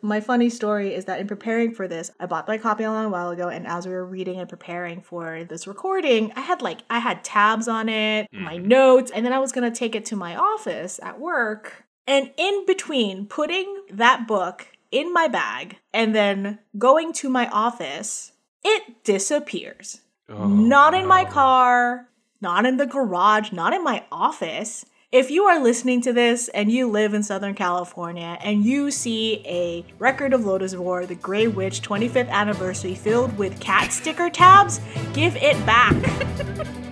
My funny story is that in preparing for this, I bought my copy a long while ago, and as we were reading and preparing for this recording, I had like I had tabs on it, mm-hmm. my notes, and then I was gonna take it to my office at work. And in between putting that book in my bag and then going to my office, it disappears. Oh, not in no. my car, not in the garage, not in my office. If you are listening to this and you live in Southern California and you see a record of Lodoss War, the Grey Witch 25th anniversary filled with cat sticker tabs, give it back.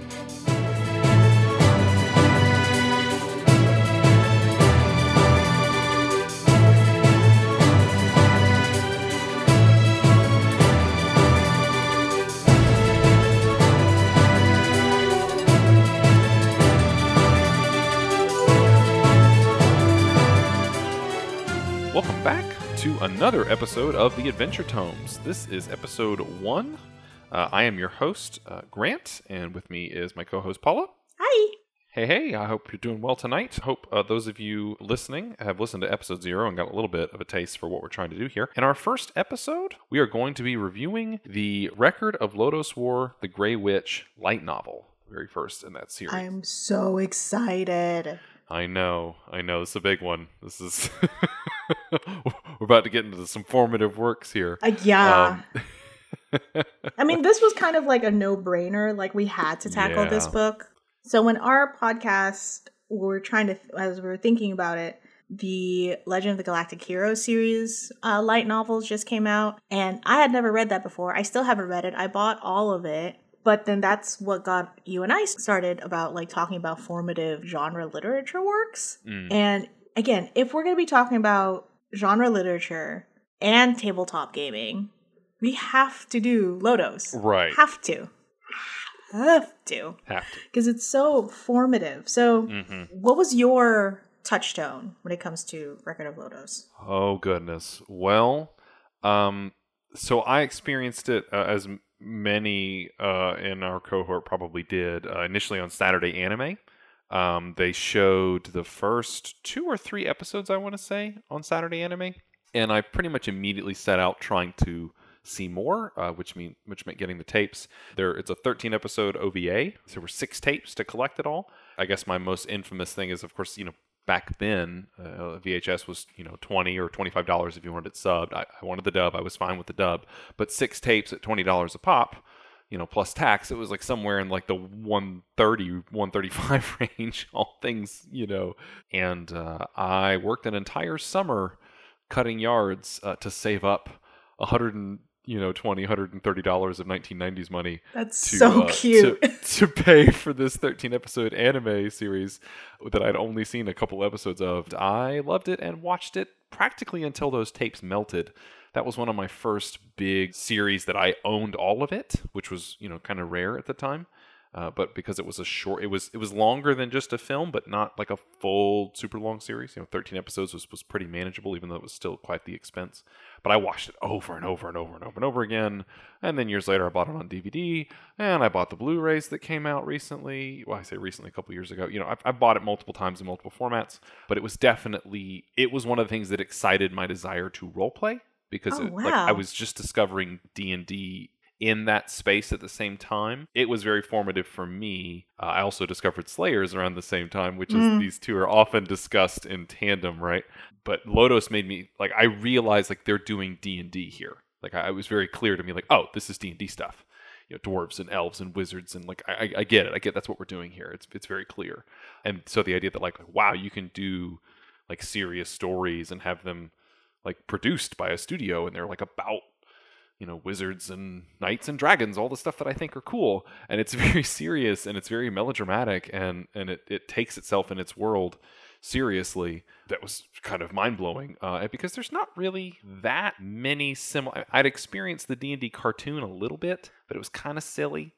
another episode of the Adventure Tomes. This is episode one. Uh, I am your host, uh, Grant, and with me is my co host, Paula. Hi. Hey, hey, I hope you're doing well tonight. Hope uh, those of you listening have listened to episode zero and got a little bit of a taste for what we're trying to do here. In our first episode, we are going to be reviewing the Record of Lodoss War, the Grey Witch light novel, very first in that series. I'm so excited. I know, I know. It's a big one. This is we're about to get into some formative works here. Uh, yeah. Um, I mean, this was kind of like a no-brainer. Like we had to tackle yeah. this book. So when our podcast, we were trying to, as we were thinking about it, the Legend of the Galactic Heroes series uh, light novels just came out, and I had never read that before. I still haven't read it. I bought all of it, but then that's what got you and I started about like talking about formative genre literature works. Mm. And again, if we're going to be talking about genre literature and tabletop gaming, we have to do Lodoss. Right. Have to. Have to. Have to. Because it's so formative. So, mm-hmm. what was your touchstone when it comes to Record of Lodoss? Oh, goodness. Well, um, so I experienced it uh, as many uh, in our cohort probably did uh, initially on Saturday Anime. Um, they showed the first two or three episodes, I want to say, on Saturday Anime, and I pretty much immediately set out trying to see more, uh, which mean which meant getting the tapes. There, it's a 13 episode OVA. So there were six tapes to collect it all. I guess my most infamous thing is, of course, you know, back then uh, VHS was you know 20 or 25 dollars if you wanted it subbed. I, I, wanted the dub. I was fine with the dub, but six tapes at 20 dollars a pop, you know, plus tax, it was like somewhere in like the 130 135 range. All things you know, and uh, I worked an entire summer cutting yards uh, to save up 100 you know 20 130 dollars of 1990s money that's to, so uh, cute to, to, pay for this 13 episode anime series that i'd only seen a couple episodes of i loved it and watched it practically until those tapes melted that was one of my first big series that i owned all of it which was you know kind of rare at the time uh, but because it was a short, it was it was longer than just a film, but not like a full super long series. You know, 13 episodes was was pretty manageable, even though it was still quite the expense. But I watched it over and over and over and over and over again. And then years later, I bought it on DVD, and I bought the Blu-rays that came out recently. Well, I say recently, a couple years ago. You know, I, I bought it multiple times in multiple formats, but it was definitely it was one of the things that excited my desire to role play because oh, it, wow. like I was just discovering D and D in that space at the same time. It was very formative for me. Uh, I also discovered Slayers around the same time, which is mm. these two are often discussed in tandem, right? But Lodoss made me like I realized like they're doing D and D here. Like I, it was very clear to me, like oh, this is D and D stuff. You know, dwarves and elves and wizards and like I, I get it. I get that's what we're doing here. It's it's very clear. And so the idea that like wow, you can do like serious stories and have them like produced by a studio and they're like about you know wizards and knights and dragons all the stuff that i think are cool and it's very serious and it's very melodramatic and and it, it takes itself in its world seriously that was kind of mind-blowing uh, because there's not really that many similar i'd experienced the d&d cartoon a little bit but it was kind of silly.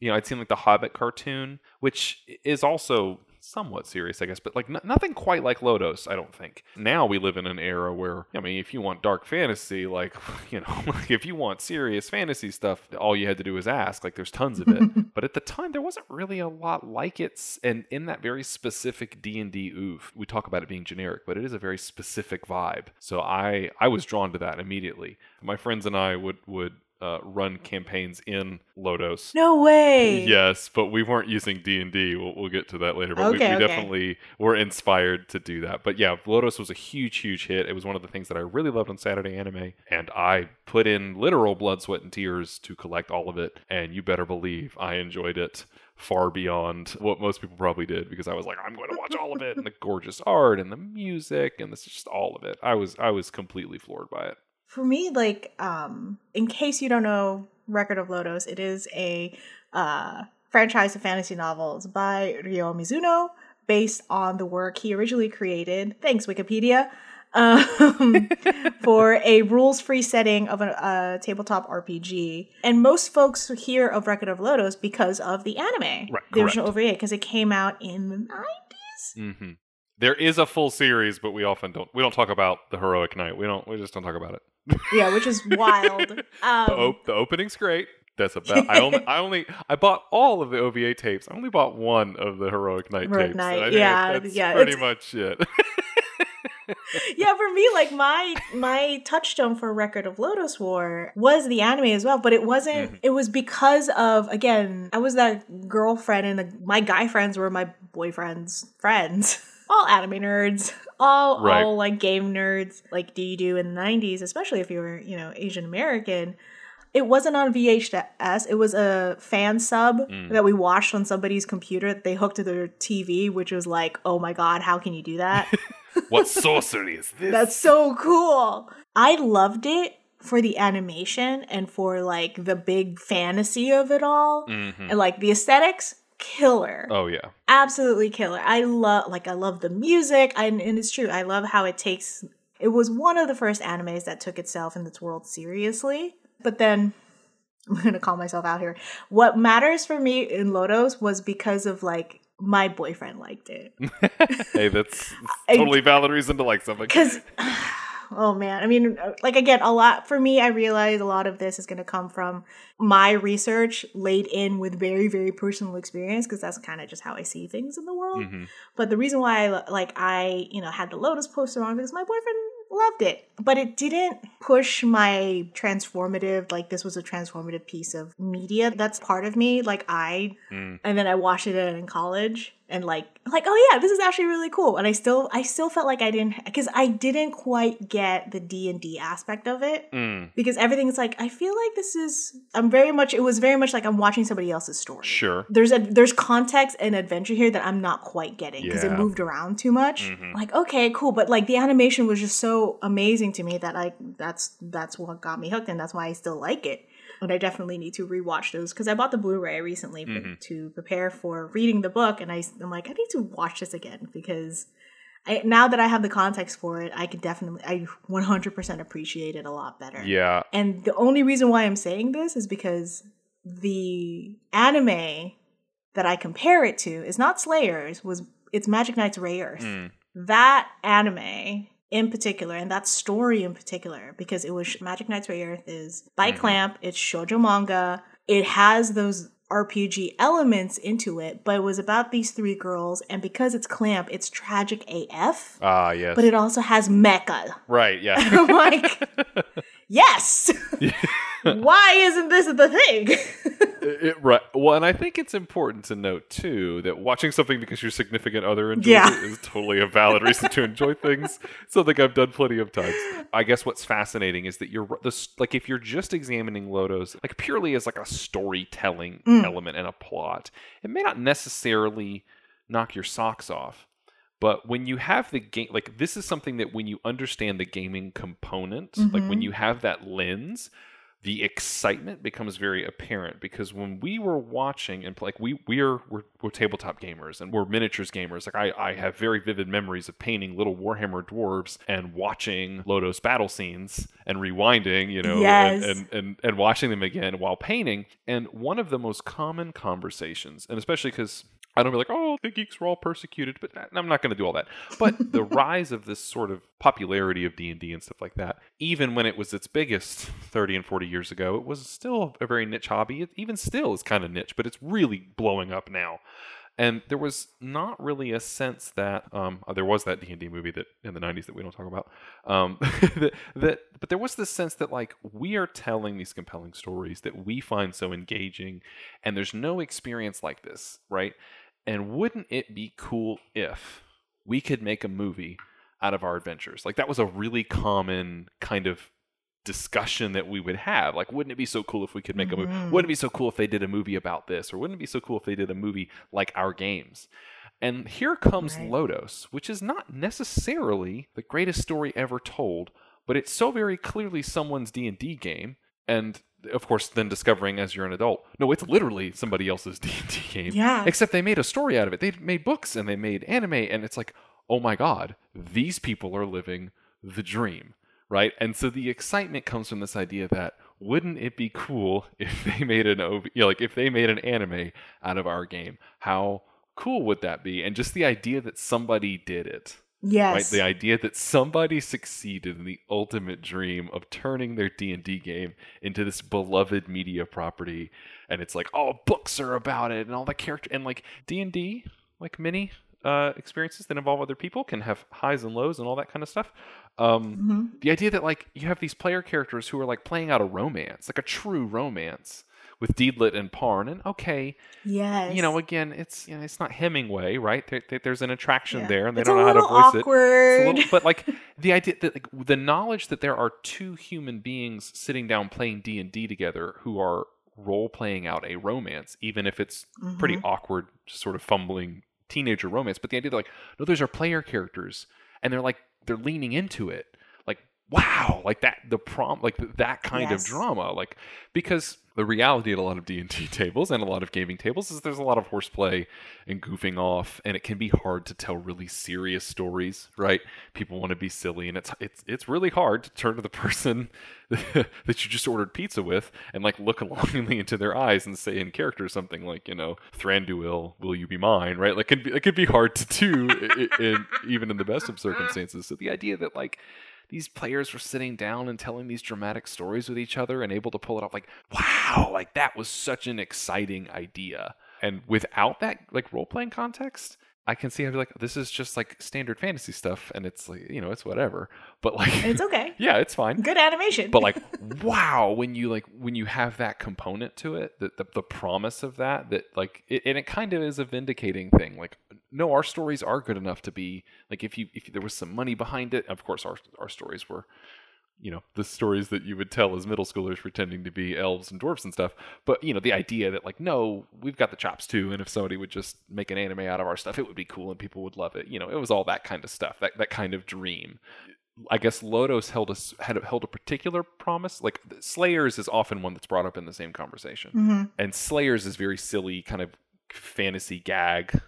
You know i'd seen like the hobbit cartoon which is also somewhat serious, I guess, but like n- nothing quite like Lodoss, I don't think. Now we live in an era where, I mean, if you want dark fantasy, like, you know, like if you want serious fantasy stuff, all you had to do is ask. Like, there's tons of it. but at the time there wasn't really a lot like it. And in that very specific D and D oof, we talk about it being generic, but it is a very specific vibe. So I I was drawn to that immediately. My friends and I would would uh, run campaigns in Lodoss. No way. Yes, but we weren't using D and D. We'll get to that later. But Okay, we, we okay. definitely were inspired to do that. But yeah, Lodoss was a huge, huge hit. It was one of the things that I really loved on Saturday Anime, and I put in literal blood, sweat, and tears to collect all of it. And you better believe I enjoyed it far beyond what most people probably did because I was like, I'm going to watch all of it, and the gorgeous art and the music and this just all of it. I was I was completely floored by it. For me, like, um, in case you don't know Record of Lodoss, it is a uh, franchise of fantasy novels by Ryo Mizuno based on the work he originally created. Thanks, Wikipedia. Um, for a rules free setting of a, a tabletop RPG. And most folks hear of Record of Lodoss because of the anime, Right, the original. OVA, because it came out in the 90s. hmm There is a full series, but we often don't. We don't talk about the heroic knight. We don't. We just don't talk about it. Yeah, which is wild. Um, The, op- the opening's great. That's about. I only. I only. I bought all of the OVA tapes. I only bought one of the heroic Night Heroic tapes. Knight, and I think yeah, that's yeah, pretty much it. yeah, for me, like my my touchstone for Record of Lodoss War was the anime as well, but it wasn't. Mhm. It was because of again, I was that girlfriend, and the, my guy friends were my boyfriend's friends. All anime nerds, all Right. all like game nerds, like do you do in the '90s, especially if you were you know Asian American. It wasn't on VHS. It was a fan sub Mm. that we watched on somebody's computer that they hooked to their TV, which was like, oh my god, how can you do that? what sorcery is this? That's so cool. I loved it for the animation and for like the big fantasy of it all. Mhm. And like the aesthetics, killer. Oh yeah. Absolutely killer. I love like I love the music. I, and it's true. I love how it takes it was one of the first animes that took itself and its world seriously. But then I'm gonna call myself out here. What matters for me in Lodoss was because of like my boyfriend liked it. hey, that's, that's I- totally valid reason to like something. because oh man. I mean uh, like again a lot for me i realize a lot of this is going to come from my research laid in with very very personal experience because that's kind of just how i see things in the world. Mhm. but the reason why I, like i you know had the Lodoss poster on because my boyfriend loved it. But it didn't push my transformative like this was a transformative piece of media that's part of me. Like i Mm. and then I watched it in college and like like oh yeah this is actually really cool and I still I still felt like I didn't because I didn't quite get the D and D aspect of it Mm. because everything's like I feel like this is I'm very much it was very much like I'm watching somebody else's story. Sure. There's a there's context and adventure here that I'm not quite getting because Yeah. it moved around too much. Mhm. Like okay, cool, but like the animation was just so amazing to me that like that's that's what got me hooked and that's why I still like it. But I definitely need to rewatch those because I bought the Blu-ray recently Mhm. to prepare for reading the book, and I, I'm like I need to watch this again because I, now that I have the context for it, I can definitely I 100% appreciate it a lot better. Yeah. And the only reason why I'm saying this is because the anime that I compare it to is not Slayers, was it's Magic Knight's Rayearth. Mm. That anime in particular, and that story in particular, because it was Magic Knight's Rayearth is by Mhm. Clamp, it's shoujo manga. It has those RPG elements into it, but it was about these three girls, and because it's Clamp, it's tragic AF. Ah, yes. But it also has mecha. right. Yeah. Like, yes. Why isn't this the thing? It- right. Well, and I think it's important to note too that watching something because your significant other enjoys Yeah. it is totally a valid reason to enjoy things. Something I've done plenty of times. I guess what's fascinating is that you're this like if you're just examining Lodoss like purely as like a storytelling Mm. element and a plot, it may not necessarily knock your socks off. But when you have the game, like this is something that when you understand the gaming component, like when Mhm. you have that lens, the excitement becomes very apparent because when we were watching and like we we are we're, we're tabletop gamers and we're miniatures gamers like I, I have very vivid memories of painting little warhammer dwarves and watching Lodoss battle scenes and rewinding you know Yes. and, and, and and watching them again while painting and one of the most common conversations and especially because I don't be like, oh, the geeks were all persecuted, but I'm not going to do all that. But the rise of this sort of popularity of D and D and stuff like that, even when it was its biggest 30 and 40 years ago, it was still a very niche hobby. It even still is kind of niche, but it's really blowing up now and there was not really a sense that um, uh, there was that D and D movie that in the '90s that we don't talk about. Um, that, that, but there was this sense that like we are telling these compelling stories that we find so engaging, and there's no experience like this, right? And wouldn't it be cool if we could make a movie out of our adventures? Like that was a really common kind of discussion that we would have. Like, wouldn't it be so cool if we could make mm-hmm. a movie? Mm-hmm. Wouldn't it be so cool if they did a movie about this? Or wouldn't it be so cool if they did a movie like our games? And here comes right. Lodoss, which is not necessarily the greatest story ever told, but it's so very clearly someone's D&D game. And of course, then discovering as you're an adult, no, it's literally somebody else's D&D game. Yeah. Except they made a story out of it. They made books and they made anime, and it's like, oh my god, these people are living the dream right? And so the excitement comes from this idea that wouldn't it be cool if they made an OV, you know, like if they made an anime out of our game? How cool would that be? And just the idea that somebody did it. Yes. Right? The idea that somebody succeeded in the ultimate dream of turning their D&D game into this beloved media property and it's like all books are about it and all the character and like D&D like many uh, experiences that involve other people can have highs and lows and all that kind of stuff. Um, mm-hmm. The idea that like you have these player characters who are like playing out a romance, like a true romance with Deedlit and Parn, and okay, yes, you know, again, it's you know, it's not Hemingway, right? There, there, there's an attraction yeah. there, and they it's don't know how to voice awkward. it. Little, but like the idea that like, the knowledge that there are two human beings sitting down playing D and D together who are role playing out a romance, even if it's mm-hmm. pretty awkward, sort of fumbling teenager romance, but the idea that like, no, those are player characters, and they're like they're leaning into it, wow, like that the prom, like that kind yes. of drama, like because the reality at a lot of D&D tables and a lot of gaming tables is there's a lot of horseplay and goofing off and it can be hard to tell really serious stories, right? People want to be silly and it's it's it's really hard to turn to the person that you just ordered pizza with and like look longingly into their eyes and say in character something like, you know, Thranduil, will you be mine, right? Like it could be, it could be hard to do in, in, even in the best of circumstances. So the idea that like these players were sitting down and telling these dramatic stories with each other and able to pull it off like wow like that was such an exciting idea. And without that like role-playing context I can see how like this is just like standard fantasy stuff, and it's like you know it's whatever, but like it's okay. yeah, it's fine. Good animation. But like wow, when you like when you have that component to it, that the, the promise of that, that like it, and it kind of is a vindicating thing. Like no, our stories are good enough to be like if you if there was some money behind it. Of course, our our stories were you know the stories that you would tell as middle schoolers pretending to be elves and dwarfs and stuff but you know the idea that like no we've got the chops too and if somebody would just make an anime out of our stuff it would be cool and people would love it. You know it was all that kind of stuff that, that kind of dream. I guess Lodoss held a had held a particular promise like slayers is often one that's brought up in the same conversation. Mm-hmm. and slayers is very silly kind of fantasy gag.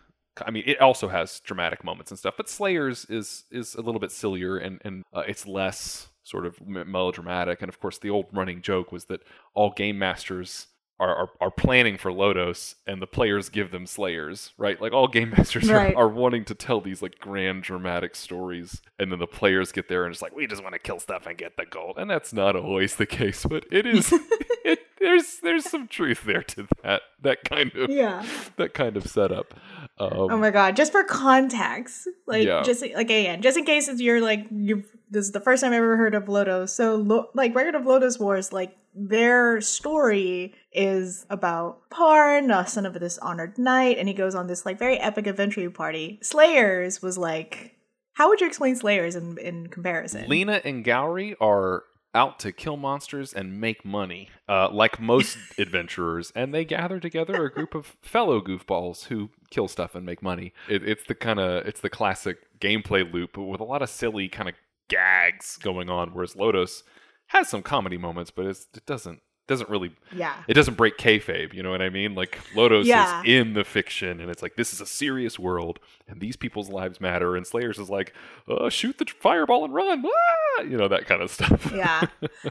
I mean, it also has dramatic moments and stuff, but Slayers is is a little bit sillier and and uh, it's less sort of melodramatic. And of course, the old running joke was that all game masters are, are, are, planning for Lodoss and the players give them Slayers, right? Like all game masters right. are, are, wanting to tell these like grand dramatic stories. And then the players get there and it's like, we just want to kill stuff and get the gold. And that's not always the case, but it is, it, there's, there's some truth there to that, that kind of, yeah, that kind of setup. Um, oh my God. Just for context, like yeah. just like, again, just in case you're like, you've, this is the first time I've ever heard of Lodoss. So lo- like Record of Lodoss Wars, like their story is about Parn, a son of this honored knight, and he goes on this like very epic adventure party. Slayers was like, how would you explain Slayers in in comparison? Lina and Gourry are out to kill monsters and make money, uh, like most adventurers, and they gather together a group of fellow goofballs who kill stuff and make money. It, it's the kind of it's the classic gameplay loop, but with a lot of silly kind of gags going on. Whereas Lodoss has some comedy moments, but it doesn't doesn't really yeah it doesn't break kayfabe you know what i mean like Lodoss yeah. is in the fiction and it's like this is a serious world and these people's lives matter and slayers is like uh, shoot the fireball and run ah! you know that kind of stuff yeah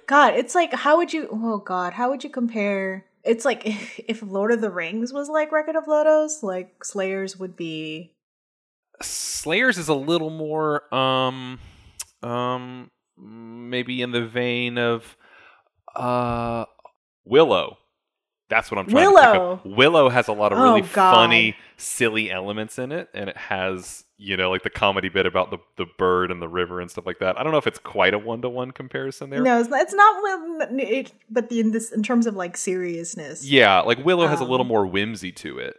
god it's like how would you oh god how would you compare It's like if Lord of the Rings was like Record of Lodoss, like Slayers would be. Slayers is a little more, um, um, maybe in the vein of, uh, Willow. That's what I'm trying Willow. to think of. Willow has a lot of Oh, really God. funny, silly elements in it, and it has, you know, like the comedy bit about the the bird and the river and stuff like that. I don't know if it's quite a one to one comparison there. No, it's not, it's not it, but the, in this in terms of like seriousness. Yeah, like Willow has a little Um, more whimsy to it.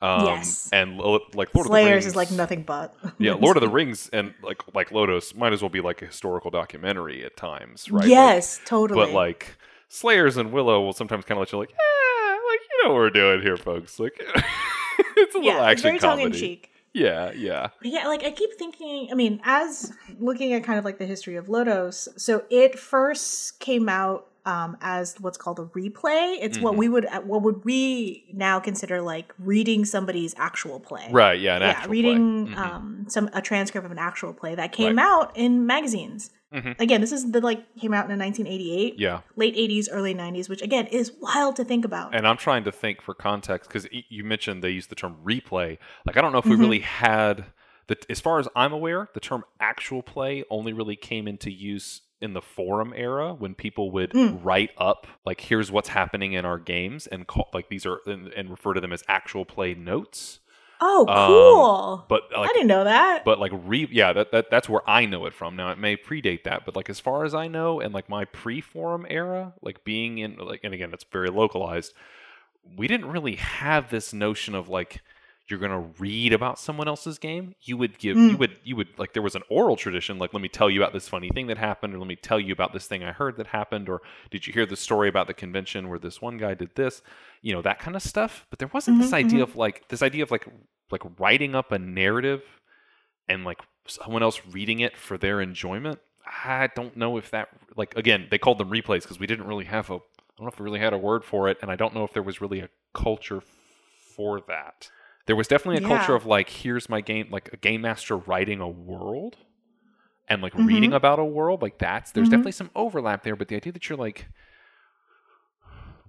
Um, Yes. and like Lord of the Rings is like nothing but. Yeah, Lord of the Rings and like like Lodoss might as well be like a historical documentary at times, right? Like, Yes, totally. but like Slayers and Willow will sometimes kind of let you like, yeah, like you know what we're doing here, folks. Like it's a little yeah, it's action very tongue in cheek. Yeah, yeah. Yeah, like I keep thinking, I mean, as looking at kind of like the history of Lodoss, so it first came out um, as what's called a replay. It's what Mhm. we would, what would we now consider like reading somebody's actual play. Right, yeah, an yeah, actual play. reading Mhm. um, some a transcript of an actual play that came Right. out in magazines. Mhm. Again, this is the like came out in 1988, yeah. late 80s, early 90s, which again is wild to think about. And I'm trying to think for context because you mentioned they used the term replay. Like I don't know if we Mhm. really had the as far as I'm aware, the term actual play only really came into use in the forum era when people would Mm. write up like here's what's happening in our games and call like these are and, and refer to them as actual play notes. oh, um, cool! But like I didn't know that. but like re yeah that, that that's where i know it from now it may predate that but like as far as i know and like my pre-forum era like being in like and again it's very localized we didn't really have this notion of like you're gonna read about someone else's game you would give you Mm. would you would like there was an oral tradition like let me tell you about this funny thing that happened or let me tell you about this thing i heard that happened or did you hear the story about the convention where this one guy did this? You know that kind of stuff. But there wasn't this Mhm, idea of like this idea of like like writing up a narrative and like someone else reading it for their enjoyment. I don't know if that like again they called them replays because we didn't really have a i don't know if we really had a word for it and i don't know if there was really a culture for that there was definitely a culture of like here's my game like a game master writing a world and like Mhm. reading about a world like that's there's Mhm. definitely some overlap there but the idea that you're like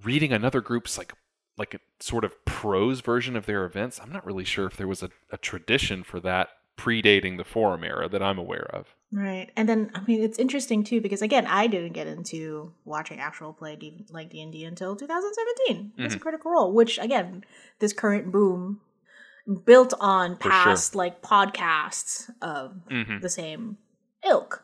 reading another group's like like a sort of prose version of their events i'm not really sure if there was a, a tradition for that predating the forum era that i'm aware of Right. And then I mean it's interesting too because again, I didn't get into watching actual play D- like D&D until 2017. It's a critical role, which again, this current boom built on For sure. past like podcasts of mm-hmm. the same ilk.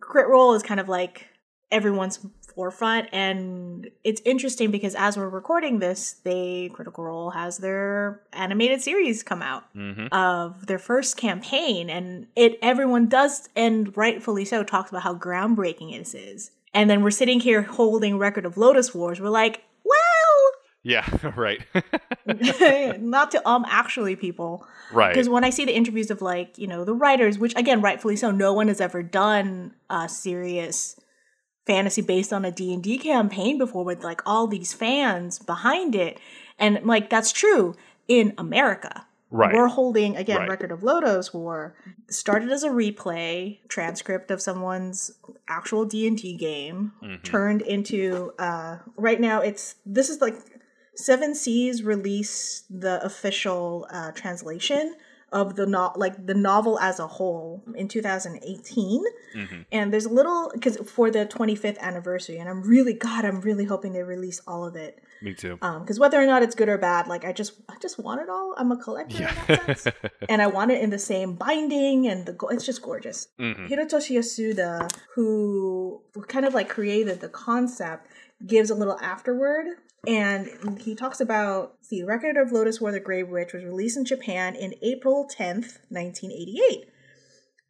Crit Role is kind of like everyone's forefront and it's interesting because as we're recording this, they Critical Role has their animated series come out Mm-hmm. of their first campaign and it everyone does and rightfully so talks about how groundbreaking this is and then we're sitting here holding record of Lodoss wars we're like yeah right. Not to um actually people. Right. Because when i see the interviews of like you know the writers which again rightfully so no one has ever done a serious fantasy based on a d&d campaign before with like all these fans behind it. And like that's true in america. Right. We're holding again Right. record of Lodoss War. Started as a replay transcript of someone's actual D and D game, Mhm. turned into uh, right now it's this is like Seven Seas released the official uh, translation of the no- like the novel as a whole in 2018 Mhm. and there's a little because for the 25th anniversary and i'm really god i'm really hoping they release all of it. Me too. Because whether or not it's good or bad like i just i just want it all. I'm a collector in that yeah. sense. And i want it in the same binding and the go- it's just gorgeous. Mhm. hitoshi yasuda who kind of like created the concept gives a little afterword and he talks about the record of Lodoss war the grave witch was released in japan in april 10th 1988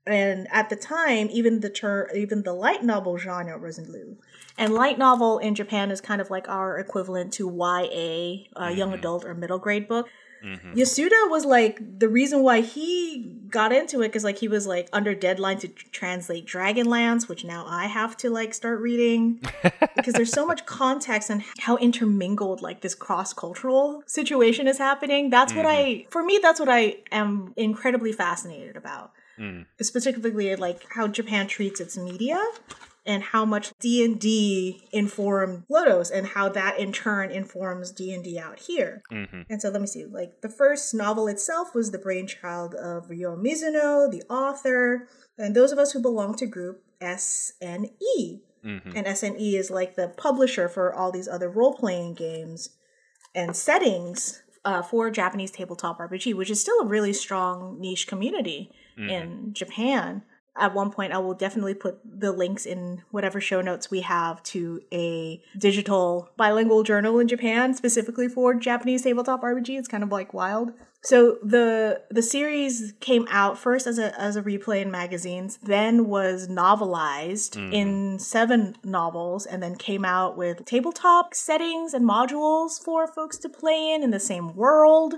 and at the time even the ter- even the light novel genre wasn't new and light novel in japan is kind of like our equivalent to ya a young Mhm. adult or middle grade book Mhm. Yasuda was like the reason why he got into it because like he was like under deadline to tr- translate Dragonlance, which now I have to like start reading because there's so much context and how intermingled like this cross cultural situation is happening. That's what I, for me, that's what I am incredibly fascinated about Mm. specifically like how Japan treats its media and how much D&D informed Lodoss and how that in turn informs D&D out here. Mm-hmm. And so let me see, like the first novel itself was the brainchild of Ryo Mizuno, the author, and those of us who belong to group SNE. Mm-hmm. And SNE is like the publisher for all these other role playing games and settings uh, for Japanese tabletop RPG, which is still a really strong niche community Mhm. in Japan. At one point, I will definitely put the links in whatever show notes we have to a digital bilingual journal in Japan specifically for Japanese tabletop RPG. It's kind of like wild. So the the series came out first as a as a replay in magazines, then was novelized Mhm. in seven novels, and then came out with tabletop settings and modules for folks to play in in the same world.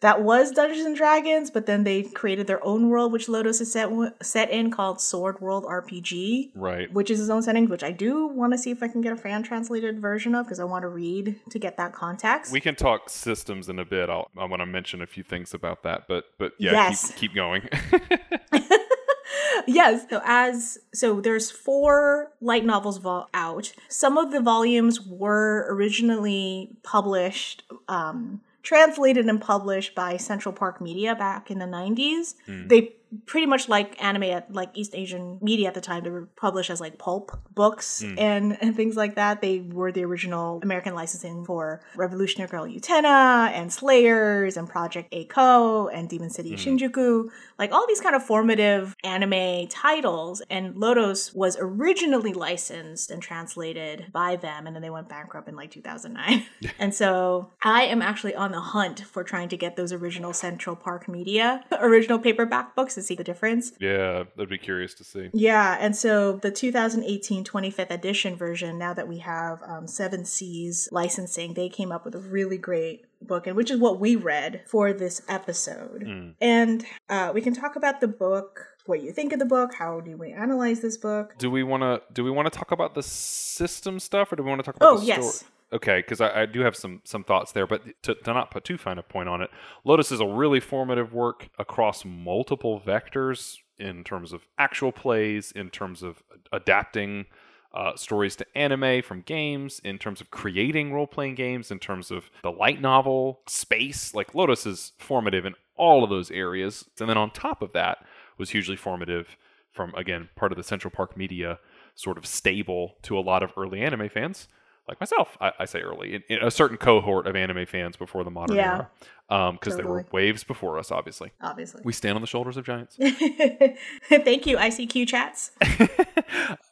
That was Dungeons and Dragons, but then they created their own world, which Lodoss is set set in, called Sword World RPG Right. which is his own setting, which I do want to see if I can get a fan translated version of because I want to read to get that context. We can talk systems in a bit. I'll, I want to mention a few things about that, but but yeah, Yes. keep, keep going. yes. So as so there's four light novels vol- out. Some of the volumes were originally published um translated and published by Central Park Media back in the 90s. Hmm. They pretty much like anime at like East Asian media at the time. They were published as like pulp books Mm. and, and things like that. They were the original American licensing for Revolutionary Girl Utena and Slayers and Project A-ko and Demon City Mm. Shinjuku. Like all these kind of formative anime titles. And Lodoss was originally licensed and translated by them. And then they went bankrupt in like 2009. and so I am actually on the hunt for trying to get those original Central Park Media, original paperback books to see the difference. yeah, I'd be curious to see. Yeah, and so the 2018 25th edition version, now that we have um, Seven Seas licensing, they came up with a really great book, and which is what we read for this episode. Mm. And uh, we can talk about the book, what you think of the book, how do we analyze this book. Do we want to do we want to talk about the system stuff, or do we want to talk about Oh, the yes. story? Okay, because I, I do have some some thoughts there, but to, to not put too fine a point on it, Lodoss is a really formative work across multiple vectors in terms of actual plays, in terms of adapting uh, stories to anime from games, in terms of creating role playing games, in terms of the light novel space. Like Lodoss is formative in all of those areas, and then on top of that was hugely formative from again part of the Central Park Media sort of stable to a lot of early anime fans like myself. I, I say early in, in a certain cohort of anime fans before the modern Yeah. era, um, because there were waves before us. Obviously, Obviously. we stand on the shoulders of giants. Thank you, ICQ chats.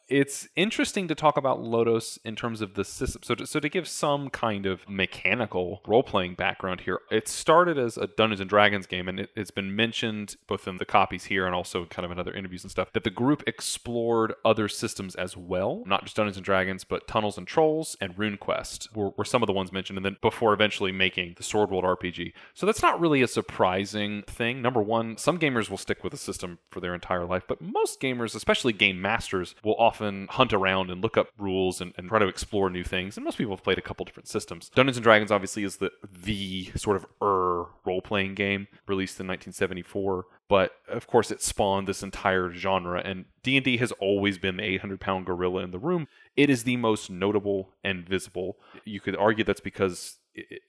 it's interesting to talk about Lodoss in terms of the system. So, to, so to give some kind of mechanical role playing background here, it started as a Dungeons and Dragons game, and it, it's been mentioned both in the copies here and also kind of in other interviews and stuff that the group explored other systems as well, not just Dungeons and Dragons, but Tunnels and Trolls and RuneQuest were, were some of the ones mentioned, and then before eventually making the Sword World RPG. So that's not really a surprising thing. Number one, some gamers will stick with a system for their entire life, but most gamers, especially game masters, will often hunt around and look up rules and, and try to explore new things. And most people have played a couple different systems. Dungeons and Dragons obviously is the the sort of er role playing game released in 1974. But of course, it spawned this entire genre, and D and D has always been the 800 pound gorilla in the room. It is the most notable and visible. You could argue that's because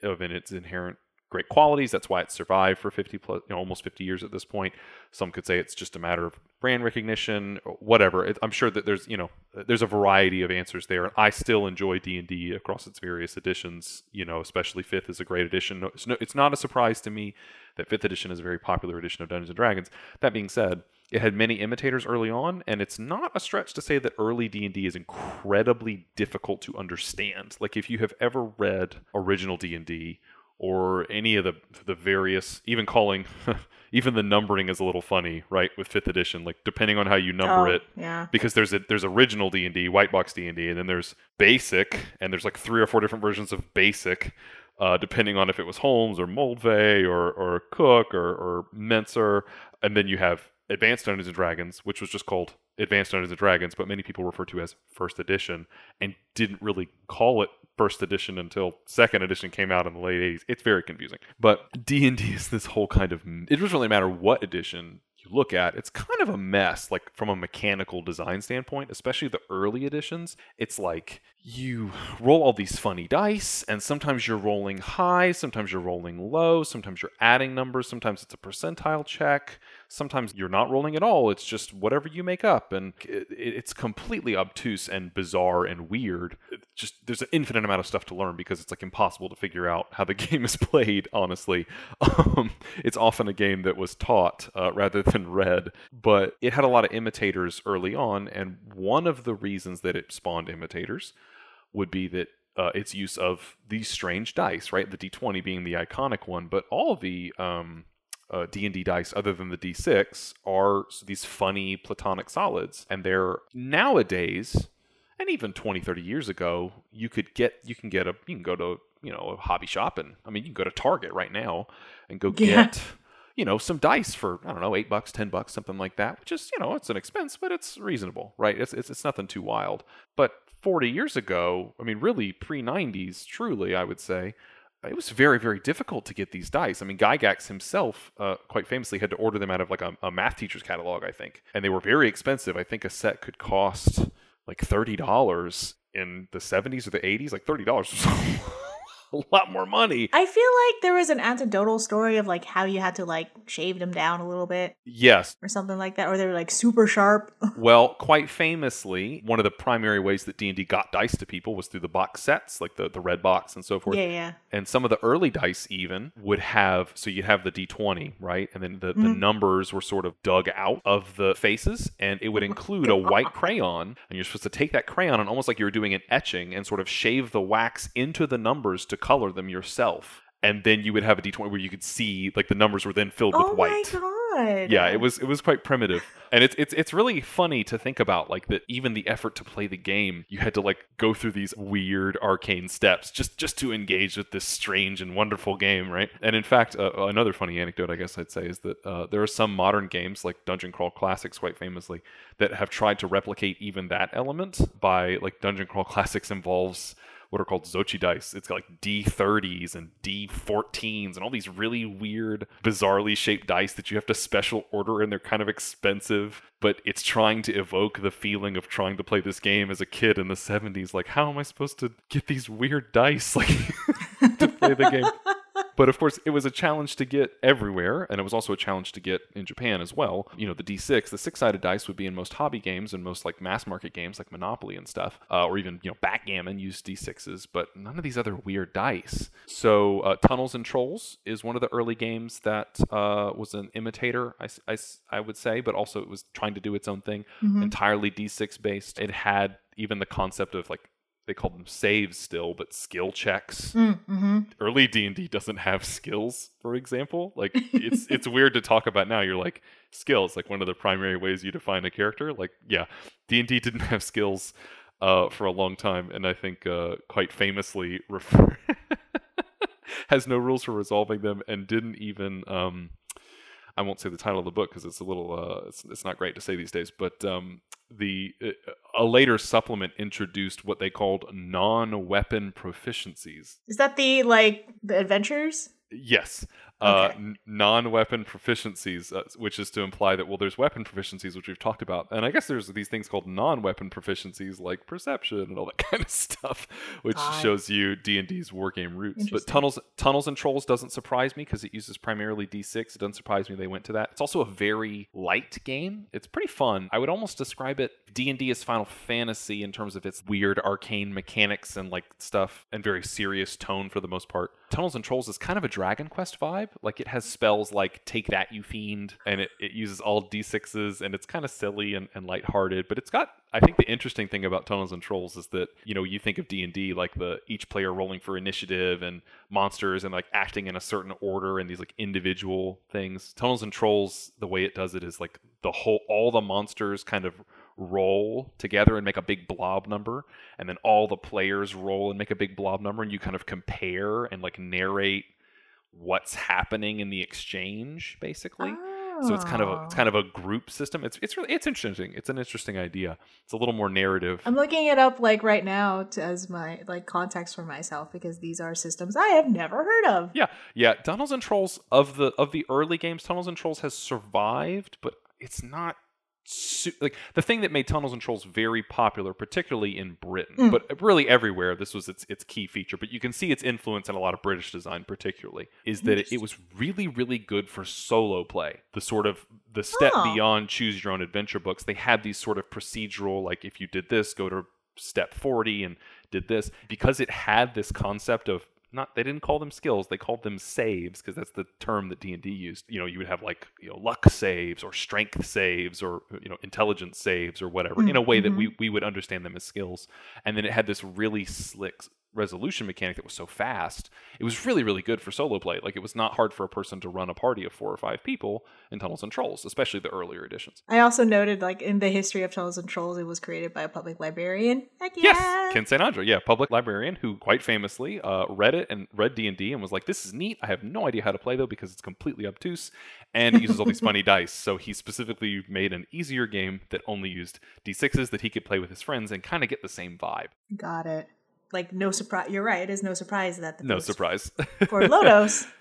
of its inherent great qualities. That's why it's survived for 50 plus, you know, almost 50 years at this point. Some could say it's just a matter of brand recognition, whatever. I'm sure that there's, you know, there's a variety of answers there. I still enjoy D&D across its various editions, you know, especially 5th is a great edition. It's, no, it's not a surprise to me that 5th edition is a very popular edition of Dungeons & Dragons. That being said, it had many imitators early on, and it's not a stretch to say that early D&D is incredibly difficult to understand. Like if you have ever read original D&D or any of the the various even calling even the numbering is a little funny, right? With 5th edition, like depending on how you number Oh, it, Yeah. because there's a there's original D and D, white box D and D, and then there's basic, and there's like three or four different versions of basic, uh, depending on if it was Holmes or Moldvay or or Cook or or Mentzer, and then you have Advanced Dungeons and Dragons, which was just called Advanced Dungeons and Dragons, but many people refer to as First Edition, and didn't really call it First Edition until Second Edition came out in the late '80s. It's very confusing, but D and D is this whole kind of. It doesn't really matter what edition you look at, it's kind of a mess, like from a mechanical design standpoint, especially the early editions. It's like you roll all these funny dice, and sometimes you're rolling high, sometimes you're rolling low, sometimes you're adding numbers, sometimes it's a percentile check, sometimes you're not rolling at all. It's just whatever you make up, and it's completely obtuse and bizarre and weird. Just there's an infinite amount of stuff to learn because it's like impossible to figure out how the game is played. Honestly, um, it's often a game that was taught uh, rather than read, but it had a lot of imitators early on, and one of the reasons that it spawned imitators would be that uh, its use of these strange dice, right? The D20 being the iconic one, but all the um, uh, D&D dice other than the D6 are these funny platonic solids and they're nowadays and even 20 30 years ago you could get you can get a you can go to you know a hobby shop and I mean you can go to Target right now and go Yeah. get you know some dice for I don't know 8 bucks 10 bucks something like that which is you know it's an expense but it's reasonable right it's it's, it's nothing too wild but 40 years ago I mean really pre 90s truly I would say it was very, very difficult to get these dice. I mean, Gygax himself, uh, quite famously, had to order them out of like a, a math teacher's catalog, I think, and they were very expensive. I think a set could cost like thirty dollars in the seventies or the eighties. Like thirty dollars was a lot more money. I feel like there was an anecdotal story of like how you had to like shave them down a little bit Yes. or something like that, or they were like super sharp. Well, quite famously, one of the primary ways that D and D got dice to people was through the box sets, like the the red box and so forth. yeah, yeah. and some of the early dice even would have so you'd have the d20 right and then the, the Mhm. numbers were sort of dug out of the faces and it would include a white crayon and you're supposed to take that crayon and almost like you were doing an etching and sort of shave the wax into the numbers to color them yourself and then you would have a d20 where you could see like the numbers were then filled Oh with white my god. yeah, it was it was quite primitive, and it's it's it's really funny to think about like that. Even the effort to play the game, you had to like go through these weird arcane steps just just to engage with this strange and wonderful game, right? And in fact, uh, another funny anecdote, I guess I'd say, is that uh, there are some modern games like Dungeon Crawl Classics, quite famously, that have tried to replicate even that element by like Dungeon Crawl Classics involves what are called Zocchi dice. It's got like D30s and D14s and all these really weird, bizarrely shaped dice that you have to special order and they're kind of expensive, but it's trying to evoke the feeling of trying to play this game as a kid in the 70s. Like, how am I supposed to get these weird dice like to play the game? But of course, it was a challenge to get everywhere, and it was also a challenge to get in Japan as well. You know, the D6, the six-sided dice would be in most hobby games and most like mass market games like Monopoly and stuff, uh, or even you know backgammon used D6s, but none of these other weird dice. So, uh, Tunnels and Trolls is one of the early games that uh, was an imitator, I I would say, but also it was trying to do its own thing, Mhm. entirely D6 based. It had even the concept of like they call them saves still, but skill checks Mm-hmm. early D&D doesn't have skills, for example. Like it's it's weird to talk about now. You're like skills, like one of the primary ways you define a character. Like yeah, D&D didn't have skills uh, for a long time and I think uh, quite famously refer has no rules for resolving them and didn't even um I won't say the title of the book because it's a little uh, it's, it's not great to say these days, but um, the uh, a later supplement introduced what they called non-weapon proficiencies. Is that the like the adventures? Yes. Uh, Okay. n- non-weapon proficiencies, uh, which is to imply that well, there's weapon proficiencies, which we've talked about, and I guess there's these things called non-weapon proficiencies, like perception and all that kind of stuff, which shows you D and D's wargame roots. But tunnels, tunnels and trolls doesn't surprise me because it uses primarily D6. It doesn't surprise me they went to that. It's also a very light game. It's pretty fun. I would almost describe it D and D as Final Fantasy in terms of its weird arcane mechanics and like stuff, and very serious tone for the most part. Tunnels and Trolls is kind of a Dragon Quest vibe. Like it has spells like Take That You Fiend, and it, it uses all D6s, and it's kind of silly and, and lighthearted. But it's got, I think, the interesting thing about Tunnels and Trolls is that you know you think of D and D like the each player rolling for initiative and monsters and like acting in a certain order and these like individual things. Tunnels and Trolls, the way it does it is like the whole all the monsters kind of roll together and make a big blob number and then all the players roll and make a big blob number and you kind of compare and like narrate what's happening in the exchange basically So it's kind of a, it's oh. kind of a group system. It's it's really it's interesting. It's an interesting idea. It's a little more narrative. I'm looking it up like right now to, as my like context for myself because these are systems I have never heard of. Yeah, yeah. Tunnels and Trolls of the of the early games, Tunnels and Trolls has survived, but it's not like the thing that made Tunnels and Trolls very popular, particularly in Britain, Mm. but really everywhere. This was its its key feature, but you can see its influence in a lot of British design, particularly, is that it, it was really really good for solo play. The sort of the step Oh. beyond choose your own adventure books. They had these sort of procedural, like if you did this, go to step 40 and did this because it had this concept of not they didn't call them skills they called them saves because that's the term that d&d used. You know you would have like you know luck saves or strength saves or you know intelligence saves or whatever in mm, a way that mm-hmm. we, we would understand them as skills. And then it had this really slick resolution mechanic that was so fast it was really really good for solo play like it was not hard for a person to run a party of four or five people in tunnels and trolls especially the earlier editions I also noted like in the history of Tunnels and Trolls, it was created by a public librarian. Heck yeah. Yes, Ken St. Andre, yeah, public librarian who quite famously uh, read it and read D and D and was like, "This is neat. I have no idea how to play though because it's completely obtuse and it uses all these funny dice." So he specifically made an easier game that only used d6s that he could play with his friends and kind of get the same vibe. Got it. Like no surprise. You're right. It is no surprise that the No surprise. for Lodoss.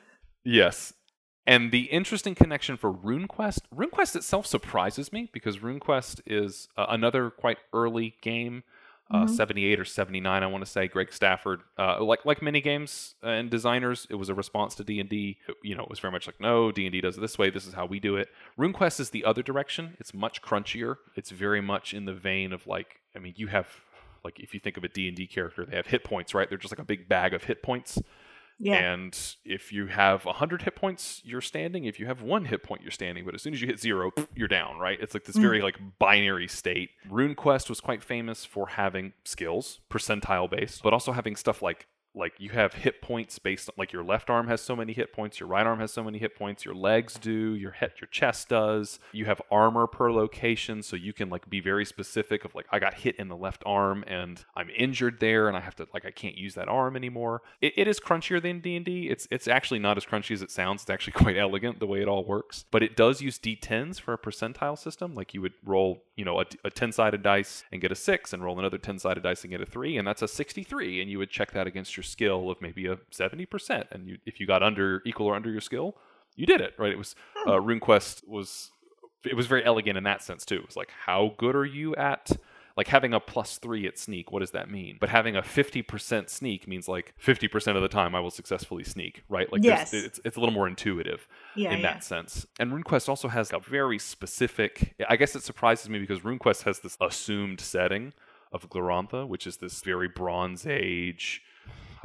Yes. And the interesting connection for RuneQuest, RuneQuest itself surprises me because RuneQuest is uh, another quite early game, uh, 78 or 79, I want to say. Greg Stafford, uh, like like many games and designers, it was a response to D and D. You know, it was very much like, no, D and D does it this way. This is how we do it. RuneQuest is the other direction. It's much crunchier. It's very much in the vein of like, I mean, you have like if you think of a D and D character, they have hit points, right? They're just like a big bag of hit points. Yeah. And if you have 100 hit points, you're standing. If you have one hit point, you're standing. But as soon as you hit zero, you're down, right? It's like this very mm-hmm. like binary state. RuneQuest was quite famous for having skills, percentile based, but also having stuff like like you have hit points based on like your left arm has so many hit points, your right arm has so many hit points, your legs do, your head your chest does. You have armor per location, so you can like be very specific of like I got hit in the left arm and I'm injured there and I have to like I can't use that arm anymore. It, it is crunchier than D&D. It's it's actually not as crunchy as it sounds. It's actually quite elegant the way it all works. But it does use D10s for a percentile system. Like you would roll, you know, a, a 10-sided dice and get a 6 and roll another 10-sided dice and get a 3 and that's a 63 and you would check that against your skill of maybe a 70% and you if you got under equal or under your skill, you did it, right? It was uh, RuneQuest was it was very elegant in that sense too. It was like how good are you at like having a plus three at sneak, what does that mean? But having a 50% sneak means like 50% of the time I will successfully sneak, right? Like Yes. it's, it's a little more intuitive Yeah, in yeah. that sense. And RuneQuest also has a very specific, I guess it surprises me because RuneQuest has this assumed setting of Glorantha, which is this very Bronze Age,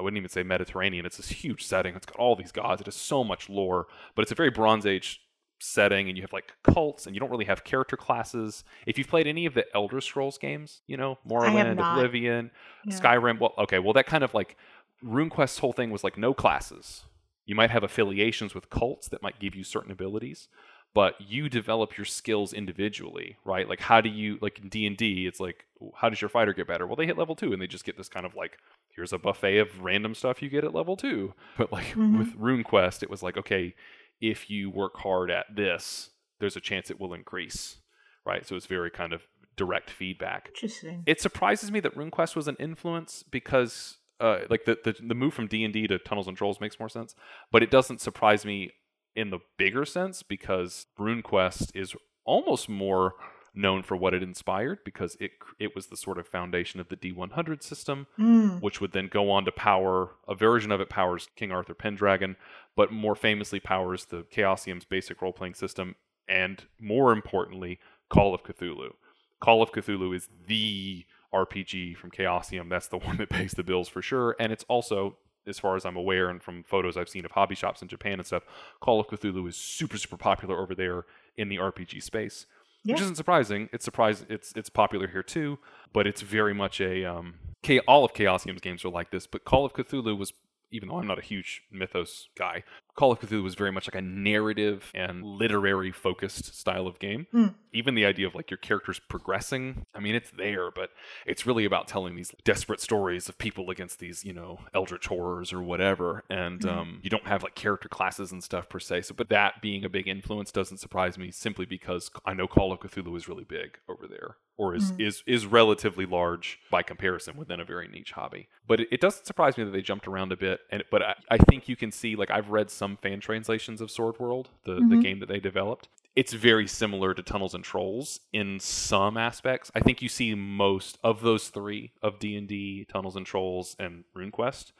I wouldn't even say Mediterranean. It's this huge setting. It's got all these gods. It has so much lore, but it's a very Bronze Age setting and you have like cults and you don't really have character classes. If you've played any of the Elder Scrolls games, you know, Morrowind. Oblivion, Yeah. Skyrim, well okay, well that kind of like RuneQuest's whole thing was like no classes. You might have affiliations with cults that might give you certain abilities, but you develop your skills individually, right? Like how do you like in D&D, it's like how does your fighter get better? Well, they hit level 2 and they just get this kind of like here's a buffet of random stuff you get at level 2. But like Mhm. with RuneQuest, it was like okay, if you work hard at this, there's a chance it will increase, right? So it's very kind of direct feedback. Interesting. It surprises me that RuneQuest was an influence because, uh, like the, the the move from D and D to Tunnels and Trolls makes more sense, but it doesn't surprise me in the bigger sense because RuneQuest is almost more known for what it inspired because it it was the sort of foundation of the D100 system, Mm. which would then go on to power a version of it powers King Arthur Pendragon, but more famously powers the Chaosium's basic role playing system, and more importantly, Call of Cthulhu. Call of Cthulhu is the RPG from Chaosium. That's the one that pays the bills for sure, and it's also as far as I'm aware, and from photos I've seen of hobby shops in Japan and stuff, Call of Cthulhu is super, super popular over there in the RPG space, which isn't surprising. It's surprising. It's it's popular here too, but it's very much a um. All of Chaosium's games are like this, but Call of Cthulhu was, even though I'm not a huge Mythos guy, Call of Cthulhu was very much like a narrative and literary focused style of game. Mm. Even the idea of like your characters progressing, I mean, it's there, but it's really about telling these desperate stories of people against these, you know, eldritch horrors or whatever. And Mhm. um, you don't have like character classes and stuff per se. So, but that being a big influence doesn't surprise me simply because I know Call of Cthulhu is really big over there or is, Mhm. is, is relatively large by comparison within a very niche hobby. But it, it doesn't surprise me that they jumped around a bit. And but I, I think you can see like I've read some fan translations of Sword World, the, the Mhm. game that they developed. It's very similar to Tunnels and Trolls in some aspects. I think you see most of those three of D and D, Tunnels and Trolls, and RuneQuest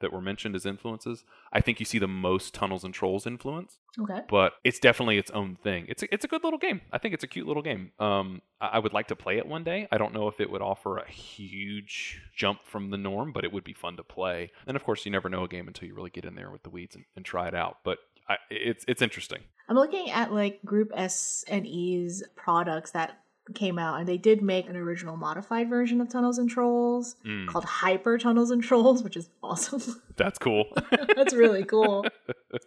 that were mentioned as influences. I think you see the most Tunnels and Trolls influence Okay. but it's definitely its own thing. It's a, it's a good little game. I think it's a cute little game. Um, I, I would like to play it one day. I don't know if it would offer a huge jump from the norm, but it would be fun to play. And of course, you never know a game until you really get in there with the weeds and, and try it out. But I, it's it's interesting. I'm looking at like Group SNE's products that came out, and they did make an original modified version of Tunnels and Trolls Mm, called Hyper Tunnels and Trolls, which is awesome. that's cool. That's really cool.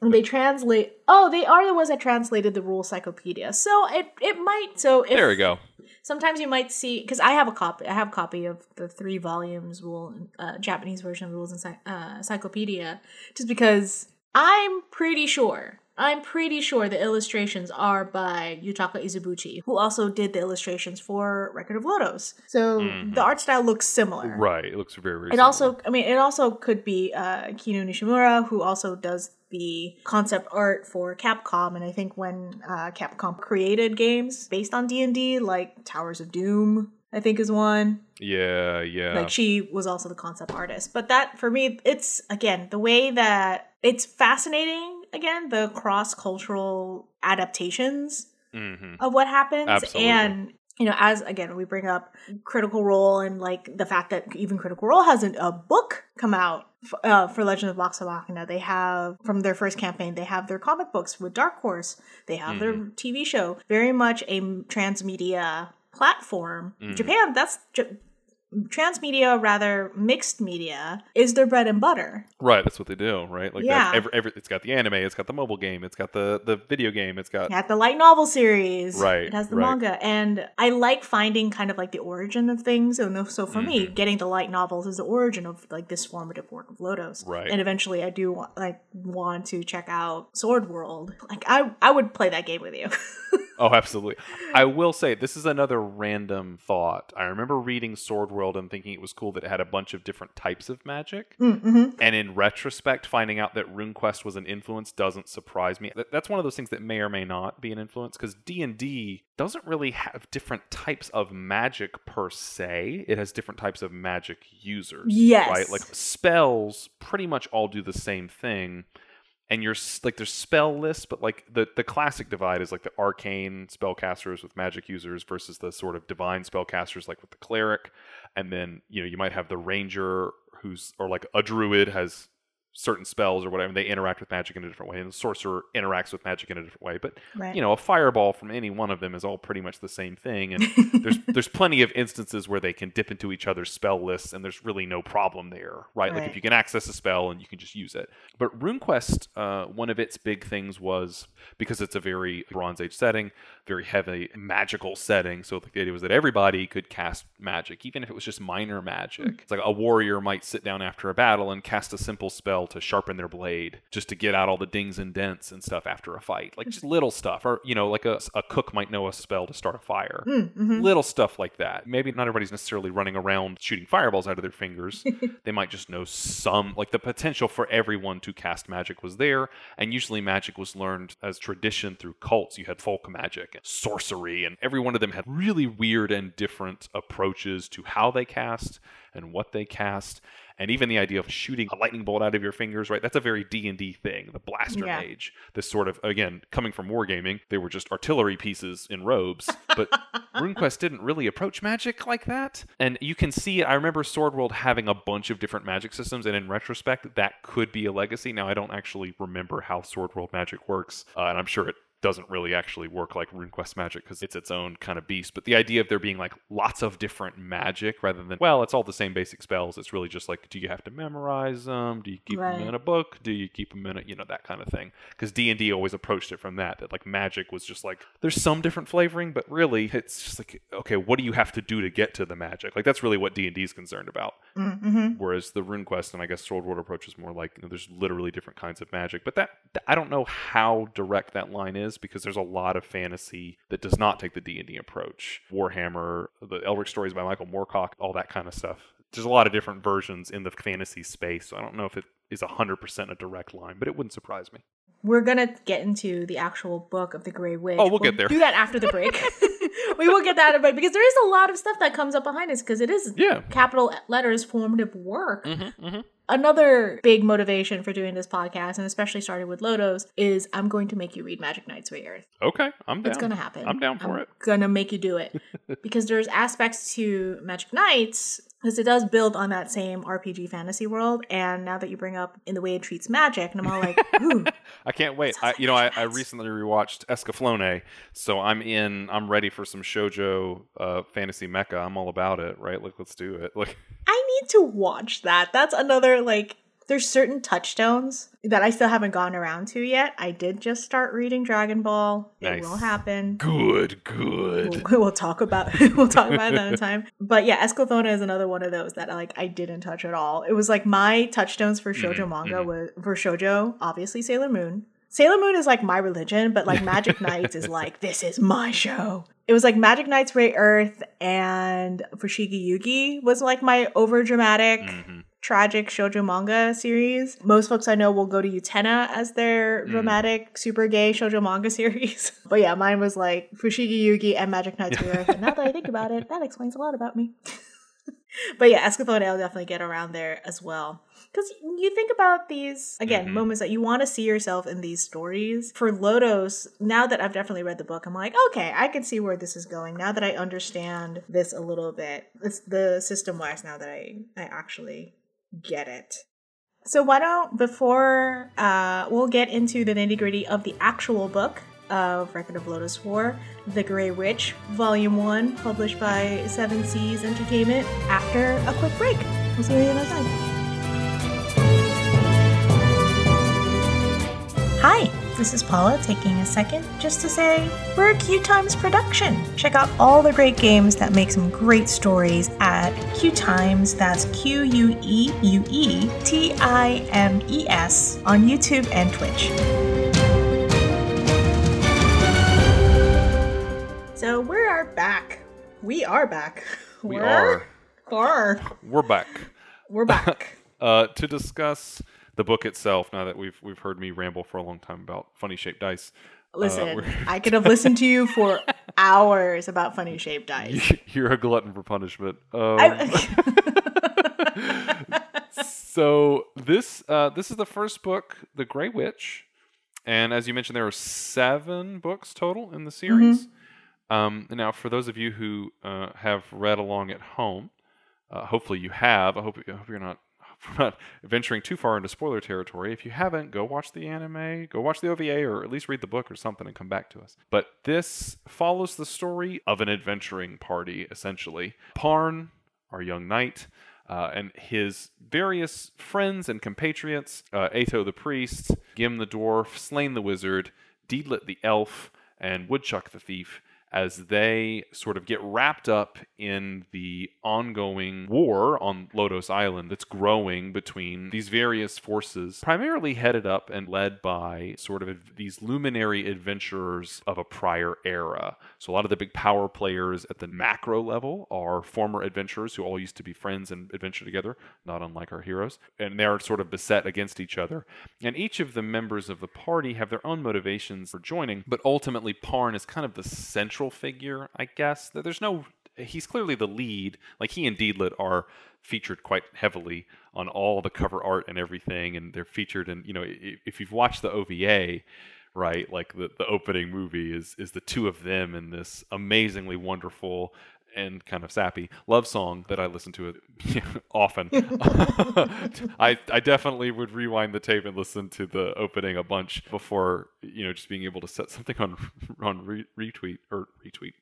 and they translate. Oh, they are the ones that translated the rule cyclopedia. So it it might. So if, there we go. Sometimes you might see because I have a copy. I have a copy of the three volumes rule uh, Japanese version of rules and uh, encyclopedia, just because I'm pretty sure. I'm pretty sure the illustrations are by Yutaka Izubuchi, who also did the illustrations for Record of Lodoss. So Mhm. the art style looks similar. Right. It looks very very. It similar. also, I mean, it also could be uh, Kinu Nishimura, who also does the concept art for Capcom. And I think when uh, Capcom created games based on D and D, like Towers of Doom, I think is one. Yeah. Yeah. Like she was also the concept artist. But that for me, it's again the way that it's fascinating. Again, the cross cultural adaptations hmm of what happens Absolutely. and you know as again we bring up critical role and like the fact that even critical role has an, a book come out f- uh, for legend of Vox Machina they have from their first campaign they have their comic books with dark horse they have their Mm-hmm. tv show very much a transmedia platform Mhm. japan that's Transmedia rather mixed media is their bread and butter Right. That's what they do. Right. Like Yeah. Every, every, it's got the anime. It's got the mobile game. It's got the the video game. It's got. Had the light novel series. Right, It has the right. manga. And I like finding kind of like the origin of things. So, no, so for me, Mhm. getting the light novels is the origin of like this formative work of Lodoss. Right. And eventually I do want, like want to check out Sword World. Like I I would play that game with you. Oh, absolutely. I will say this is another random thought. I remember reading Sword World and thinking it was cool that it had a bunch of different types of magic. mm-hmm. And in retrospect, finding out that RuneQuest was an influence doesn't surprise me. That's one of those things that may or may not be an influence because D and D doesn't really have different types of magic per se. It has different types of magic users. Yes. Right. Like spells, pretty much all do the same thing. And you're like there's spell lists, but like the the classic divide is like the arcane spellcasters with magic users versus the sort of divine spellcasters like with the cleric, and then you know you might have the ranger who's or like a druid has certain spells or whatever they interact with magic in a different way and the sorcerer interacts with magic in a different way but Right. you know a fireball from any one of them is all pretty much the same thing and there's there's plenty of instances where they can dip into each other's spell lists and there's really no problem there right, like if you can access a spell and you can just use it. But runequest uh, one of its big things was because it's a very bronze age setting very heavy magical setting so the idea was that everybody could cast magic even if it was just minor magic mm. it's like a warrior might sit down after a battle and cast a simple spell to sharpen their blade just to get out all the dings and dents and stuff after a fight like hmm. just little stuff or you know like a, a cook might know a spell to start a fire hmm, Mm-hmm. little stuff like that. Maybe not everybody's necessarily running around shooting fireballs out of their fingers. they might just know some, like the potential for everyone to cast magic was there. And usually magic was learned as tradition through cults. You had folk magic and sorcery, and every one of them had really weird and different approaches to how they cast and what they cast. And even the idea of shooting a lightning bolt out of your fingers, right? That's a very D and D thing. The blaster Yeah. mage, this sort of again coming from wargaming, they were just artillery pieces in robes. But RuneQuest didn't really approach magic like that. And you can see, I remember Sword World having a bunch of different magic systems, and in retrospect, that could be a legacy. Now, I don't actually remember how Sword World magic works, uh, and I'm sure it doesn't really actually work like RuneQuest magic because it's its own kind of beast. But the idea of there being like lots of different magic rather than, well, it's all the same basic spells. It's really just like, do you have to memorize them? Do you keep Right. them in a book? Do you keep them in a, you know, that kind of thing? Because D&D always approached it from that, that like magic was just like, there's some different flavoring, but really it's just like, okay, what do you have to do to get to the magic? Like that's really what D&D is concerned about. Mm-hmm. Whereas the RuneQuest and I guess Sword World approach is more like you know, there's literally different kinds of magic. But that I don't know how direct that line is because there's a lot of fantasy that does not take the D and D approach. Warhammer, the Elric stories by Michael Moorcock, all that kind of stuff. There's a lot of different versions in the fantasy space. So I don't know if it is 100% a direct line, but it wouldn't surprise me. We're gonna get into the actual book of the Grey Witch. Oh, we'll get there. Do that after the break. we will get that, but because there is a lot of stuff that comes up behind us because it is Yeah. capital letters formative work. Mm-hmm, mm-hmm. Another big motivation for doing this podcast, and especially started with Lodoss, is I'm going to make you read Magic Knights Rayearth. Okay, I'm down. It's gonna happen. I'm down for I'm it. Gonna make you do it because there's aspects to Magic Knights because it does build on that same RPG fantasy world. And now that you bring up in the way it treats magic, and I'm all like, ooh, I can't wait. I, you know, I, I recently rewatched Escaflowne, so I'm in. I'm ready for some shojo uh, fantasy mecha. I'm all about it. Right? Like, let's do it. Like, I need to watch that. That's another like. There's certain touchstones that I still haven't gotten around to yet. I did just start reading Dragon Ball. It will happen. good, good. We'll, we'll talk about we'll talk about it another time. But yeah, Escaflowne is another one of those that like I didn't touch at all. It was like my touchstones for shoujo Mhm, manga mhm. was for shoujo, obviously Sailor Moon. Sailor Moon is like my religion, but like Magic Knights is like this is my show. It was like Magic Knights Rayearth and Fushigi Yugi was like my over dramatic Mhm. tragic shoujo manga series. Most folks I know will go to Utena as their Mm. dramatic, super gay shoujo manga series. But yeah, mine was like Fushigi Yugi and Magic Knights Rayearth. And now that I think about it, that explains a lot about me. but yeah, Escaflowne I'll definitely get around there as well. Because you think about these, again, Mhm. moments that you want to see yourself in these stories. For Lodoss, now that I've definitely read the book, I'm like, okay, I can see where this is going. Now that I understand this a little bit, it's the system wise now that I, I actually get it. So why don't before uh, we'll get into the nitty gritty of the actual book of Record of Lodoss War, The Grey Witch, Volume One, published by Seven Seas Entertainment. After a quick break, we'll see you on the Hi, this is Paula taking a second just to say we're a QueueTimes production. Check out all the great games that make some great stories at QueueTimes, that's Q U E U E T I M E S, on YouTube and Twitch. So we are back. We are back. We We're- are. are. We're back We're back. uh, to discuss the book itself. Now that we've we've heard me ramble for a long time about funny shaped dice. Listen, we're- I could have listened to you for hours about funny shaped dice. You're a glutton for punishment. Um, so this uh, this is the first book, The Grey Witch, and as you mentioned, there are seven books total in the series. Um, now, for those of you who uh, have read along at home, uh, hopefully you have. I hope, I hope you're not. We're not venturing too far into spoiler territory. If you haven't, go watch the anime, go watch the OVA, or at least read the book or something and come back to us. But this follows the story of an adventuring party, essentially. Parn, our young knight, uh, and his various friends and compatriots, uh, Ato the priest, Gim the dwarf, Slayn the wizard, Deedlit the elf, and Woodchuck the thief, as they sort of get wrapped up in the ongoing war on Lodoss Island that's growing between these various forces, primarily headed up and led by sort of these luminary adventurers of a prior era. So a lot of the big power players at the macro level are former adventurers who all used to be friends and adventure together, not unlike our heroes. And they're sort of beset against each other. And each of the members of the party have their own motivations for joining, but ultimately Parn is kind of the central figure, I guess. There's no he's clearly the lead. Like he and Deedlit are featured quite heavily on all the cover art and everything, and they're featured in you know if you've watched the OVA, right? Like the the opening movie is is the two of them in this amazingly wonderful and kind of sappy love song that I listen to it often. I I definitely would rewind the tape and listen to the opening a bunch before you know just being able to set something on on re- retweet or retweet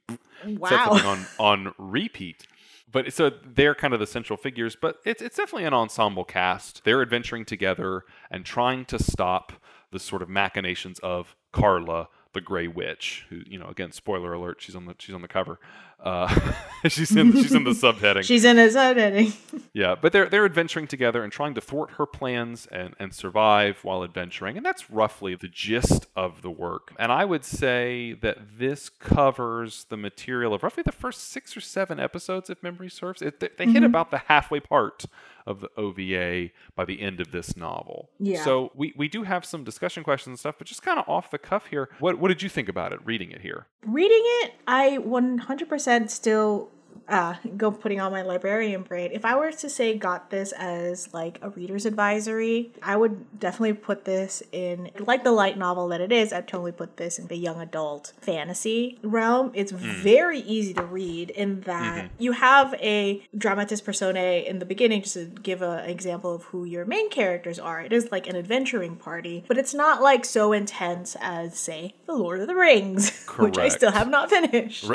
Wow. set something on on repeat. But so they're kind of the central figures, but it's it's definitely an ensemble cast. They're adventuring together and trying to stop the sort of machinations of Carla, the Grey Witch, who you know again spoiler alert, she's on the she's on the cover. Uh, she's in she's in the subheading. She's in a subheading. Yeah, but they're they're adventuring together and trying to thwart her plans and and survive while adventuring, and that's roughly the gist of the work. And I would say that this covers the material of roughly the first six or seven episodes, if memory serves. It, they they hit about the halfway part of the OVA by the end of this novel. Yeah. So we we do have some discussion questions and stuff, but just kind of off the cuff here. What what did you think about it reading it here? Reading it, I 100% still uh, go putting on my librarian brain. If I were to say got this as like a reader's advisory, I would definitely put this in like the light novel that it is. I'd totally put this in the young adult fantasy realm. It's very easy to read in that you have a dramatis personae in the beginning, just to give a- an example of who your main characters are. It is like an adventuring party, but it's not like so intense as say the Lord of the Rings, which I still have not finished.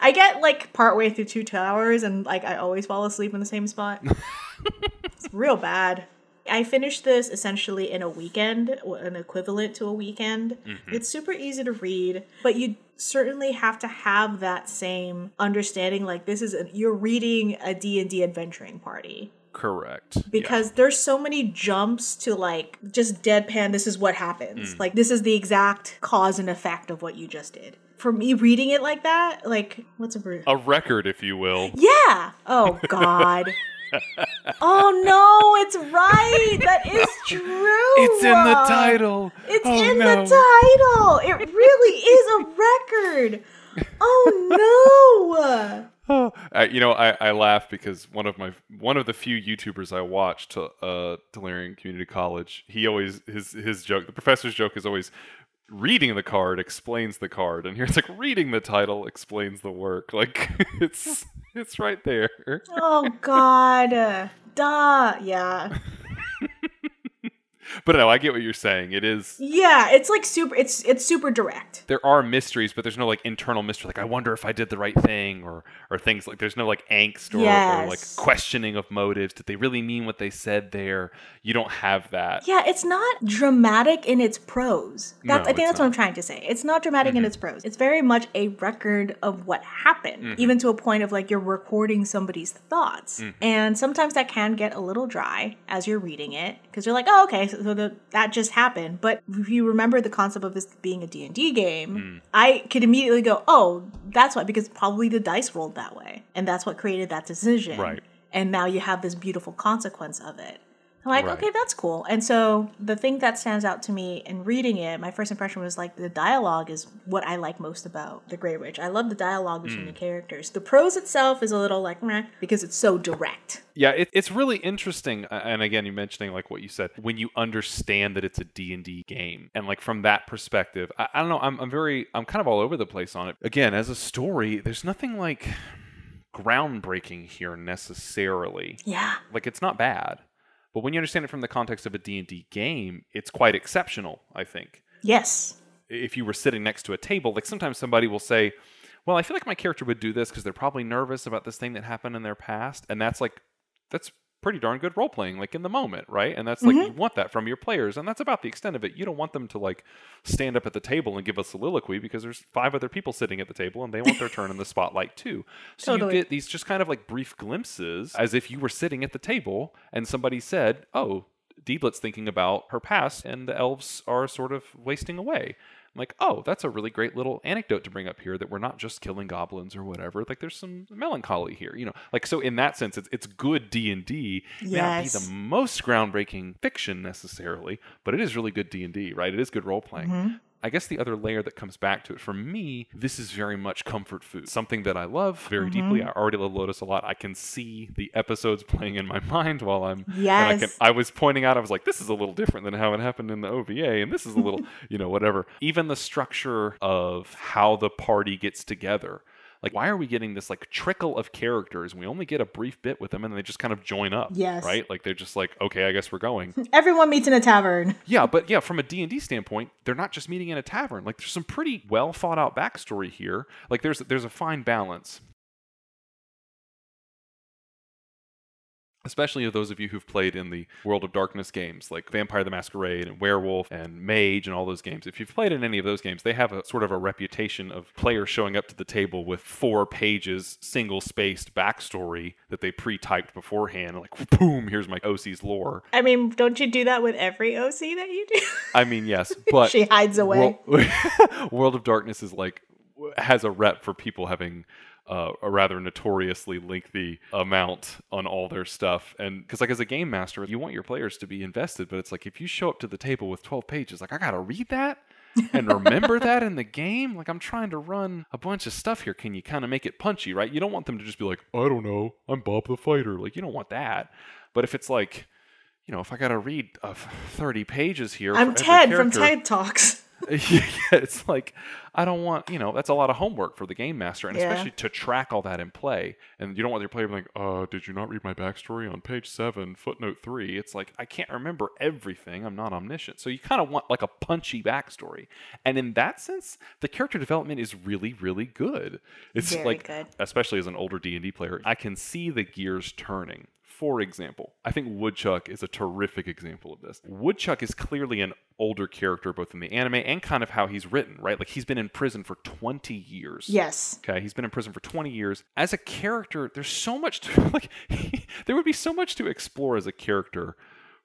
I get like partway through two towers and like I always fall asleep in the same spot. it's real bad. I finished this essentially in a weekend, an equivalent to a weekend. Mm-hmm. It's super easy to read, but you certainly have to have that same understanding like this is a, you're reading a D&D adventuring party Correct. Yeah. because there's so many jumps to like just deadpan this is what happens mm. like this is the exact cause and effect of what you just did for me reading it like that like what's a brew a record, if you will. yeah! Oh god. Oh no it's right! That is true! It's in the title. it's Oh, in no. the title! It really is a record! Oh no! Oh, I, you know, I, I laugh because one of my one of the few YouTubers I watch to uh Tolarian Community College, he always his his joke, the professor's joke is always reading the card explains the card, and here it's like reading the title explains the work. Like it's it's right there. oh god duh yeah But no, I get what you're saying. It is Yeah, it's like super. It's it's super direct. there are mysteries, but there's no like internal mystery. Like I wonder if I did the right thing, or or things like there's no like angst or, or like questioning of motives. Did they really mean what they said there? You don't have that. Yeah, it's not dramatic in its prose. That's, No, I think that's what I'm trying to say. It's not dramatic in mm-hmm. its prose. It's very much a record of what happened, mm-hmm. even to a point of like you're recording somebody's thoughts. Mm-hmm. And sometimes that can get a little dry as you're reading it because you're like, oh, okay, so, so the, that just happened. But if you remember the concept of this being a D&D game, mm. I could immediately go, oh, that's why, because probably the dice rolled that way. And that's what created that decision. Right. And now you have this beautiful consequence of it. I'm like, Right. okay, that's cool. And so the thing that stands out to me in reading it, my first impression was like the dialogue is what I like most about The Grey Witch. I love the dialogue between the mm. characters. The prose itself is a little like meh because it's so direct. Yeah, it, it's really interesting. And again, you mentioning like what you said when you understand that it's a D and D game, and like from that perspective, I, I don't know. I'm, I'm very, I'm kind of all over the place on it. Again, as a story, there's nothing like groundbreaking here necessarily. Yeah. Like it's not bad, but when you understand it from the context of a D and D game, it's quite exceptional. I think Yes. if you were sitting next to a table, like sometimes somebody will say, "Well, I feel like my character would do this because they're probably nervous about this thing that happened in their past," and that's like that's pretty darn good role playing, like in the moment, right? And that's like you mm-hmm. want that from your players, and that's about the extent of it. You don't want them to like stand up at the table and give a soliloquy because there's five other people sitting at the table and they want their turn in the spotlight too. So Totally. you get these just kind of like brief glimpses as if you were sitting at the table and somebody said, "Oh." Deedlit's thinking about her past, and the elves are sort of wasting away. I'm like, oh, that's a really great little anecdote to bring up here that we're not just killing goblins or whatever. Like, there's some melancholy here, you know. Like, so in that sense, it's it's good D and D. May not be the most groundbreaking fiction necessarily, but it is really good D and D, right? It is good role playing. Mm-hmm. I guess the other layer that comes back to it for me, this is very much comfort food. Something that I love very mm-hmm. deeply. I already love Lodoss a lot. I can see the episodes playing in my mind while I'm. and I, can, Yes. I was pointing out, I was like, this is a little different than how it happened in the OVA, and this is a little, you know, whatever. Even the structure of how the party gets together. Like, why are we getting this like trickle of characters? We only get a brief bit with them, and they just kind of join up. Yes. Right? Like they're just like, okay, I guess we're going. Everyone meets in a tavern. yeah, but yeah, from a D and D standpoint, they're not just meeting in a tavern. Like, there's some pretty well thought out backstory here. Like, there's there's a fine balance. Especially those of you who've played in the World of Darkness games like Vampire the Masquerade and Werewolf and Mage and all those games. If you've played in any of those games, they have a sort of a reputation of players showing up to the table with four pages, single spaced backstory that they pre typed beforehand. Like, boom, here's my OC's lore. I mean, don't you do that with every OC that you do? I mean, yes, but she hides away. World, World of Darkness is like has a rep for people having uh, a rather notoriously lengthy amount on all their stuff. And because, like, as a game master, you want your players to be invested, but it's like if you show up to the table with 12 pages, like, I got to read that and remember that in the game. Like, I'm trying to run a bunch of stuff here. Can you kind of make it punchy, right? You don't want them to just be like, I don't know, I'm Bob the Fighter. Like, you don't want that. But if it's like, you know, if I got to read uh, 30 pages here, I'm Ted from TED Talks. yeah, it's like I don't want you know that's a lot of homework for the game master, and yeah. especially to track all that in play. And you don't want your player being like, "Uh, did you not read my backstory on page seven, footnote three? It's like I can't remember everything. I'm not omniscient, so you kind of want like a punchy backstory. And in that sense, the character development is really, really good. It's Very like, good. especially as an older D and D player, I can see the gears turning for example, I think Woodchuck is a terrific example of this. Woodchuck is clearly an older character, both in the anime and kind of how he's written, right? Like he's been in prison for 20 years. Yes. Okay. He's been in prison for 20 years. As a character, there's so much to, like, there would be so much to explore as a character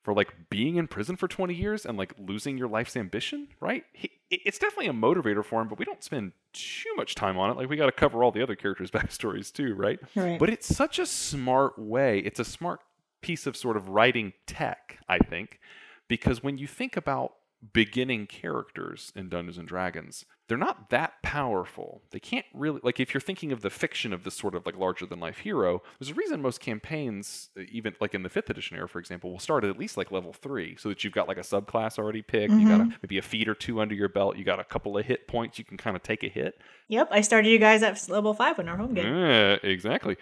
for like being in prison for 20 years and like losing your life's ambition, right? He, it's definitely a motivator for him, but we don't spend too much time on it. Like we got to cover all the other characters' backstories too, right? right? But it's such a smart way. It's a smart piece of sort of writing tech, I think, because when you think about beginning characters in Dungeons and Dragons, they're not that powerful. They can't really like if you're thinking of the fiction of this sort of like larger than life hero, there's a reason most campaigns, uh, even like in the fifth edition era, for example, will start at at least like level three, so that you've got like a subclass already picked. Mm-hmm. You got a, maybe a feat or two under your belt. You got a couple of hit points. You can kind of take a hit. Yep, I started you guys at level five in our home game. Yeah, exactly.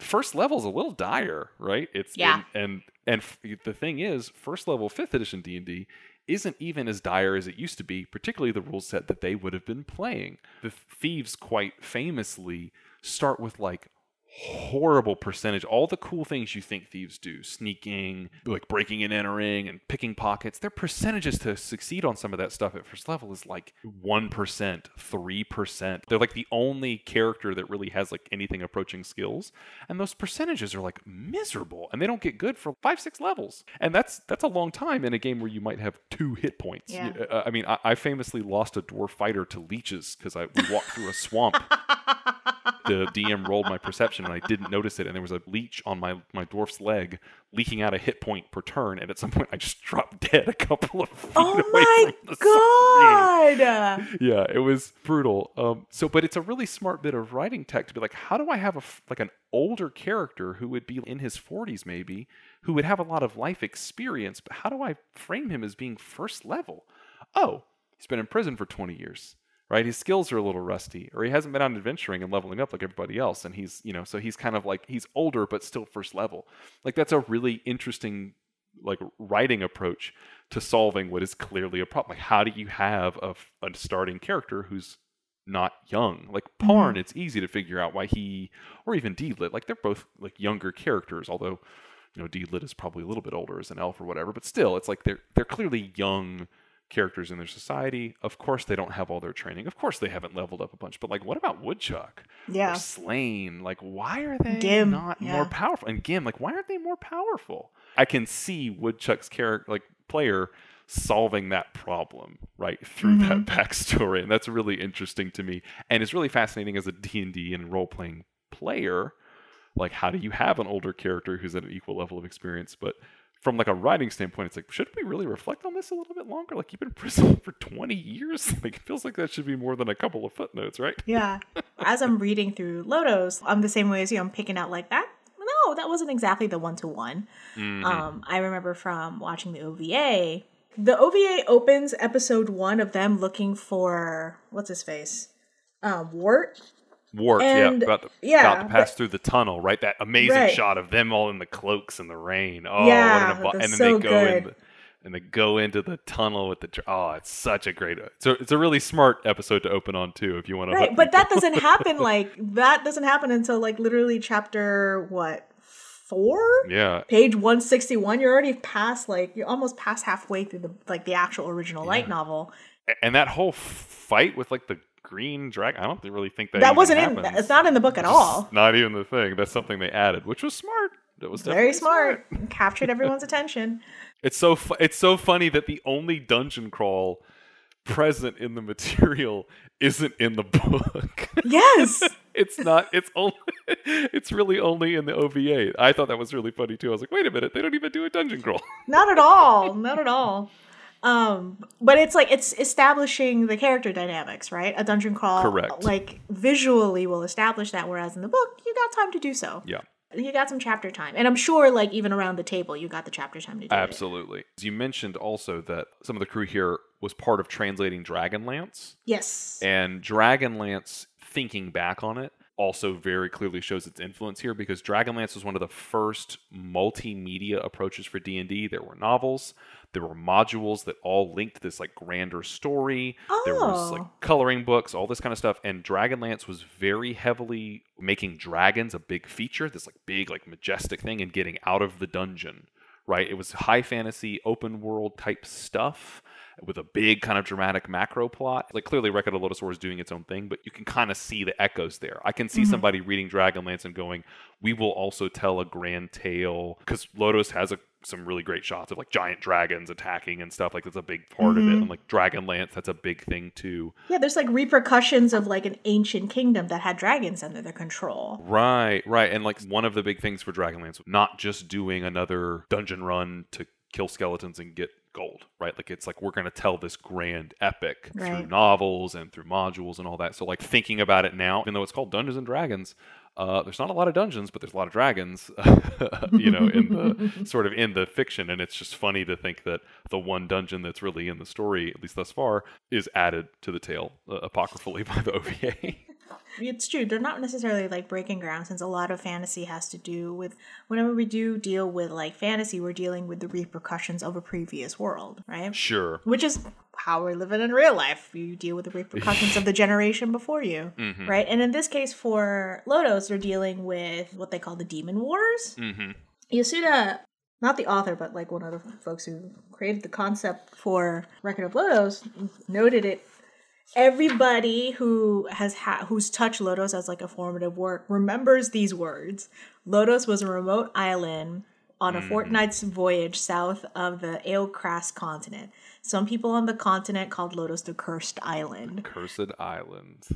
First level is a little dire, right? It's yeah, and and, and the thing is, first level fifth edition D and D isn't even as dire as it used to be, particularly the rule set that they would have been playing. The thieves quite famously start with like horrible percentage. All the cool things you think thieves do, sneaking, like breaking and entering and picking pockets, their percentages to succeed on some of that stuff at first level is like 1%, 3%. They're like the only character that really has like anything approaching skills. And those percentages are like miserable and they don't get good for 5 6 levels. And that's that's a long time in a game where you might have two hit points. Yeah. Uh, I mean, I, I famously lost a dwarf fighter to leeches cuz I walked through a swamp the DM rolled my perception and I didn't notice it, and there was a leech on my my dwarf's leg leaking out a hit point per turn, and at some point I just dropped dead a couple of feet oh away my from the god! Screen. Yeah, it was brutal. Um, so, but it's a really smart bit of writing tech to be like, how do I have a like an older character who would be in his 40s maybe, who would have a lot of life experience, but how do I frame him as being first level? Oh, he's been in prison for 20 years right? His skills are a little rusty, or he hasn't been out adventuring and leveling up like everybody else. And he's, you know, so he's kind of like he's older but still first level. Like that's a really interesting like writing approach to solving what is clearly a problem. Like how do you have a, a starting character who's not young? Like Parn, mm-hmm. it's easy to figure out why he, or even Deedlit, like they're both like younger characters, although you know Deedlit is probably a little bit older as an elf or whatever. But still, it's like they're they're clearly young characters in their society. Of course, they don't have all their training. Of course, they haven't leveled up a bunch. But like, what about Woodchuck? Yeah, or Slain. Like, why are they Gim, not yeah. more powerful? And Gim, like, why aren't they more powerful? I can see Woodchuck's character, like player, solving that problem right through mm-hmm. that backstory, and that's really interesting to me. And it's really fascinating as a D and D and role playing player. Like, how do you have an older character who's at an equal level of experience, but from like a writing standpoint, it's like, should we really reflect on this a little bit longer? Like you've been in prison for 20 years? Like it feels like that should be more than a couple of footnotes, right? Yeah. As I'm reading through Lodoss, I'm the same way as you. I'm picking out like that. No, that wasn't exactly the one to one. Um, I remember from watching the OVA. The OVA opens episode one of them looking for what's his face, um, Wort, Warped, And- yeah, about to, yeah, about to pass through the tunnel, right? That amazing Right. shot of them all in the cloaks in the rain. Oh, Yeah, what an and then so they go in, the, and they go into the tunnel with the. Oh, it's such a great. So it's a really smart episode to open on too, if you want to. Right, but that doesn't happen like that doesn't happen until like literally chapter what four? Yeah, Page one sixty one. You're already past like you're almost past halfway through the like the actual original light novel. And that whole fight with like the green dragon. I don't really think that That wasn't in. It's not in the book at all. Not even the thing. That's something they added, which was smart. That was Very definitely smart. Captured everyone's attention. It's so fu- it's so funny that the only dungeon crawl present in the material isn't in the book. Yes. it's not. It's only. It's really only in the OVA. I thought that was really funny too. I was like, wait a minute, they don't even do a dungeon crawl. Not at all. Not at all. Um, but it's like it's establishing the character dynamics, right? A dungeon crawl, Correct. Like visually will establish that, whereas in the book, you got time to do so. yeah, You got some chapter time, and I'm sure, like even around the table, you got the chapter time to do it. absolutely. You mentioned also that some of the crew here was part of translating Dragonlance. Yes. And Dragonlance, thinking back on it, also very clearly shows its influence here because Dragonlance was one of the first multimedia approaches for D&D. There were novels, there were modules that all linked this like grander story. There was like Oh. coloring books, all this kind of stuff and Dragonlance was very heavily making dragons a big feature, this like big like majestic thing and getting out of the dungeon. Right? It was high fantasy open world type stuff with a big kind of dramatic macro plot. Like clearly Record of Lodoss War is doing its own thing, but you can kind of see the echoes there. I can see Mhm. somebody reading Dragonlance and going, "We will also tell a grand tale," because Lodoss has a, some really great shots of like giant dragons attacking and stuff. Like that's a big part of it, Mhm. and like Dragonlance, that's a big thing too. Yeah, there's like repercussions of like an ancient kingdom that had dragons under their control. Right, right, and like one of the big things for Dragonlance, not just doing another dungeon run to kill skeletons and get gold, right? Like it's like we're going to tell this grand epic through novels and through modules and all that. So like thinking about it now, even though it's called Dungeons and Dragons, uh, there's not a lot of dungeons, but there's a lot of dragons, you know, in the sort of in the fiction, and it's just funny to think that the one dungeon that's really in the story, at least thus far, is added to the tale uh, apocryphally by the OVA. It's true. They're not necessarily like breaking ground since a lot of fantasy has to do with whenever we do deal with like fantasy, we're dealing with the repercussions of a previous world, right? sure. Which is how we're living in real life. You deal with the repercussions of the generation before you, Mhm. right? And in this case, for Lodoss, they're dealing with what they call the Demon Wars. hmm Yasuda, not the author, but like one of the folks who created the concept for Record of Lodoss, noted it. Everybody who has ha- who's touched Lodoss as like a formative work remembers these words. Lodoss was a remote island on a mm. fortnight's voyage south of the Alecrast continent. Some people on the continent called Lodoss the Cursed Island. Cursed Island.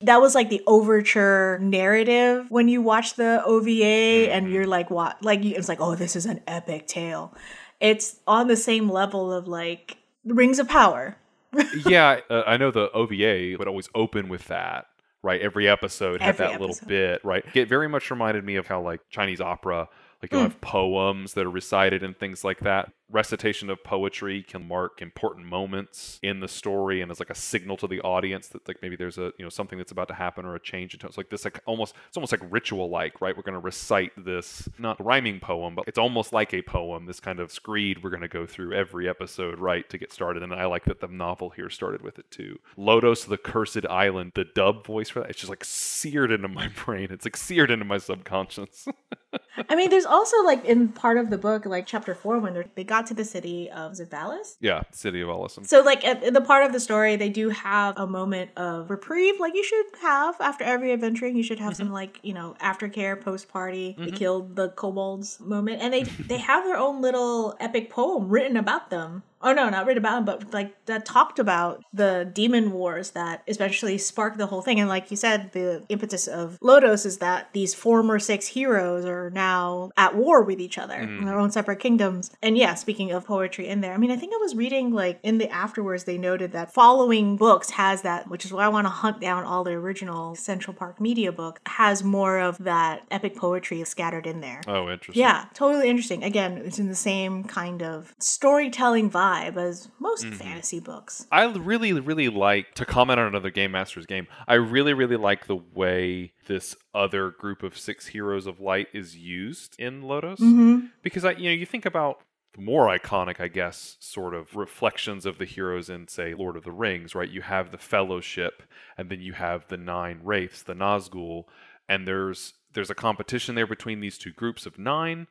that was like the overture narrative when you watch the OVA and mm-hmm. you're like what like it's like oh this is an epic tale. It's on the same level of like Rings of Power. yeah, uh, I know the OVA would always open with that, right? Every episode had Every that little bit, right? It very much reminded me of how like Chinese opera, like you'll Mm. have poems that are recited and things like that. Recitation of poetry can mark important moments in the story and as like a signal to the audience that like maybe there's a you know something that's about to happen or a change in tone. It's like this like almost it's almost like ritual like, right? We're gonna recite this not rhyming poem, but it's almost like a poem, this kind of screed we're gonna go through every episode, right, to get started. And I like that the novel here started with it too. Lodoss the Cursed Island, the dub voice for that, it's just like seared into my brain. It's like seared into my subconscious. I mean, there's also like in part of the book, like chapter four, when they're, they got to the city of Zidvalis. yeah, City of Ellison. So, like at, in the part of the story, they do have a moment of reprieve, like you should have after every adventuring. You should have mm-hmm. some like you know aftercare, post party. They mm-hmm. killed the kobolds moment, and they they have their own little epic poem written about them. Oh no, not written about them, but like that talked about the demon wars that especially sparked the whole thing. And like you said, the impetus of Lodoss is that these former six heroes are now at war with each other in their own separate kingdoms. And yeah, speaking of poetry in there, I mean, I think I was reading like in the afterwards they noted that following books has that, which is why I want to hunt down all the original Central Park Media book has more of that epic poetry scattered in there. Oh, interesting. Yeah, totally interesting. Again, it's in the same kind of storytelling vibe vibe as most fantasy books. I really, really like to comment on another Game Master's game. I really, really like the way this other group of six heroes of light is used in Lodoss Mm-hmm. because I, you know, you think about the more iconic, I guess, sort of reflections of the heroes in, say, Lord of the Rings, right? You have the Fellowship, and then you have the Nine Wraiths, the Nazgul, and there's there's a competition there between these two groups of nine,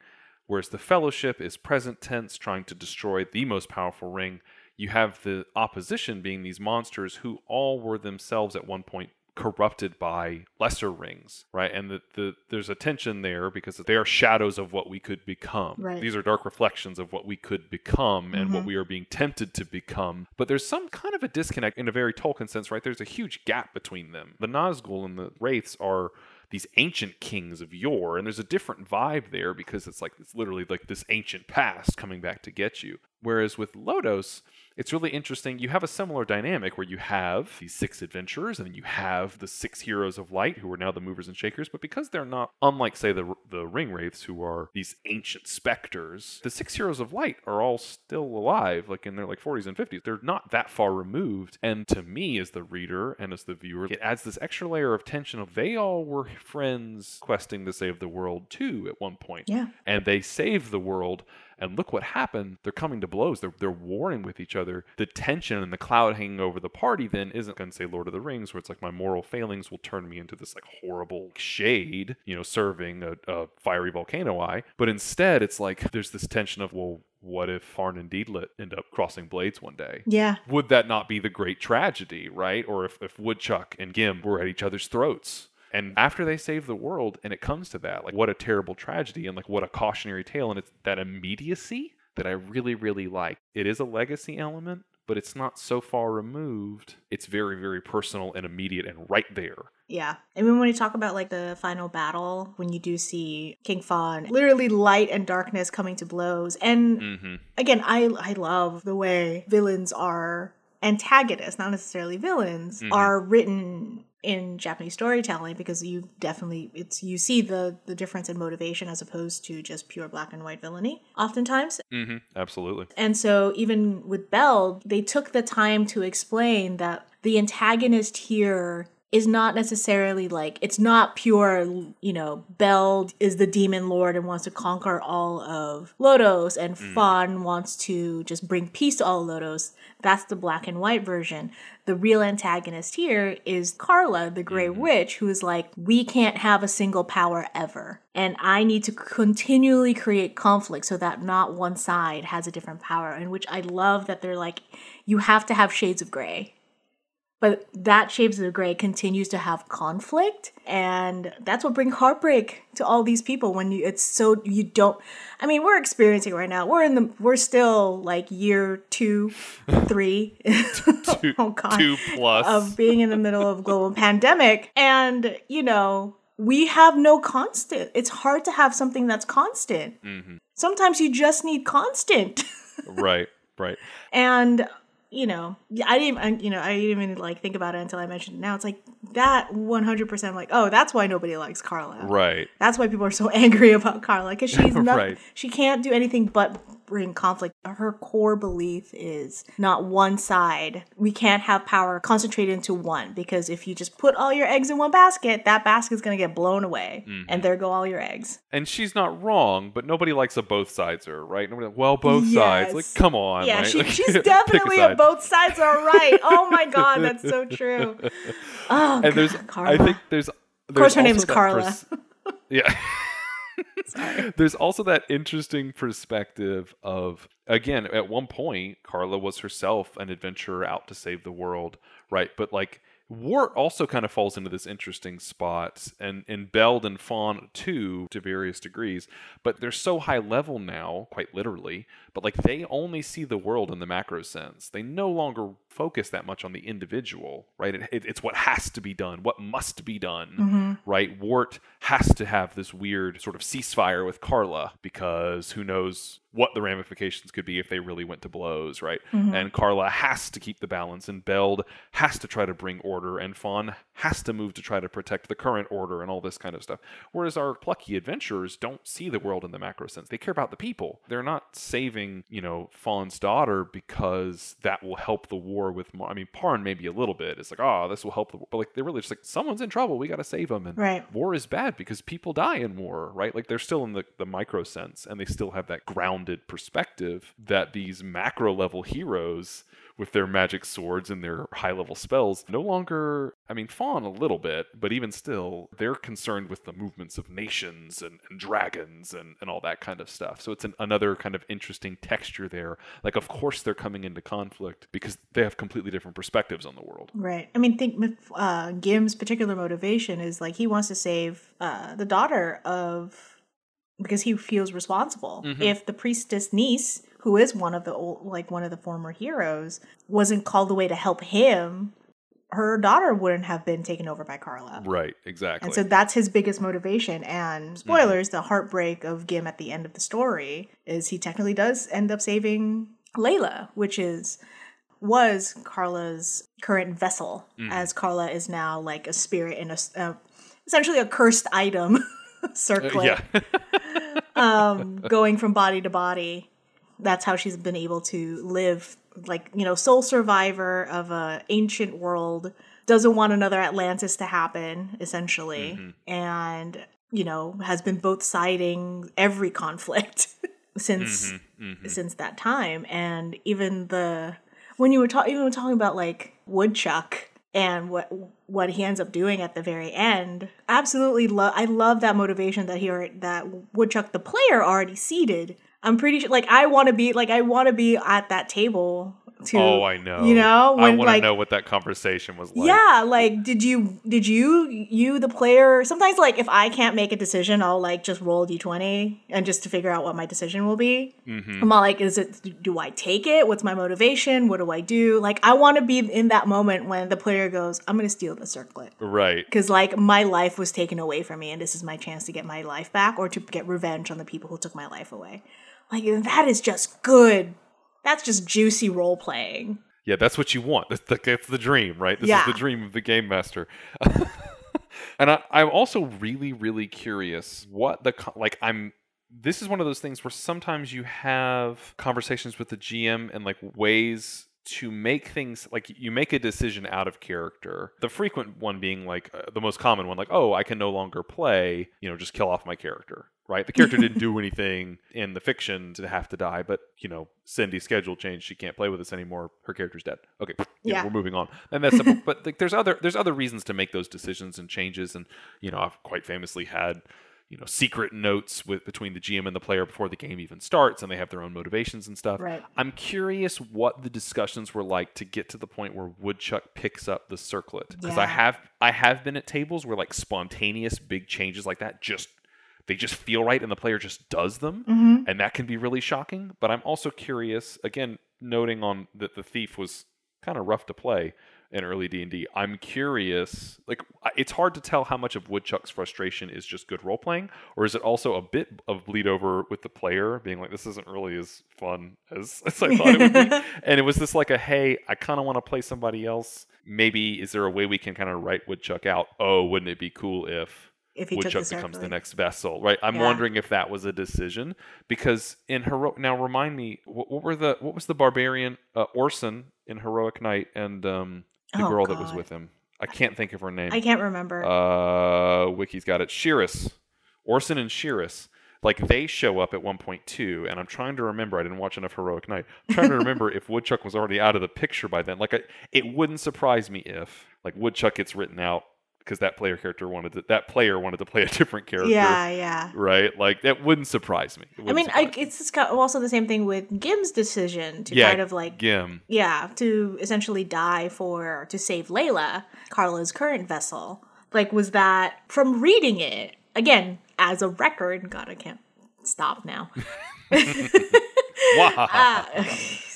whereas the Fellowship is present tense, trying to destroy the most powerful ring. You have the opposition being these monsters who all were themselves at one point corrupted by lesser rings, right? And the, the there's a tension there because they are shadows of what we could become. Right. These are dark reflections of what we could become and what Mhm. we are being tempted to become. But there's some kind of a disconnect in a very Tolkien sense, right? There's a huge gap between them. The Nazgul and the Wraiths are these ancient kings of yore, and there's a different vibe there because it's like it's literally like this ancient past coming back to get you. Whereas with Lodoss, it's really interesting. You have a similar dynamic where you have these six adventurers, and then you have the six heroes of light who are now the movers and shakers. But because they're not, unlike say the the ring wraiths, who are these ancient specters, the six heroes of light are all still alive, like in their like 40s and 50s. They're not that far removed. And to me, as the reader and as the viewer, it adds this extra layer of tension of they all were friends questing to save the world too at one point Yeah. and they save the world. And look what happened. They're coming to blows. They're, they're warring with each other. The tension and the cloud hanging over the party then isn't going to say Lord of the Rings, where it's like my moral failings will turn me into this like horrible shade, you know, serving a, a fiery volcano eye. But instead, it's like there's this tension of, well, what if Parn and Deedlit end up crossing blades one day? Yeah. would that not be the great tragedy, right? Or if, if Woodchuck and Gim were at each other's throats. And after they save the world and it comes to that, like what a terrible tragedy and like what a cautionary tale. And it's that immediacy that I really, really like. It is a legacy element, but it's not so far removed. It's very, very personal and immediate and right there. Yeah. I mean, when you talk about like the final battle, when you do see King Fahn, literally light and darkness coming to blows. And Mm-hmm. again, I I love the way villains are antagonists, not necessarily villains, Mhm. are written in Japanese storytelling because you definitely it's you see the the difference in motivation as opposed to just pure black and white villainy oftentimes. Mm-hmm. Absolutely. And so even with Beld, they took the time to explain that the antagonist here is not necessarily like it's not pure, you know, Beld is the demon lord and wants to conquer all of Lodoss and mm. Fahn wants to just bring peace to all Lodoss. That's the black and white version. The real antagonist here is Carla, the Grey mm. Witch, who is like, we can't have a single power ever. And I need to continually create conflict so that not one side has a different power. And which I love that they're like, you have to have shades of gray. But that Shades of Grey continues to have conflict, and that's what brings heartbreak to all these people when you it's so you don't. I mean, we're experiencing right now. We're in the we're still like year two, three. Two, oh god, two plus. of being in the middle of global pandemic, and you know we have no constant. It's hard to have something that's constant. mm-hmm. Sometimes you just need constant. Right. Right. and you know i didn't I, you know i didn't even like think about it until i mentioned it now it's like that 100% like oh that's why nobody likes carla Right. that's why people are so angry about carla because she's not Right. she can't do anything but bring conflict her core belief is not one side we can't have power concentrated into one because if you just put all your eggs in one basket that basket's going to get blown away Mm-hmm. and there go all your eggs And she's not wrong, but nobody likes a both sides her, right? Nobody, well, both sides. Like, come on. yeah, right? she, Like, she's pick a definitely a both sides are right. Oh my god, that's so true. Oh, And there's, Carla. I think there's. of course, her there's name's also that Carla. pers- yeah. There's also that interesting perspective of again, at one point, Carla was herself an adventurer out to save the world, right? But like Wort also kind of falls into this interesting spot, and and Beld and Fahn too, to various degrees. But they're so high level now, quite literally. But like they only see the world in the macro sense. They no longer focus that much on the individual, right? It, it- it's what has to be done, what must be done, Mm-hmm. right? Wort has to have this weird sort of ceasefire with Carla because who knows what the ramifications could be if they really went to blows, right? Mm-hmm. And Carla has to keep the balance, and Beld has to try to bring order order, and Fahn has to move to try to protect the current order and all this kind of stuff. Whereas our plucky adventurers don't see the world in the macro sense. They care about the people. They're not saving, you know, Fahn's daughter because that will help the war with. Mar- I mean, Parn maybe a little bit. It's like, oh, this will help the war. But like, they're really just like, someone's in trouble. We got to save them. And Right. war is bad because people die in war, right? Like they're still in the, the micro sense and they still have that grounded perspective that these macro level heroes with their magic swords and their high level spells no longer, I mean, fahn a little bit, but even still, they're concerned with the movements of nations and, and dragons and, and all that kind of stuff. So it's an, another kind of interesting texture there. Like, of course, they're coming into conflict because they have completely different perspectives on the world. Right. I mean, think uh, Gim's particular motivation is like he wants to save uh, the daughter of because he feels responsible. Mhm. If the priestess niece, who is one of the old, like one of the former heroes, wasn't called away to help him, her daughter wouldn't have been taken over by Carla. Right, exactly. And so that's his biggest motivation. And spoilers, the heartbreak of Gim at the end of the story is he technically does end up saving Layla, which is was Carla's current vessel, as Carla is now like a spirit in a uh, essentially a cursed item Uh, yeah. um, going from body to body. That's how she's been able to live, like you know, sole survivor of a ancient world. Doesn't want another Atlantis to happen, essentially, mm-hmm. and you know has been both siding every conflict since mm-hmm. Mm-hmm. since that time. And even the when you were talking, even when talking about like Woodchuck and what what he ends up doing at the very end, absolutely love. I love that motivation that he that Woodchuck the player already seeded. I'm pretty sure, like I want to be like I want to be at that table to. oh, I know. You know, I want to like know what that conversation was like. yeah, like did you did you you the player sometimes like if I can't make a decision, I'll like just roll d20 and just to figure out what my decision will be. Mm-hmm. I'm all like, is it do I take it? What's my motivation? What do I do? Like I want to be in that moment when the player goes, I'm gonna steal the circlet. Right. Because like my life was taken away from me and this is my chance to get my life back or to get revenge on the people who took my life away. Like that is just good. That's just juicy role playing. Yeah, that's what you want. That's the, that's the dream, right? This Yeah. is the dream of the game master. and I, I'm also really, really curious what the like. I'm. This is one of those things where sometimes you have conversations with the GM and like ways to make things like you make a decision out of character. The frequent one being like uh, the most common one, like oh, I can no longer play. You know, just kill off my character. Right, the character didn't do anything in the fiction to have to die, but you know, Cindy's schedule changed. She can't play with us anymore. Her character's dead. Okay, know, Yeah. we're moving on. And that's simple. but like, there's other there's other reasons to make those decisions and changes. And you know, I've quite famously had you know secret notes with between the GM and the player before the game even starts, and they have their own motivations and stuff. Right. I'm curious what the discussions were like to get to the point where Woodchuck picks up the circlet because I have I have been at tables where like spontaneous big changes like that just they just feel right and the player just does them Mm-hmm. and that can be really shocking. But i'm also curious again noting on that the thief was kind of rough to play in early d&d i'm curious like it's hard to tell how much of woodchuck's frustration is just good role playing or is it also a bit of bleed over with the player being like this isn't really as fun as, as i thought it would be. And it was this like a hey i kind of want to play somebody else. Maybe is there a way we can kind of write woodchuck out? Oh wouldn't it be cool if If he took Woodchuck becomes the next vessel, right? I'm Yeah. wondering if that was a decision because in heroic. Now remind me, what, what were the what was the barbarian uh, Orson in heroic knight and um, the Oh, girl that was with him? I can't think of her name. I can't remember. Uh, Wiki's got it. Shiris, Orson and Shiris. Like they show up at one point too, and I'm trying to remember. I didn't watch enough heroic knight. I'm trying to remember if Woodchuck was already out of the picture by then. Like I, it wouldn't surprise me if like Woodchuck gets written out because that player character wanted to, that player wanted to play a different character. yeah, yeah. Right, like that wouldn't surprise me. I wouldn't mean, I, it's also the same thing with Gim's decision to yeah, kind of like Gim. yeah, to essentially die for to save Layla, Carla's current vessel. Like, was that from reading it again as a record? God, I can't stop now. Wow. Ah.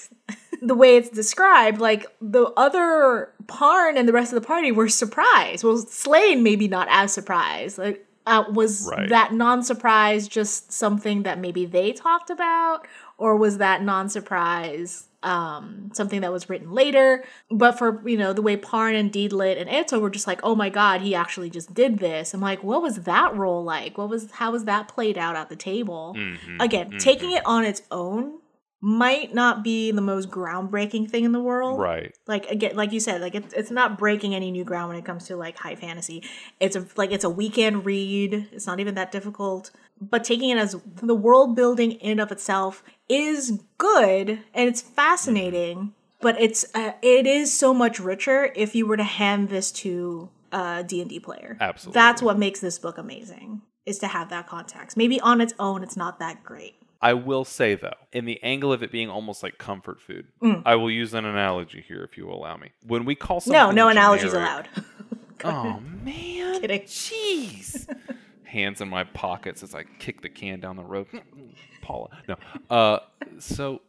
the way it's described, like the other Parn and the rest of the party were surprised. Well, Slayn maybe not as surprised. Like, uh, was Right. that non-surprise just something that maybe they talked about, or was that non-surprise um something that was written later but for you know the way parn and deedlit and eto were just like oh my god he actually just did this i'm like what was that role like what was how was that played out at the table Mhm, again mhm. taking it on its own might not be the most groundbreaking thing in the world. Right. like again like you said like it's, it's not breaking any new ground when it comes to like high fantasy. It's a like it's a weekend read. It's not even that difficult. But taking it as the world building in and of itself is good and it's fascinating but it's uh, it is so much richer if you were to hand this to a d&d player. Absolutely. that's what makes this book amazing is to have that context. Maybe on its own it's not that great I will say though, in the angle of it being almost like comfort food, Mm. I will use an analogy here if you will allow me. When we call something no no analogies allowed Oh man, Kidding. jeez. Hands in my pockets as I kick the can down the road. Paula, no. Uh, so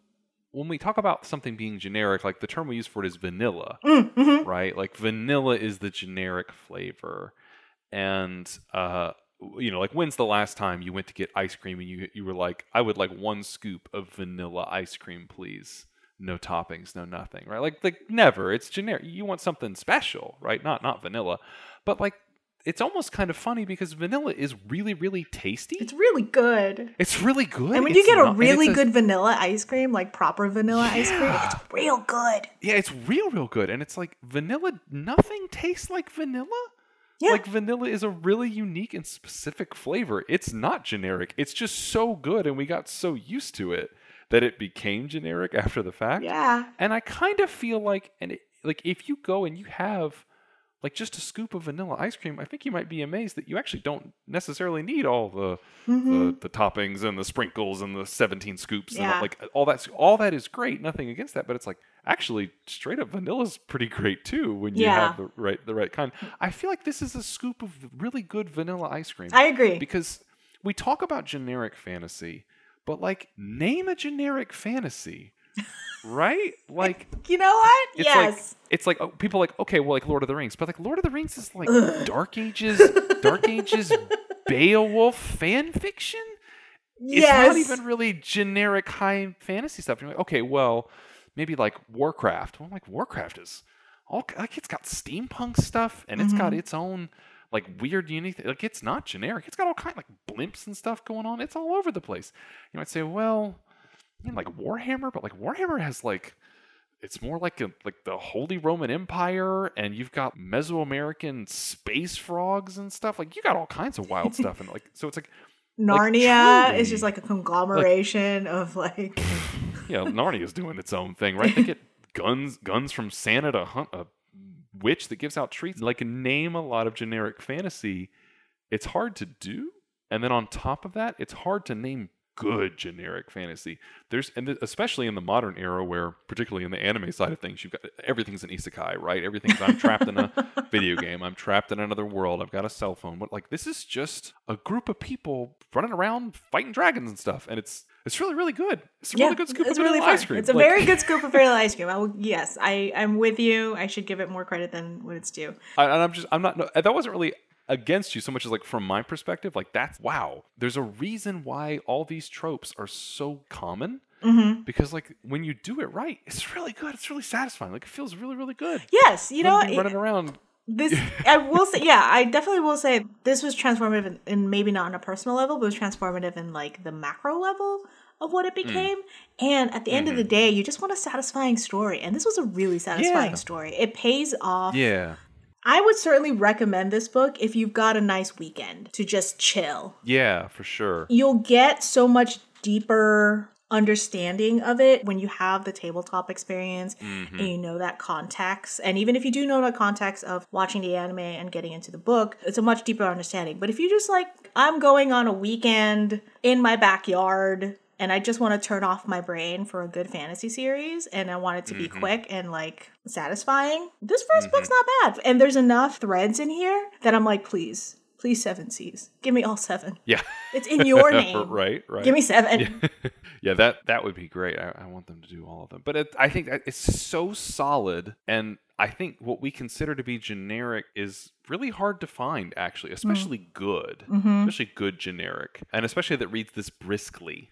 when we talk about something being generic, like the term we use for it is vanilla, mm-hmm. right? Like vanilla is the generic flavor, and uh, you know, like when's the last time you went to get ice cream and you you were like, I would like one scoop of vanilla ice cream, please. No toppings, no nothing, right? Like like never. It's generic. You want something special, right? Not not vanilla, but like it's almost kind of funny because vanilla is really really tasty. it's really good It's really good. And when you get a not- and really good vanilla ice cream, like proper vanilla ice cream, it's real good. yeah, it's real real good, and it's like vanilla. Nothing tastes like vanilla. Yeah. Like vanilla is a really unique and specific flavor. It's not generic. It's just so good, and we got so used to it that it became generic after the fact. Yeah. And I kind of feel like, and it, like if you go and you have like just a scoop of vanilla ice cream, I think you might be amazed that you actually don't necessarily need all the the, mm-hmm. the toppings and the sprinkles and the 17 scoops and all, like all that's all that is great. Nothing against that, but it's like actually straight up vanilla is pretty great too when you Yeah. have the right the right kind. I feel like this is a scoop of really good vanilla ice cream I agree. because we talk about generic fantasy, but like name a generic fantasy, right? Like you know what? it's yes. like it's like oh, people are like okay, well like Lord of the Rings, but like Lord of the Rings is like Ugh. Dark Ages, Dark Ages Beowulf fan fiction. It's not even really generic high fantasy stuff. You're like, okay, well, maybe like Warcraft. Well, like Warcraft is all like it's got steampunk stuff and it's got Mhm. its own like weird unique like it's not generic. It's got all kind of like blimps and stuff going on. It's all over the place. You might say, well, you know, like Warhammer, but like Warhammer has like it's more like a, like the Holy Roman Empire, and you've got Mesoamerican space frogs and stuff. Like you got all kinds of wild stuff, and like so it's like Narnia truly. is just like a conglomeration of like you know, Narnia's doing its own thing, right? They get guns guns from Santa to hunt a witch that gives out treats. Like name a lot of generic fantasy. It's hard to do, and then on top of that, it's hard to name good generic fantasy. There's and especially in the modern era where particularly in the anime side of things, you've got everything's an isekai, right? Everything's I'm trapped in a video game. I'm trapped in another world. I've got a cell phone. But like this is just a group of people running around fighting dragons and stuff, and it's it's really really good. It's a really good scoop of really vanilla fun. ice cream. It's a Like- very good scoop of vanilla ice cream. I will, yes, I I'm with you. I should give it more credit than what it's due. I, and I'm just I'm not no, that wasn't really against you so much as like from my perspective like that's wow there's a reason why all these tropes are so common hmm because like when you do it right it's really good it's really satisfying like it feels really really good Yes, you know what? running around this I will say, yeah, I definitely will say this was transformative, in, in maybe not on a personal level, but it was transformative in like the macro level of what it Mm. became. And at the end of the day, you just want a satisfying story, and this was a really satisfying Mm-hmm. Yeah. story. It pays off. yeah I would certainly recommend this book if you've got a nice weekend to just chill. yeah for sure You'll get so much deeper understanding of it when you have the tabletop experience Mhm. and you know that context. And even if you do know the context of watching the anime and getting into the book, it's a much deeper understanding. But if you just like, I'm going on a weekend in my backyard and I just want to turn off my brain for a good fantasy series and I want it to be Mhm. quick and like satisfying, this 1st book's not bad. And there's enough threads in here that I'm like, please, please, Seven Seas. Give me all seven. yeah It's in your name. right right Give me seven. yeah. yeah, that that would be great. I, I want them to do all of them, but it, I think that it's so solid, and I think what we consider to be generic is really hard to find, actually, especially good, hmm especially good generic, and especially that reads this briskly.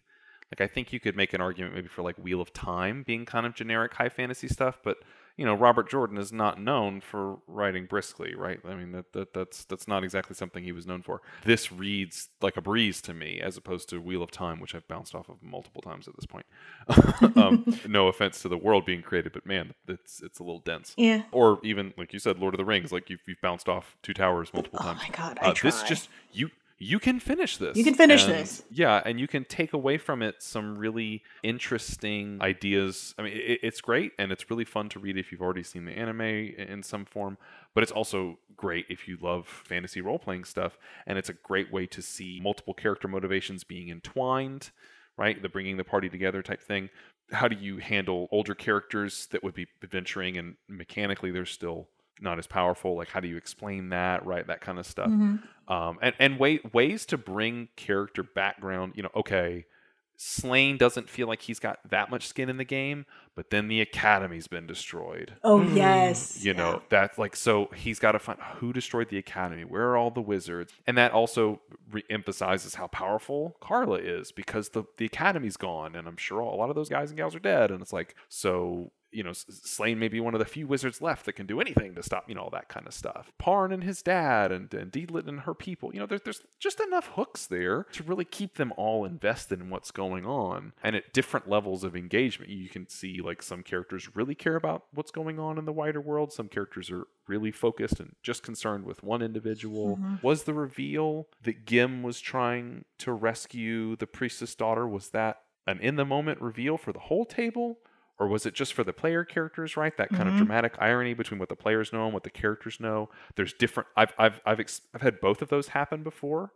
Like I think you could make an argument maybe for like Wheel of Time being kind of generic high fantasy stuff, but you know, Robert Jordan is not known for writing briskly, right? I mean, that, that that's that's not exactly something he was known for. This reads like a breeze to me, as opposed to Wheel of Time, which I've bounced off of multiple times at this point. um, no offense to the world being created, but man, it's it's a little dense. Yeah. Or even like you said, Lord of the Rings, like you've, you've bounced off Two Towers multiple Oh times. my god, I Uh, this just you you can finish this. You can finish And- this. Yeah, and you can take away from it some really interesting ideas. I mean, it, it's great and it's really fun to read if you've already seen the anime in some form, but it's also great if you love fantasy role playing stuff. And it's a great way to see multiple character motivations being entwined, right? The bringing the party together type thing. How do you handle older characters that would be adventuring and mechanically they're still not as powerful? Like, how do you explain that, right? That kind of stuff Mhm. um, and and way, ways to bring character background. You know, okay, Slayn doesn't feel like he's got that much skin in the game, but then the academy's been destroyed. Oh yes. You know, that's like so he's got to find who destroyed the academy. Where are all the wizards? And that also re-emphasizes how powerful Carla is because the the academy's gone, and I'm sure a lot of those guys and gals are dead. And it's like so you know, Slayn may be one of the few wizards left that can do anything to stop, you know, all that kind of stuff. Parn and his dad, and, and Deedlit and her people. You know, there's, there's just enough hooks there to really keep them all invested in what's going on. And at different levels of engagement, you can see like some characters really care about what's going on in the wider world. Some characters are really focused and just concerned with one individual. Mm-hmm. Was the reveal that Gim was trying to rescue the priestess daughter, was that an in the moment reveal for the whole table? Or was it just for the player characters right? That kind of mm-hmm. dramatic irony between what the players know and what the characters know. There's different i've i've i've, ex- I've had both of those happen before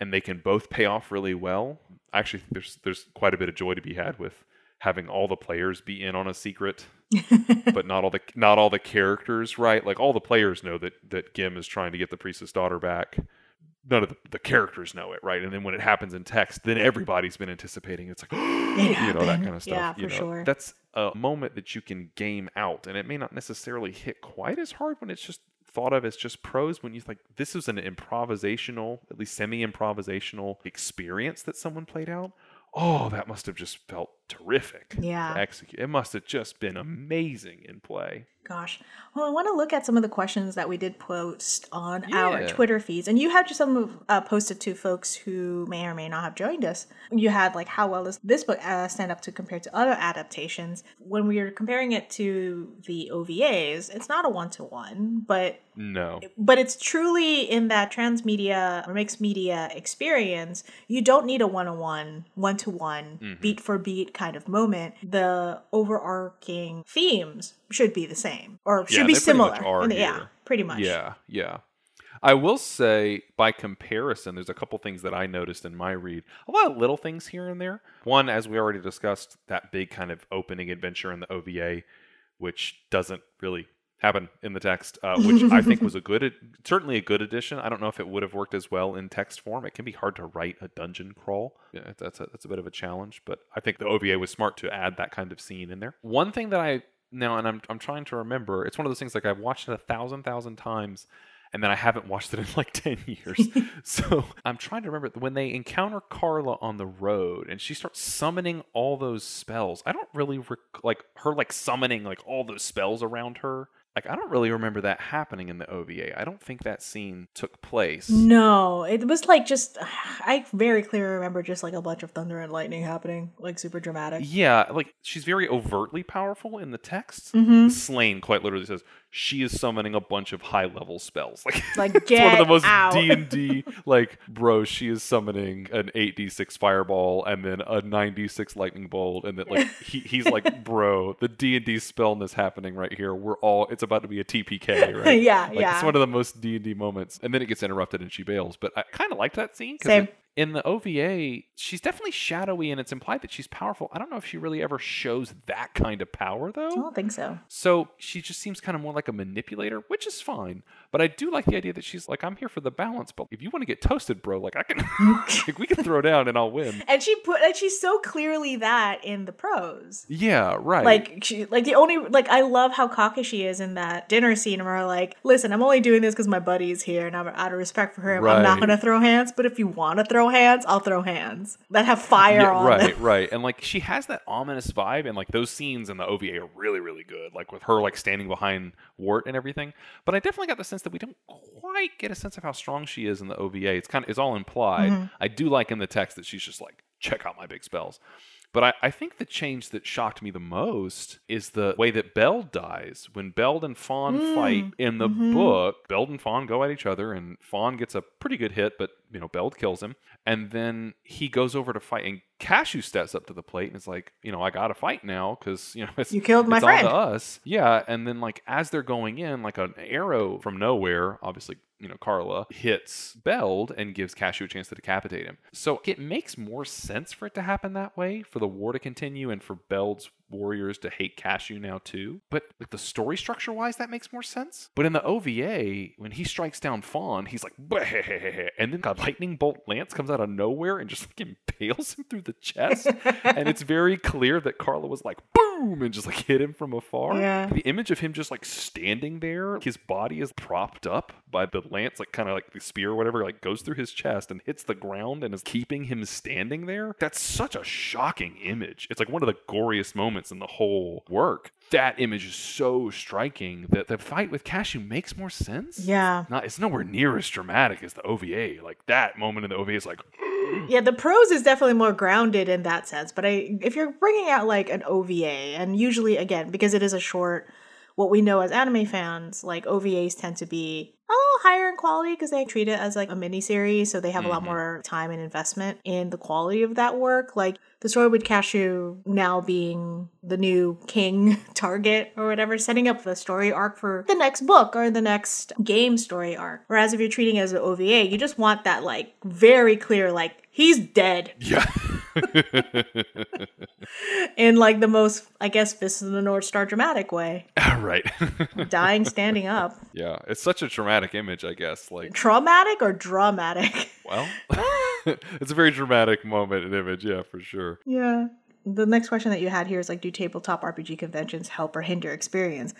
and they can both pay off really well. I actually think there's there's quite a bit of joy to be had with having all the players be in on a secret but not all the not all the characters right? Like all the players know that that gim is trying to get the priestess daughter back. None of the, the characters know it right? And then when it happens in text then everybody's been anticipating. It's like you know that kind of stuff Yeah, you for know. sure. that's a moment that you can game out and it may not necessarily hit quite as hard when it's just thought of as just prose when you like this is an improvisational at least semi-improvisational experience that someone played out. Oh that must have just felt terrific Yeah. to execute it must have just been amazing in play Gosh. Well, I want to look at some of the questions that we did post on our Twitter feeds. And you had just some uh, posted to folks who may or may not have joined us. You had, like, how well does this book uh, stand up to compared to other adaptations? When we are comparing it to the OVAs, it's not a one to one, but no but it's truly in that transmedia or mixed media experience you don't need a one-on-one one-to-one beat for beat kind of moment the overarching themes should be the same or should Yeah, be pretty similar in the- yeah pretty much Yeah, yeah. I will say, by comparison, there's a couple things that I noticed in my read. A lot of little things here and there. One, as we already discussed, that big kind of opening adventure in the OVA, which doesn't really happen in the text, uh, which I think was a good, certainly a good addition. I don't know if it would have worked as well in text form. It can be hard to write a dungeon crawl. Yeah, that's a, that's a bit of a challenge, but I think the OVA was smart to add that kind of scene in there. One thing that I now, and I'm I'm trying to remember, it's one of those things like I've watched it a thousand thousand times. And then I haven't watched it in like 10 years. so I'm trying to remember when they encounter Carla on the road and she starts summoning all those spells. I don't really rec- like her like summoning like all those spells around her. Like I don't really remember that happening in the OVA. I don't think that scene took place. no it was like just i very clearly remember just like a bunch of thunder and lightning happening like super dramatic Yeah, like she's very overtly powerful in the text. Mhm. Slayn quite literally says she is summoning a bunch of high level spells. Like Like, it's one of the most. D and D like bro. She is summoning an eight d six fireball and then a nine d six lightning bolt, and then like he, he's like bro, the D and D spellness happening right here. We're all it's about to be a TPK, right? Yeah, like, yeah. It's one of the most D and D moments, and then it gets interrupted and she bails. But I kind of liked that scene Same. because in the OVA, she's definitely shadowy and it's implied that she's powerful. I don't know if she really ever shows that kind of power though. i don't think so So she just seems kind of more like a manipulator, which is fine. But I do like the idea that she's like, I'm here for the balance. But if you want to get toasted, bro, like I can, like we can throw down and I'll win. and she put and she's so clearly that in the prose Yeah, right. like she like the only like i love how cocky she is in that dinner scene where like listen i'm only doing this because my buddy's here and i'm out of respect for him i'm not gonna throw hands but if you want to throw throw hands, I'll throw hands that have fire Yeah, on right, them. right. Right. And like she has that ominous vibe, and like those scenes in the OVA are really, really good. Like with her like standing behind Wort and everything. But I definitely got the sense that we don't quite get a sense of how strong she is in the OVA. It's kind of it's all implied. Mm-hmm. I do like in the text that she's just like, check out my big spells. But I, I think the change that shocked me the most is the way that Beld dies. When Beld and Fahn Mm, fight in the mhm. book, Beld and Fahn go at each other, and Fahn gets a pretty good hit, but you know, Beld kills him. And then he goes over to fight, and Kashue steps up to the plate and is like, you know, I gotta fight now because you know it's, You killed my it's friend. all to us. Yeah, and then like as they're going in, like an arrow from nowhere, obviously, you know, Carla hits Beld and gives Kashue a chance to decapitate him. So it makes more sense for it to happen that way, for the war to continue and for Beld's warriors to hate Kashue now too. But like the story structure wise, that makes more sense. But in the OVA, when he strikes down Fahn, he's like, and then a lightning bolt lance comes out of nowhere and just like impales him through the chest. and it's very clear that Carla was like, boom, and just like hit him from afar. Yeah. The image of him just like standing there, his body is propped up by the lance, like kind of like the spear or whatever, like goes through his chest and hits the ground and is keeping him standing there. That's such a shocking image. It's like one of the goriest moments in the whole work. That image is so striking that the fight with Kashue makes more sense. Yeah. Not, it's nowhere near as dramatic as the OVA. Like that moment in the OVA is like, Yeah, the prose is definitely more grounded in that sense. But I, if you're bringing out like an OVA, and usually again because it is a short, what we know as anime fans, like OVAs tend to be a little higher in quality because they treat it as like a mini series, so they have a lot Mhm. more time and investment in the quality of that work. Like the story with Kashue now being the new king target or whatever, setting up the story arc for the next book or the next game story arc. Whereas if you're treating it as an OVA, you just want that like very clear, like he's dead yeah. in like the most, I guess, Fist of the North Star dramatic way, right. dying standing up. yeah. It's such a traumatic image, I guess. Like, Traumatic or dramatic? well, it's a very dramatic moment and image. Yeah, for sure. Yeah. The next question that you had here is like, do tabletop RPG conventions help or hinder experience?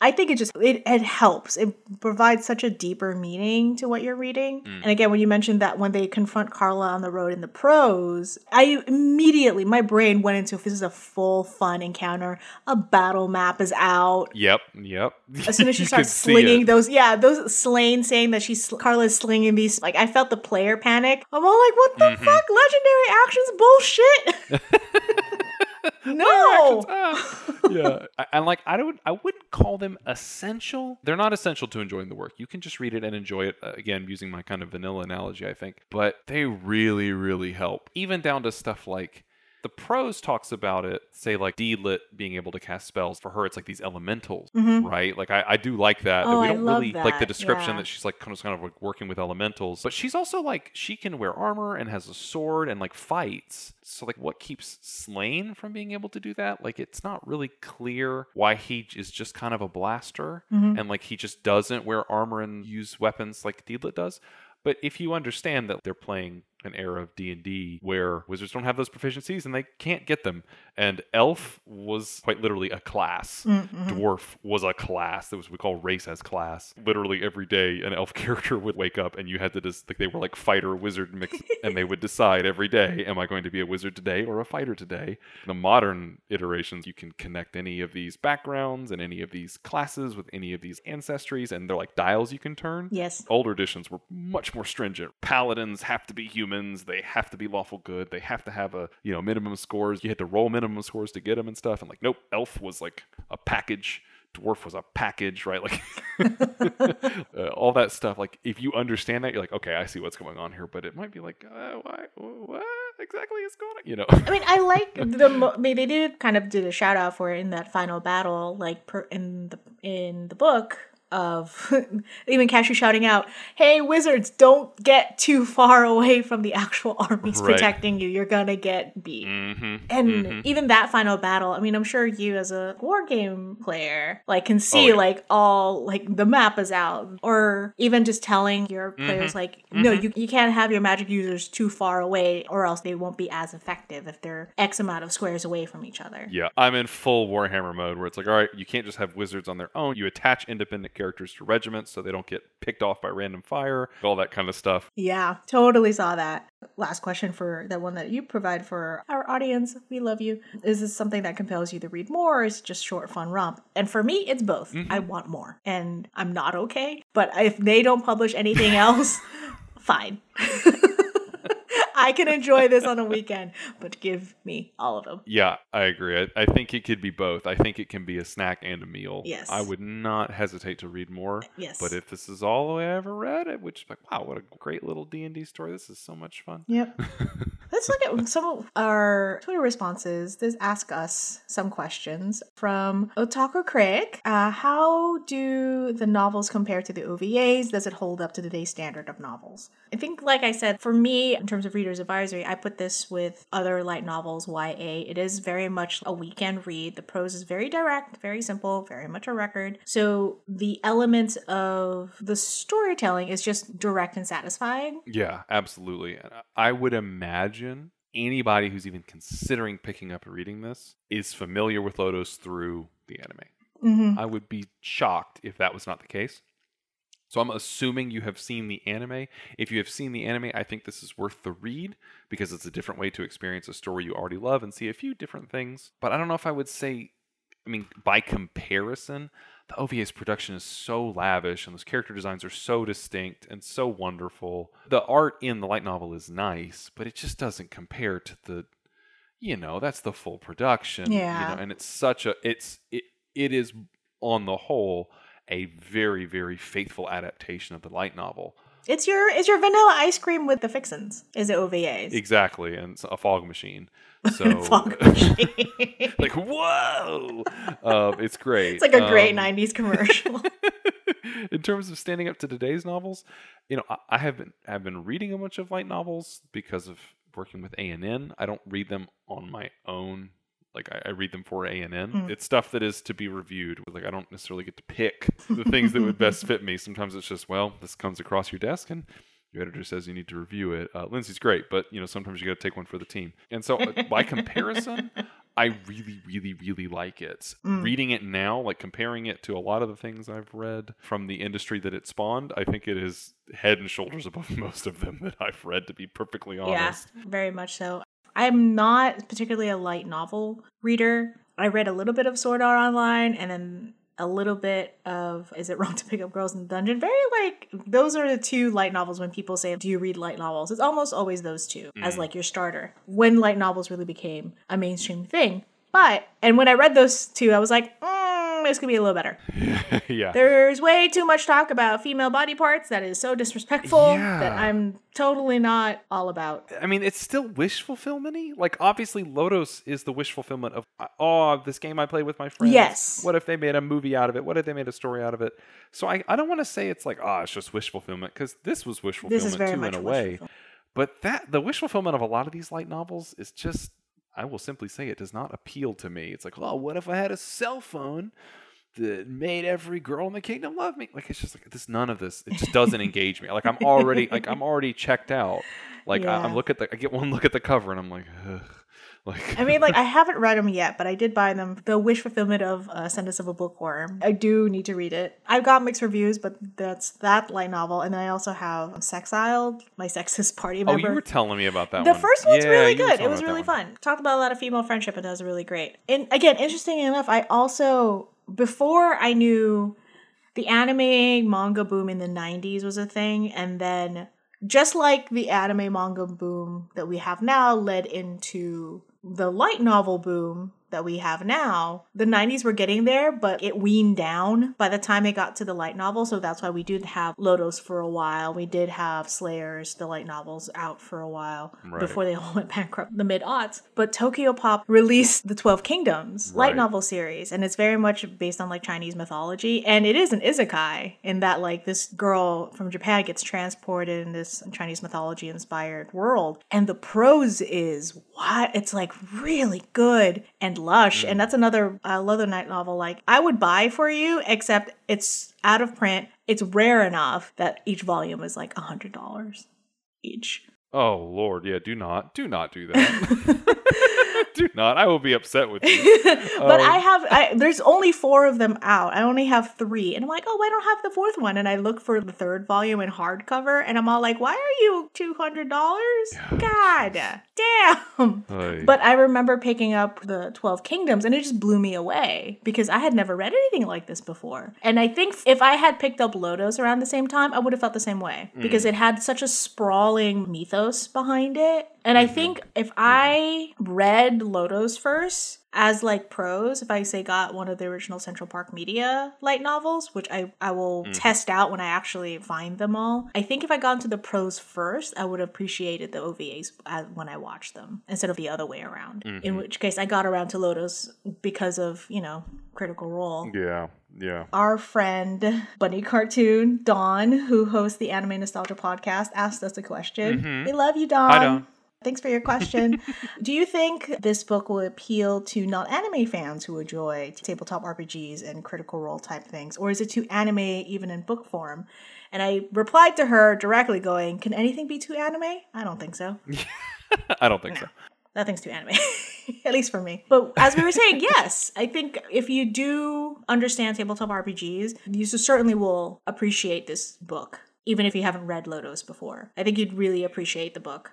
I think it just it, it helps. It provides such a deeper meaning to what you're reading. And again, when you mentioned that when they confront Carla on the road in the prose, I immediately my brain went into if this is a full fun encounter, a battle map is out. Yep. Yep. As soon as she starts slinging those, yeah, those Slayn saying that she's Carla's slinging these, like I felt the player panic. I'm all like, what the Mhm. fuck, legendary actions bullshit. no, Ah. yeah, I, and like I don't, I wouldn't call them essential. They're not essential to enjoying the work. You can just read it and enjoy it. Uh, again, using my kind of vanilla analogy, I think, but they really, really help. Even down to stuff like the prose talks about it. Say like Deedlit being able to cast spells for her. It's like these elementals, Mhm. right? Like I, I do like that. that Oh, we I don't love really like the description yeah. that she's like kind of kind of like working with elementals, but she's also like she can wear armor and has a sword and like fights. So like what keeps Slayn from being able to do that? Like it's not really clear why he is just kind of a blaster Mhm. and like he just doesn't wear armor and use weapons like Deedlit does. But if you understand that they're playing an era of D&D where wizards don't have those proficiencies and they can't get them and elf was quite literally a class. Mhm. Dwarf was a class that was we call race as class. Literally every day, an elf character would wake up, and you had to just like they were like fighter wizard mix, and they would decide every day, am I going to be a wizard today or a fighter today? The modern iterations, you can connect any of these backgrounds and any of these classes with any of these ancestries, and they're like dials you can turn. yes, Older editions were much more stringent. Paladins have to be They have to be lawful good. They have to have a you know minimum scores. You had to roll minimum scores to get them and stuff. And like, nope, elf was like a package. Dwarf was a package, right? Like uh, all that stuff. Like if you understand that, you're like, okay, I see what's going on here. But it might be like, uh, why, what exactly is going on? You know? I mean, I like the. Mo- I mean, they did kind of did a shout out for it in that final battle, like per, in the in the book of even Kashue shouting out, "Hey, wizards, don't get too far away from the actual armies Right. protecting you. You're gonna get beat." mm-hmm. And even that final battle, I mean, I'm sure you as a war game player, like, can see Oh, yeah. like all like the map is out, or even just telling your Mm-hmm. players like, no, you you can't have your magic users too far away, or else they won't be as effective if they're X amount of squares away from each other. Yeah, I'm in full Warhammer mode where it's like, all right, you can't just have wizards on their own. You attach independent characters to regiments so they don't get picked off by random fire, all that kind of stuff. Yeah, totally saw that. Last question for that one that you provide for our audience. We love you. Is this something that compels you to read more or is it just short, fun romp? And for me, it's both. Mm-hmm. I want more. And I'm not okay. But if they don't publish anything else, fine. I can enjoy this on a weekend, but give me all of them. Yeah, I agree. I, I think it could be both. I think it can be a snack and a meal. Yes. I would not hesitate to read more. Yes. But if this is all I ever read, I would just like, wow, what a great little D and D story. This is so much fun. Yep. Let's look at some of our Twitter responses. This ask us some questions from Otaku Craig. Uh, how do the novels compare to the OVAs? Does it hold up to today's standard of novels? I think, like I said, for me, in terms of Reader's Advisory, I put this with other light novels, YA. It is very much a weekend read. The prose is very direct, very simple, very much a record. So the elements of the storytelling is just direct and satisfying. Yeah, absolutely. I- I would imagine anybody who's even considering picking up and reading this is familiar with Lodoss through the anime. Mm-hmm. I would be shocked if that was not the case. So I'm assuming you have seen the anime. If you have seen the anime, I think this is worth the read because it's a different way to experience a story you already love and see a few different things. But I don't know if I would say I mean, by comparison, the OVA's production is so lavish and those character designs are so distinct and so wonderful. The art in the light novel is nice, but it just doesn't compare to the you know, that's the full production. Yeah. You know, and it's such a it's it it is on the whole a very, very faithful adaptation of the light novel. It's your it's your vanilla ice cream with the fixins. Is it OVAs? Exactly, and it's a fog machine. So Fog machine. like whoa, uh, it's great. it's like a great Um, '90s commercial. in terms of standing up to today's novels, you know, I, I have been have been reading a bunch of light novels because of working with A and N. I don't read them on my own. Like I, I read them for A and N. Mm. It's stuff that is to be reviewed. Like I don't necessarily get to pick the things that would best fit me. Sometimes it's just well, this comes across your desk and your editor says you need to review it. Uh, Lindsay's great, but you know sometimes you got to take one for the team. And so uh, by comparison, I really, really, really like it. Mm. Reading it now, like comparing it to a lot of the things I've read from the industry that it spawned, I think it is head and shoulders above most of them that I've read. To be perfectly honest, yeah, very much so. I'm not particularly a light novel reader. I read a little bit of Sword Art Online and then a little bit of Is It Wrong to Pick Up Girls in the Dungeon? Very like those are the two light novels when people say, Do you read light novels? It's almost always those two as Mm. like your starter. When light novels really became a mainstream thing. But and when I read those two, I was like, mm, this could be a little better. yeah. There's way too much talk about female body parts that is so disrespectful Yeah. that I'm totally not all about. I mean, it's still wish fulfillment Like, obviously, Lodoss is the wish fulfillment of, oh, this game I played with my friends. Yes. What if they made a movie out of it? What if they made a story out of it? So I, I don't want to say it's like, oh, it's just wish fulfillment, because this was wish fulfillment This is very too, much in a way. But that the wish fulfillment of a lot of these light novels is just, I will simply say, it does not appeal to me. It's like, oh, what if I had a cell phone? That made every girl in the kingdom love me. Like it's just like this. None of this. It just doesn't engage me. Like I'm already like I'm already checked out. Like I, I'm Yeah. look at the I get one look at the cover and I'm like, Ugh. like I mean, like, I haven't read them yet, but I did buy them. The Wish Fulfillment of uh, Ascendance of a Bookworm. I do need to read it. I've got mixed reviews, but that's that light novel. And then I also have Sexiled, my sexist party member. oh, you were telling me about that the one. first one's Yeah, really good. It was really fun. Talked about a lot of female friendship, and that was really great. And again, interesting enough, I also before I knew the anime manga boom in the 90s was a thing and then just like the anime manga boom that we have now led into the light novel boom that we have now, the 90s were getting there, but it weaned down by the time it got to the light novel. So that's why we did have Lodoss for a while. We did have Slayers, the light novels, out for a while Right. before they all went bankrupt, the mid aughts. But Tokyopop released the 12 Kingdoms light novel series, and it's very much based on like Chinese mythology. And it is an isekai in that, like, this girl from Japan gets transported in this Chinese mythology inspired world. And the prose is what? It's like really good and lush. And that's another uh, Leather Night novel, like, I would buy for you, except it's out of print. It's rare enough that each volume is like a $100 each. Oh Lord, yeah. Do not, do not do that. do not. I will be upset with you. but Um, I have I, there's only four of them out. I only have three, and I'm like, oh, I don't have the fourth one. And I look for the third volume in hardcover, and I'm all like, why are you two hundred dollars? God damn. Ay. But I remember picking up the 12 Kingdoms and it just blew me away because I had never read anything like this before. And I think if I had picked up Lodoss around the same time, I would have felt the same way because it had such a sprawling mythos behind it. And I think if I read Lodoss first, as like prose, if I say got one of the original Central Park Media light novels, which I, I will mm. test out when I actually find them all, I think if I got into the prose first, I would have appreciated the OVAs as, when I watched them instead of the other way around. In mm-hmm. which case, I got around to Lodoss because of, you know, Critical Role. yeah, yeah. Our friend Bunny Cartoon, Dawn, who hosts the Anime Nostalgia podcast, asked us a question. Mm-hmm. We love you, Dawn. Hi, Dawn. Thanks for your question. Do you think this book will appeal to not anime fans who enjoy tabletop RPGs and critical role type things, or is it too anime even in book form? And I replied to her directly, going, Can anything be too anime? I don't think so. I don't think so. Nothing's too anime, at least for me. But as we were saying, yes, I think if you do understand tabletop RPGs, you certainly will appreciate this book, even if you haven't read Lodoss before. I think you'd really appreciate the book.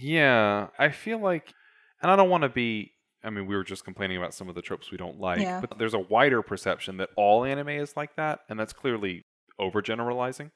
Yeah, I feel like, and I don't want to be. I mean, we were just complaining about some of the tropes we don't like, Yeah. but there's a wider perception that all anime is like that, and that's clearly overgeneralizing.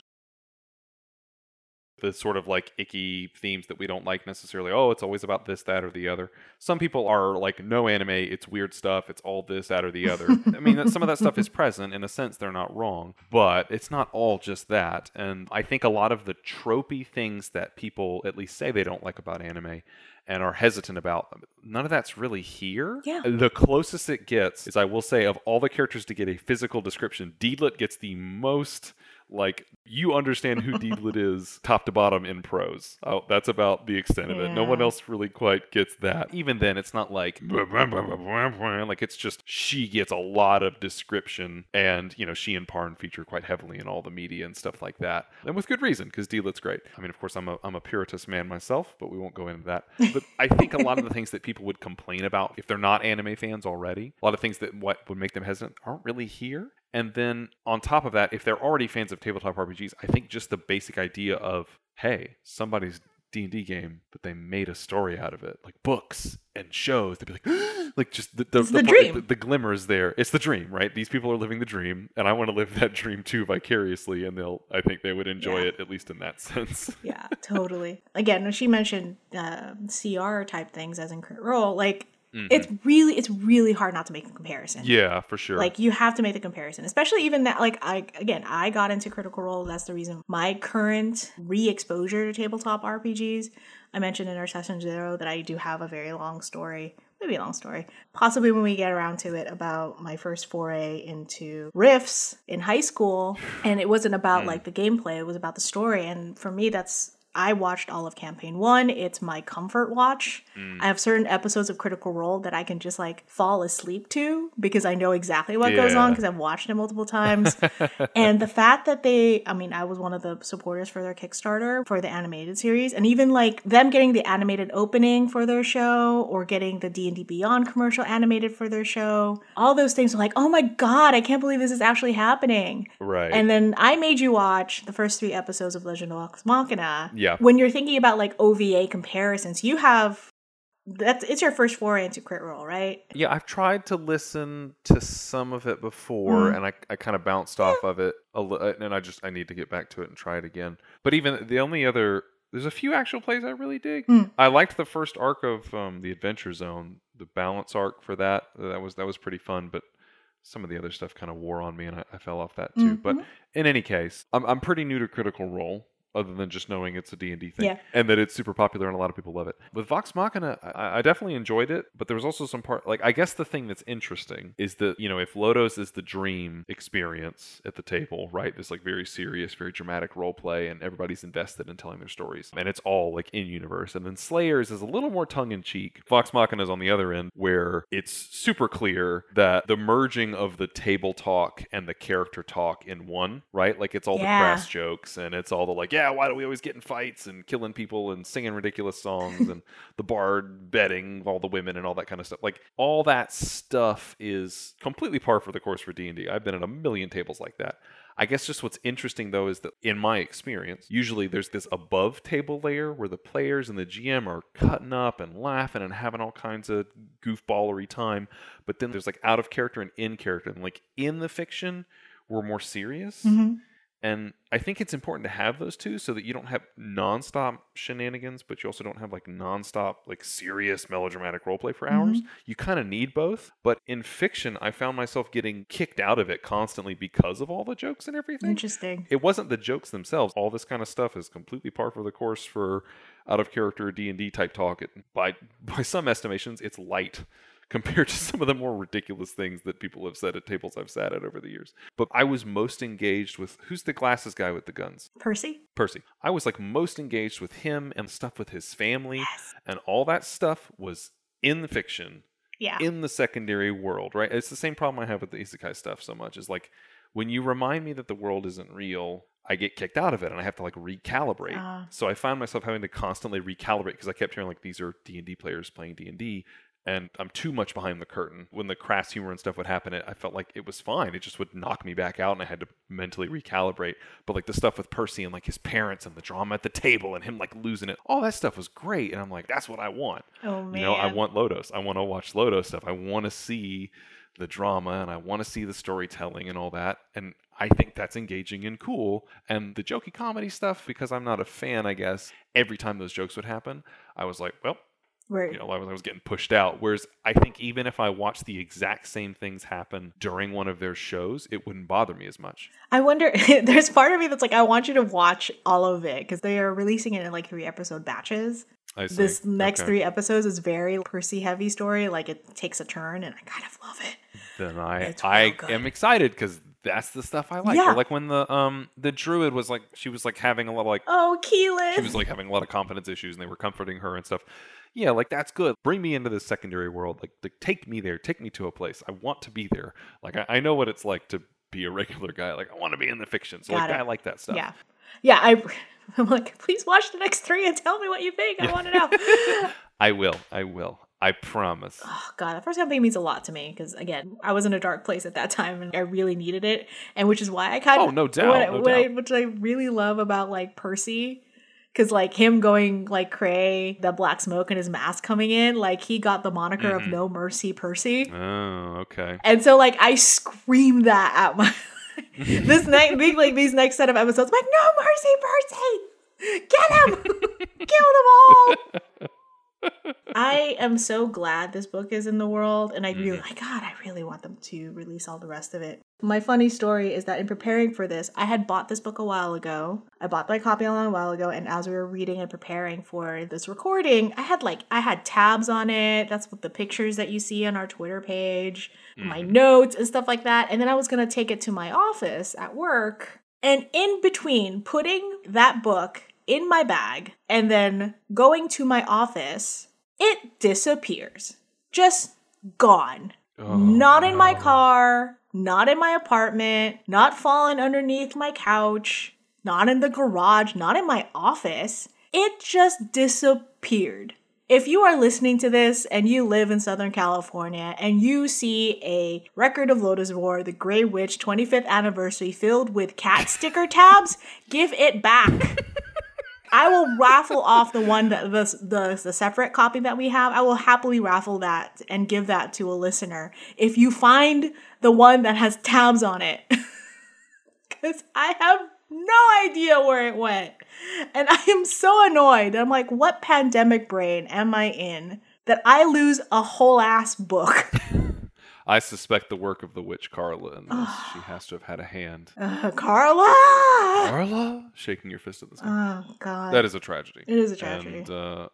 The sort of like icky themes that we don't like necessarily. Oh, it's always about this, that, or the other. Some people are like, no anime, it's weird stuff, it's all this, that, or the other. I mean, that- some of that stuff is present. In a sense, they're not wrong, but it's not all just that. And I think a lot of the tropey things that people at least say they don't like about anime and are hesitant about, none of that's really here. Yeah. The closest it gets is, I will say, of all the characters to get a physical description, Deedlit gets the most. Like you understand who Deedlit is top to bottom in prose. Oh, that's about the extent of it. No one else really quite gets that. Even then, it's not like like it's just she gets a lot of description, and you know she and Parn feature quite heavily in all the media and stuff like that, and with good reason because Deedlit's great. I mean, of course, I'm a I'm a Pirotess man myself, but we won't go into that. But I think a lot of the things that people would complain about if they're not anime fans already, a lot of things that what would make them hesitant aren't really here. And then on top of that, if they're already fans of tabletop RPGs, I think just the basic idea of hey, somebody's D and D game, but they made a story out of it, like books and shows. They'd be like, like just the the, the part- dream. the, the glimmer is there. It's the dream, right? These people are living the dream, and I want to live that dream too vicariously. And they'll, I think they would enjoy Yeah. it at least in that sense. Yeah, totally. Again, when she mentioned uh, CR type things as in Crit Role, like Mm-hmm. it's really it's really hard not to make a comparison. yeah, for sure. Like you have to make the comparison, especially even that. Like I again, I got into Critical Role. That's the reason my current re-exposure to tabletop RPGs. I mentioned in our session zero that I do have a very long story, maybe a long story, possibly when we get around to it about my first foray into Rifts in high school, and it wasn't about mm. like the gameplay; it was about the story. And for me, that's I watched all of campaign one. It's my comfort watch. Mm. I have certain episodes of Critical Role that I can just like fall asleep to because I know exactly what goes on because I've watched it multiple times. and the fact that they, I mean, I was one of the supporters for their Kickstarter for the animated series, and even like them getting the animated opening for their show or getting the D and D Beyond commercial animated for their show, all those things are like, oh my god, I can't believe this is actually happening. right. And then I made you watch the first three episodes of Legend of Vox Machina. Yeah. When you're thinking about like OVA comparisons, you have that's it's your first foray into Crit Role, right? Yeah, I've tried to listen to some of it before, Mm. and I, I kind of bounced off of it a li- uh, and I just I need to get back to it and try it again. But even the only other there's a few actual plays I really dig. Mm. I liked the first arc of um, the Adventure Zone, the balance arc for that. That was that was pretty fun, but some of the other stuff kind of wore on me, and I, I fell off that too. But Mhm. in any case, I'm I'm pretty new to Critical Role. Other than just knowing it's a D&D thing. Yeah. And that it's super popular and a lot of people love it. With Vox Machina, I, I definitely enjoyed it, but there was also some part, like, I guess the thing that's interesting is that, you know, if Lodoss is the dream experience at the table, right? This, like, very serious, very dramatic role play, and everybody's invested in telling their stories. And it's all, like, in universe. And then Slayers is a little more tongue in cheek. Vox Machina is on the other end, where it's super clear that the merging of the table talk and the character talk in one, right? Like, it's all Yeah. the crass jokes and it's all the, like, yeah, yeah, why do we always get in fights and killing people and singing ridiculous songs and the bard betting all the women and all that kind of stuff. Like all that stuff is completely par for the course for D&D. I've been at a million tables like that. I guess just what's interesting though is that in my experience, usually there's this above table layer where the players and the GM are cutting up and laughing and having all kinds of goofballery time. But then there's like out of character and in character. And like in the fiction, we're more serious. Mhm. And I think it's important to have those two so that you don't have nonstop shenanigans, but you also don't have like nonstop, like serious melodramatic roleplay for hours. Mm-hmm. You kind of need both. But in fiction, I found myself getting kicked out of it constantly because of all the jokes and everything. Interesting. It wasn't the jokes themselves. All this kind of stuff is completely par for the course for out of character D and D type talk. It, by by some estimations, it's light compared to some of the more ridiculous things that people have said at tables I've sat at over the years. But I was most engaged with who's the glasses guy with the guns? Percy? Percy. I was like most engaged with him and stuff with his family Yes. and all that stuff was in the fiction Yeah. in the secondary world, right? It's the same problem I have with the isekai stuff so much. Is like when you remind me that the world isn't real, I get kicked out of it and I have to like recalibrate. Ah. so I find myself having to constantly recalibrate because I kept hearing like these are D and D players playing D and D. And I'm too much behind the curtain. When the crass humor and stuff would happen, it, I felt like it was fine. It just would knock me back out, and I had to mentally recalibrate. But like the stuff with Percy and like his parents and the drama at the table and him like losing it, all that stuff was great. And I'm like, that's what I want. oh man. You know, I want Lodoss. I want to watch Lodoss stuff. I want to see the drama and I want to see the storytelling and all that. And I think that's engaging and cool. And the jokey comedy stuff, because I'm not a fan, I guess, every time those jokes would happen, I was like, well, Right. you know, I was, getting pushed out. Whereas I think even if I watched the exact same things happen during one of their shows, it wouldn't bother me as much. I wonder. there's part of me that's like, I want you to watch all of it because they are releasing it in like three episode batches. I see. This next Okay. three episodes is very Percy heavy story. Like it takes a turn, and I kind of love it. then I I good. am excited because that's the stuff I like. Yeah. Or like when the um the druid was like she was like having a lot of like Oh, Keyleth. she was like having a lot of confidence issues and they were comforting her and stuff. Yeah, like that's good. Bring me into this secondary world. Like, like take me there. Take me to a place. I want to be there. Like I, I know what it's like to be a regular guy. Like I want to be in the fiction. So Got like it. I like that stuff. yeah, yeah. I, I'm like, please watch the next three and tell me what you think. I want to know. I will. I will. I promise. oh God, that first campaign means a lot to me because again, I was in a dark place at that time and I really needed it, and which is why I kind of Oh, no doubt, What, no what I, which I really love about like Percy. Cause like him going like cray, the black smoke and his mask coming in, like he got the moniker of Mhm. No Mercy Percy. Oh, okay. And so like I screamed that at my this night big like these next set of episodes. I'm like, no mercy, Percy! Get him! Kill them all! I am so glad this book is in the world, and I really Mhm. like God, I really want them to release all the rest of it. My funny story is that in preparing for this, I had bought this book a while ago. I bought my copy a long while ago, and as we were reading and preparing for this recording, I had like I had tabs on it. That's what the pictures that you see on our Twitter page, my notes and stuff like that. And then I was gonna take it to my office at work. And in between putting that book in my bag and then going to my office, it disappears. Just gone. Oh, not in my car, not in my apartment, not falling underneath my couch, not in the garage, not in my office. It just disappeared. If you are listening to this and you live in Southern California and you see a record of Lodoss War, the Grey Witch 25th anniversary filled with cat sticker tabs, give it back. I will raffle off the one that the, the the separate copy that we have. I will happily raffle that and give that to a listener if you find the one that has tabs on it. Cuz I have no idea where it went. And I am so annoyed. I'm like, what pandemic brain am I in that I lose a whole ass book? I suspect the work of the witch Karla in this. she has to have had a hand. Uh, Karla. Karla, shaking your fist at the sky. Oh god. that is a tragedy. it is a tragedy. And uh,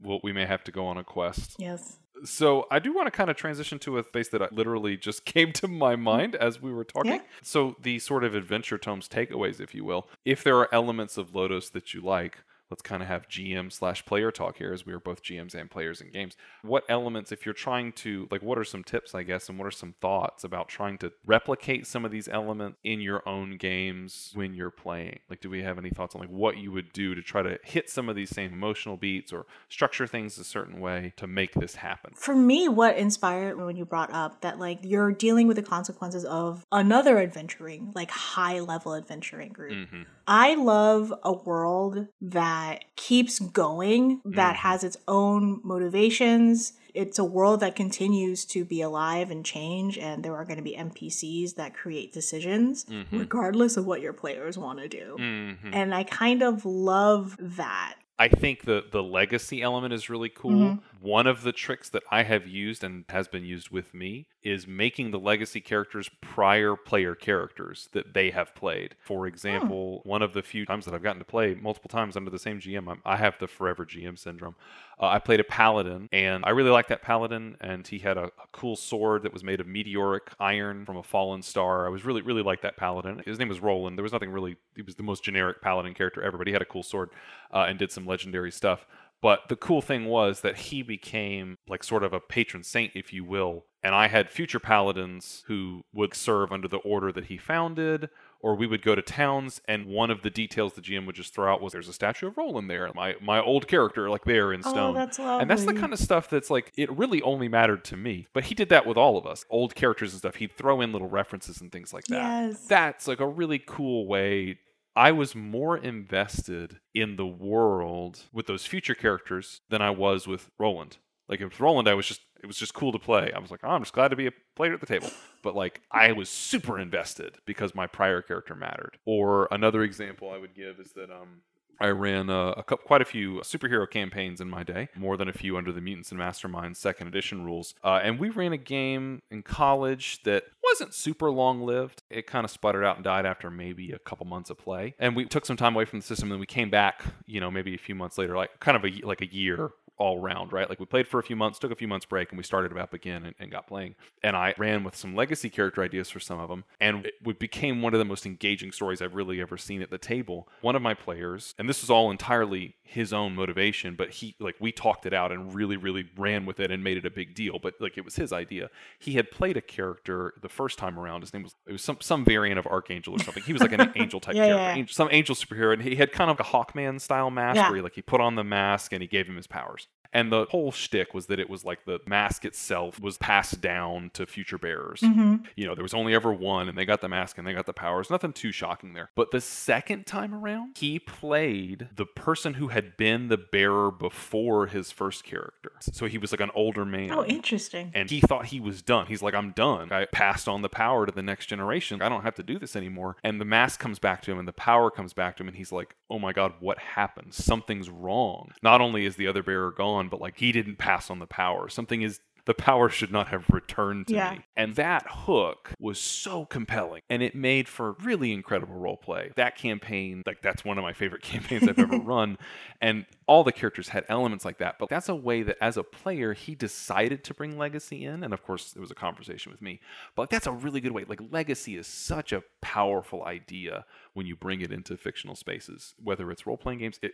well, we may have to go on a quest. yes. So I do want to kind of transition to a space that I literally just came to my mind as we were talking. Yeah. So the sort of adventure tomes takeaways, if you will. If there are elements of Lodoss that you like, let's kind of have GM slash player talk here as we are both GMs and players in games. What elements, if you're trying to, like, what are some tips, I guess, and what are some thoughts about trying to replicate some of these elements in your own games when you're playing? Like, do we have any thoughts on, like, what you would do to try to hit some of these same emotional beats or structure things a certain way to make this happen? For me, what inspired when you brought up that, like, you're dealing with the consequences of another adventuring, like, high level adventuring group. Mm-hmm. I love a world that keeps going, that Mhm. has its own motivations. It's a world that continues to be alive and change, and there are going to be NPCs that create decisions Mhm. regardless of what your players want to do. Mm-hmm. And I kind of love that. I think the the legacy element is really cool. Mhm. One of the tricks that I have used and has been used with me is making the legacy characters prior player characters that they have played. For example, one of the few times that I've gotten to play multiple times under the same GM, I have the forever GM syndrome. Uh, I played a paladin, and I really liked that paladin, and he had a, a cool sword that was made of meteoric iron from a fallen star. I was really, really like that paladin. His name was Roland. There was nothing really. He was the most generic paladin character ever, but he had a cool sword uh, and did some legendary stuff. But the cool thing was that he became like sort of a patron saint, if you will. And I had future paladins who would serve under the order that he founded, or we would go to towns, and one of the details the GM would just throw out was there's a statue of Roland there, my my old character, like there in stone. Oh, stone. that's lovely. And that's the kind of stuff that's like, it really only mattered to me. But he did that with all of us. Old characters and stuff. He'd throw in little references and things like that. Yes. That's like a really cool way. I was more invested in the world with those future characters than I was with Roland. Like with Roland, I was just it was just cool to play. I was like, oh, I'm just glad to be a player at the table. But like I was super invested because my prior character mattered. Or another example I would give is that um I ran uh, a couple, quite a few superhero campaigns in my day, more than a few under the Mutants and Masterminds second edition rules. Uh, and we ran a game in college that wasn't super long lived. It kind of sputtered out and died after maybe a couple months of play. And we took some time away from the system, and we came back, you know, maybe a few months later, like kind of a like a year all round, right? Like we played for a few months, took a few months break, and we started it up again and, and got playing. And I ran with some legacy character ideas for some of them, and it became one of the most engaging stories I've really ever seen at the table. One of my players, and this was all entirely his own motivation, but he like we talked it out and really, really ran with it and made it a big deal. But like it was his idea. He had played a character the first time around. His name was it was some some variant of Archangel or something. He was like an angel type Yeah, character, yeah. Angel- some angel superhero, and he had kind of like a Hawkman style mask Yeah. where he like he put on the mask and he gave him his powers. And the whole shtick was that it was like the mask itself was passed down to future bearers. hmm You know, there was only ever one, and they got the mask and they got the powers. Nothing too shocking there. But the second time around, he played the person who had been the bearer before his first character. So he was like an older man. Oh, interesting. And he thought he was done. He's like, I'm done. I passed on the power to the next generation. I don't have to do this anymore. And the mask comes back to him and the power comes back to him. And he's like, oh my God, what happened? Something's wrong. Not only is the other bearer gone, but like he didn't pass on the power. Something is. The power should not have returned to Yeah. me. And that hook was so compelling and it made for really incredible role play. That campaign, like that's one of my favorite campaigns I've ever run. And all the characters had elements like that. But that's a way that as a player, he decided to bring legacy in. And of course, it was a conversation with me. But that's a really good way. Like legacy is such a powerful idea when you bring it into fictional spaces, whether it's role playing games, it,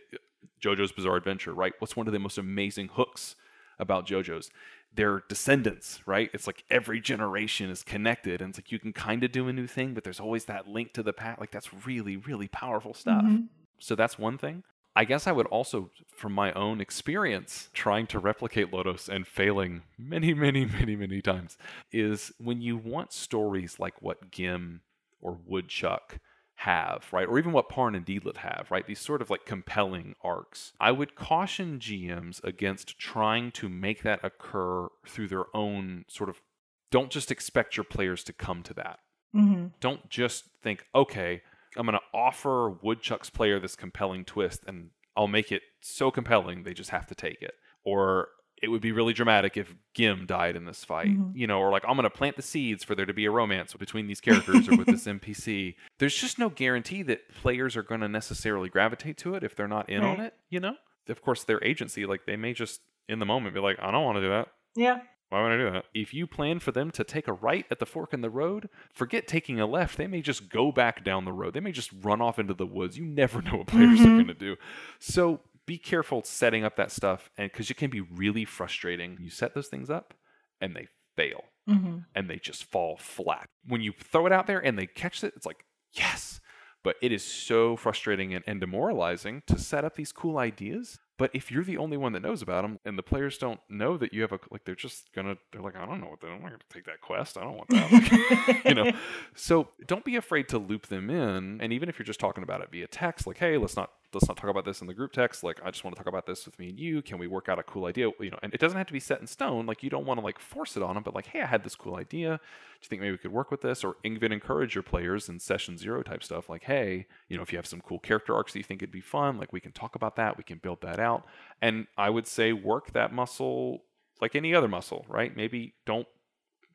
JoJo's Bizarre Adventure, right? What's one of the most amazing hooks about JoJo's? Their descendants, right? It's like every generation is connected, and it's like you can kind of do a new thing, but there's always that link to the past. Like that's really, really powerful stuff. Mhm. So that's one thing. I guess I would also, from my own experience, trying to replicate Lodoss and failing many, many, many, many times, is when you want stories like what Gim or Woodchuck have, right? Or even what Parn and Deedlit have, right? These sort of like compelling arcs. I would caution GMs against trying to make that occur through their own sort of. Don't just expect your players to come to that hmm don't just think, okay, I'm going to offer Woodchuck's player this compelling twist and I'll make it so compelling they just have to take it. Or it would be really dramatic if Gim died in this fight, Mhm. you know, or like I'm going to plant the seeds for there to be a romance between these characters or with this NPC. There's just no guarantee that players are going to necessarily gravitate to it if they're not in on it, you know? Of course, their agency, like they may just in the moment be like, I don't want to do that. Yeah. Why would I do that? If you plan for them to take a right at the fork in the road, forget taking a left. They may just go back down the road. They may just run off into the woods. You never know what players Mm-hmm. are going to do. So be careful setting up that stuff, and because it can be really frustrating. You set those things up, and they fail, Mhm. and they just fall flat. When you throw it out there and they catch it, it's like yes. But it is so frustrating and, and demoralizing to set up these cool ideas. But if you're the only one that knows about them, and the players don't know that you have a like, they're just gonna they're like, I don't know what they're I'm not gonna take that quest. I don't want that. Like, you know. So don't be afraid to loop them in. And even if you're just talking about it via text, like, hey, let's not let's not talk about this in the group text. Like, I just want to talk about this with me and you. Can we work out a cool idea? You know, and it doesn't have to be set in stone. Like, you don't want to like force it on them, but like, hey, I had this cool idea. Do you think maybe we could work with this? Or even encourage your players in session zero type stuff. Like, hey, you know, if you have some cool character arcs that you think it'd be fun, like we can talk about that. We can build that out. And I would say work that muscle like any other muscle, right? Maybe don't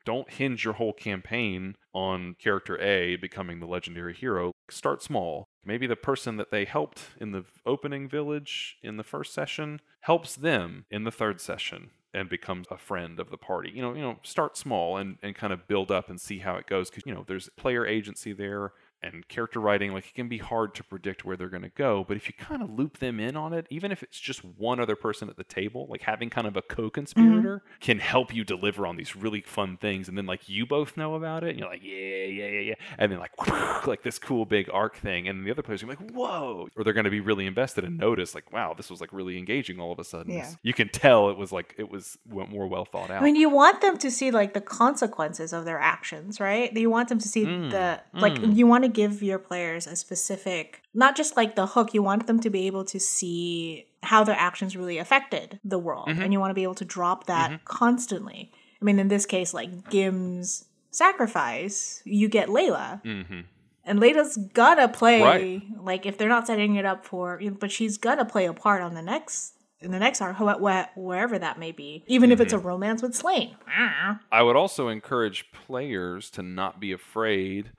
don't hinge your whole campaign on character A becoming the legendary hero. Start small. Maybe the person that they helped in the opening village in the first session helps them in the third session and becomes a friend of the party. You know, you know, start small and, and kind of build up and see how it goes because you know there's player agency there and character writing like it can be hard to predict where they're going to go but if you kind of loop them in on it even if it's just one other person at the table like having kind of a co-conspirator can help you deliver on these really fun things and then like you both know about it and you're like yeah yeah yeah yeah and then like like this cool big arc thing and the other players are like whoa or they're going to be really invested and notice like wow this was like really engaging all of a sudden Yeah. you can tell it was like it was more well thought out I mean, you want them to see like the consequences of their actions, right? You want them to see Mm, the like mm. you want to give your players a specific, not just like the hook. You want them to be able to see how their actions really affected the world, Mhm. and you want to be able to drop that Mhm. constantly. I mean, in this case, like Gim's sacrifice, you get Layla, mm-hmm. and Layla's gonna play Right. like if they're not setting it up for, but she's gonna play a part on the next in the next arc, wh- wh- wherever that may be, even if it's a romance with Slayn. I would also encourage players to not be afraid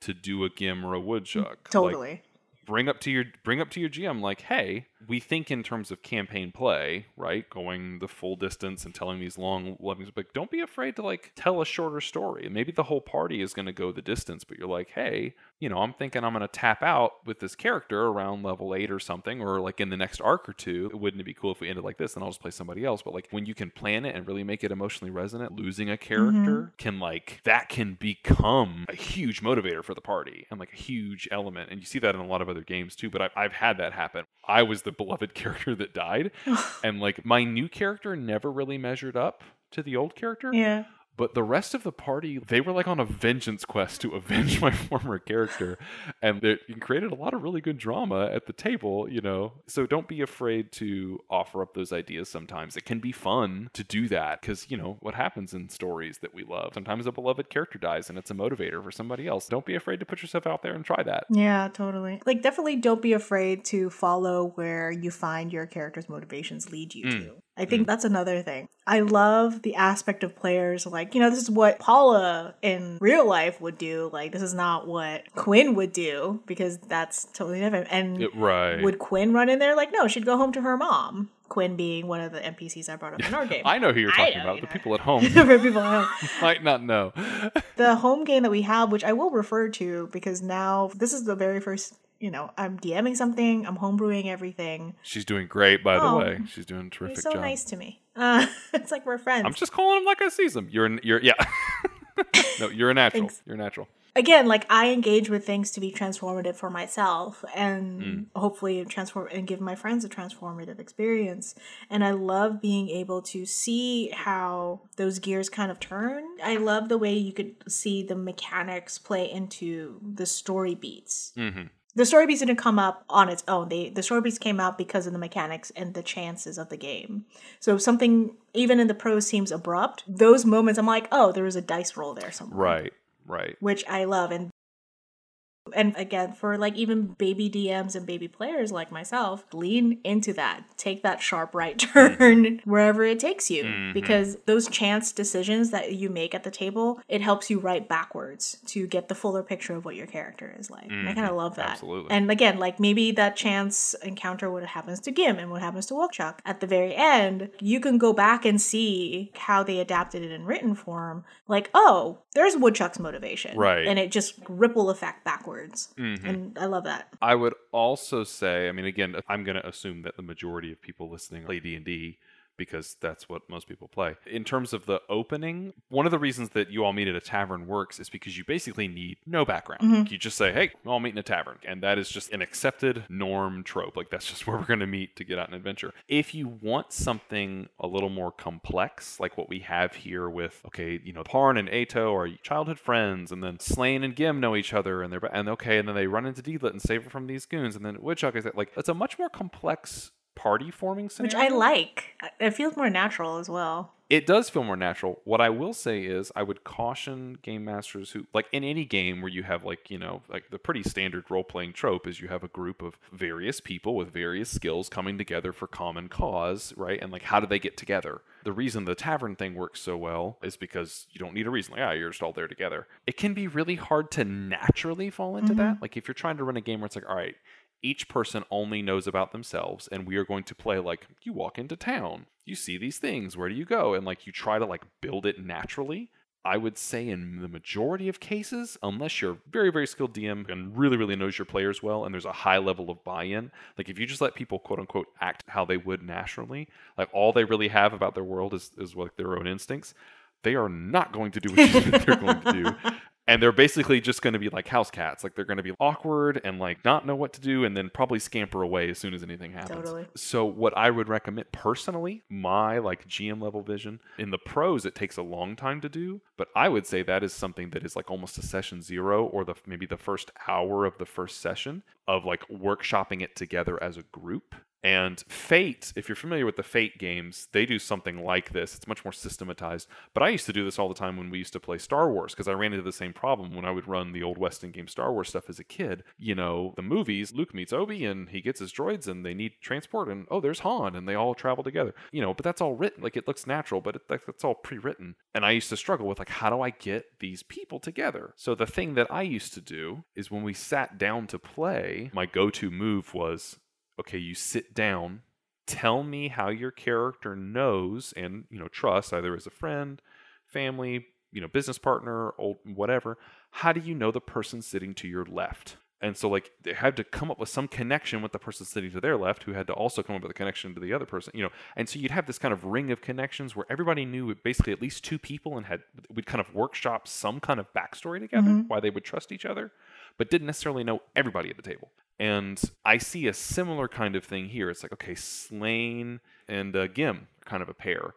to do a Gim or a Woodchuck. Mm, like, Totally. bring up to your bring up to your GM like, hey, we think in terms of campaign play, right? Going the full distance and telling these long loving but don't be afraid to like tell a shorter story. Maybe the whole party is gonna go the distance, but you're like, hey, you know, I'm thinking I'm gonna tap out with this character around level eight or something, or like in the next arc or two. Wouldn't it be cool if we ended like this and I'll just play somebody else? But like when you can plan it and really make it emotionally resonant, losing a character mm-hmm. can like that can become a huge motivator for the party and like a huge element. And you see that in a lot of other games too. But I've, I've had that happen. I was the beloved character that died, and like my new character never really measured up to the old character. Yeah. But the rest of the party, they were like on a vengeance quest to avenge my former character. And it created a lot of really good drama at the table, you know. So don't be afraid to offer up those ideas sometimes. It can be fun to do that because, you know, what happens in stories that we love? Sometimes a beloved character dies and it's a motivator for somebody else. Don't be afraid to put yourself out there and try that. Yeah, totally. Like, definitely don't be afraid to follow where you find your character's motivations lead you Mm. to. I think hmm. that's another thing. I love the aspect of players like, you know, this is what Paula in real life would do. Like, this is not what Quinn would do because that's totally different. And It- right. would Quinn run in there? Like, no, she'd go home to her mom. Quinn being one of the NPCs I brought up in our game. I know who you're talking know, about. you The know. people at home For people at home. might not know. the home game that we have, which I will refer to because now this is the very first, you know, I'm DMing something, I'm homebrewing everything. She's doing great, by the Oh. way. She's doing a terrific He's so job. nice to me. Uh, it's like we're friends. I'm just calling him like I see him. You're, an, you're, yeah. no, you're a natural. You're a natural. Again, like I engage with things to be transformative for myself and Mm. hopefully transform and give my friends a transformative experience. And I love being able to see how those gears kind of turn. I love the way you could see the mechanics play into the story beats. hmm the story beats didn't come up on its own. They the story beats came out because of the mechanics and the chances of the game. So something even in the pros seems abrupt, those moments I'm like, oh, there was a dice roll there somewhere. Right, right. Which I love. And And again, for like even baby DMs and baby players like myself, lean into that. Take that sharp right turn wherever it takes you. Mhm. Because those chance decisions that you make at the table, it helps you write backwards to get the fuller picture of what your character is like. And I kind of love that. Absolutely. And again, like maybe that chance encounter what happens to Gim and what happens to Woodchuck at the very end, you can go back and see how they adapted it in written form. Like, oh, there's Woodchuck's motivation. Right. And it just ripple effect backwards. Mhm. And I love that. I would also say, I mean, again, I'm going to assume that the majority of people listening play D and D because that's what most people play. In terms of the opening, one of the reasons that you all meet at a tavern works is because you basically need no background. Mhm. You just say, "Hey, we'll all meet in a tavern," and that is just an accepted norm trope. Like that's just where we're going to meet to get out an adventure. If you want something a little more complex, like what we have here with, okay, you know, Parn and Etoh are childhood friends, and then Slayn and Gim know each other, and they're and okay, and then they run into Deedlit and save her from these goons, and then Woodchuck is like it's a much more complex party forming Which. I like. It feels more natural as well. It does feel more natural. What I will say is, I would caution game masters who, like in any game where you have, like, you know, like the pretty standard role playing trope is you have a group of various people with various skills coming together for common cause, right? And like, how do they get together? The reason the tavern thing works so well is because you don't need a reason. Like, ah, you're just all there together. It can be really hard to naturally fall into that. Like, if you're trying to run a game where it's like, all right, each person only knows about themselves and we are going to play like you walk into town you see these things where do you go? And like you try to like build it naturally. I would say in the majority of cases unless you're very very skilled dm and really really knows your players well and there's a high level of buy-in like if you just let people quote unquote act how they would naturally like all they really have about their world is is like their own instincts they are not going to do what you think they're going to do and they're basically just going to be like house cats. Like they're going to be awkward and like not know what to do and then probably scamper away as soon as anything happens. Totally. so what i would recommend personally my like gm level vision in the pros it takes a long time to do but i would say that is something that is like almost a session zero or the maybe the first hour of the first session of like workshopping it together as a group and Fate, if you're familiar with the Fate games, they do something like this. It's much more systematized. But I used to do this all the time when we used to play Star Wars because I ran into the same problem when I would run the old Western game Star Wars stuff as a kid. You know, the movies, Luke meets Obi and he gets his droids and they need transport and oh, there's Han and they all travel together. You know, but that's all written. Like it looks natural, but it, that- that's all pre-written. And I used to struggle with like, how do I get these people together? So the thing that I used to do is when we sat down to play, my go-to move was okay, you sit down, tell me how your character knows and, you know, trusts either as a friend, family, you know, business partner, old whatever. How do you know the person sitting to your left? And so like they had to come up with some connection with the person sitting to their left who had to also come up with a connection to the other person, you know. And so you'd have this kind of ring of connections where everybody knew basically at least two people and had we'd kind of workshop some kind of backstory together Mhm. why they would trust each other, but didn't necessarily know everybody at the table. And I see a similar kind of thing here. It's like, okay, Slayn and uh, Gim are kind of a pair.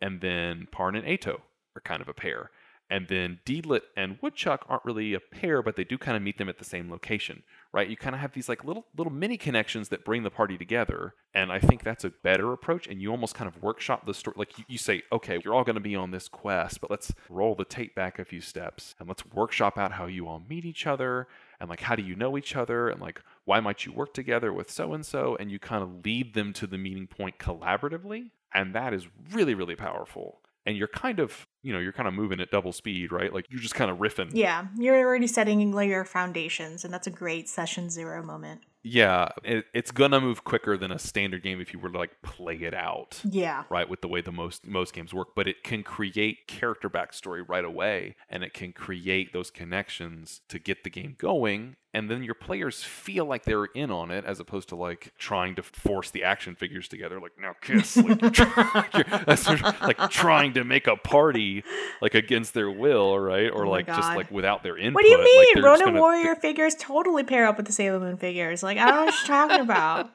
And then Parn and Etoh are kind of a pair. And then Deedlit and Woodchuck aren't really a pair, but they do kind of meet them at the same location, right? You kind of have these like little little mini connections that bring the party together, and I think that's a better approach. And you almost kind of workshop the story, like you, you say, okay, you're all going to be on this quest, but let's roll the tape back a few steps and let's workshop out how you all meet each other, and like how do you know each other, and like why might you work together with so and so, and you kind of lead them to the meeting point collaboratively, and that is really really powerful. And you're kind of, you know, you're kind of moving at double speed, right? Like you're just kind of riffing. Yeah, you're already setting like, your foundations, and that's a great session zero moment. Yeah, it, it's gonna move quicker than a standard game if you were to like play it out, Yeah. right? With the way the most most games work, but it can create character backstory right away, and it can create those connections to get the game going, and then your players feel like they're in on it, as opposed to like trying to force the action figures together, like now kiss, like, you're try- you're- sort of like trying to make a party like against their will, right? Or Oh like just like without their input. What do you mean? they're Ronin Warrior figures totally pair up with the Sailor Moon figures. Like, I don't know what you're talking about.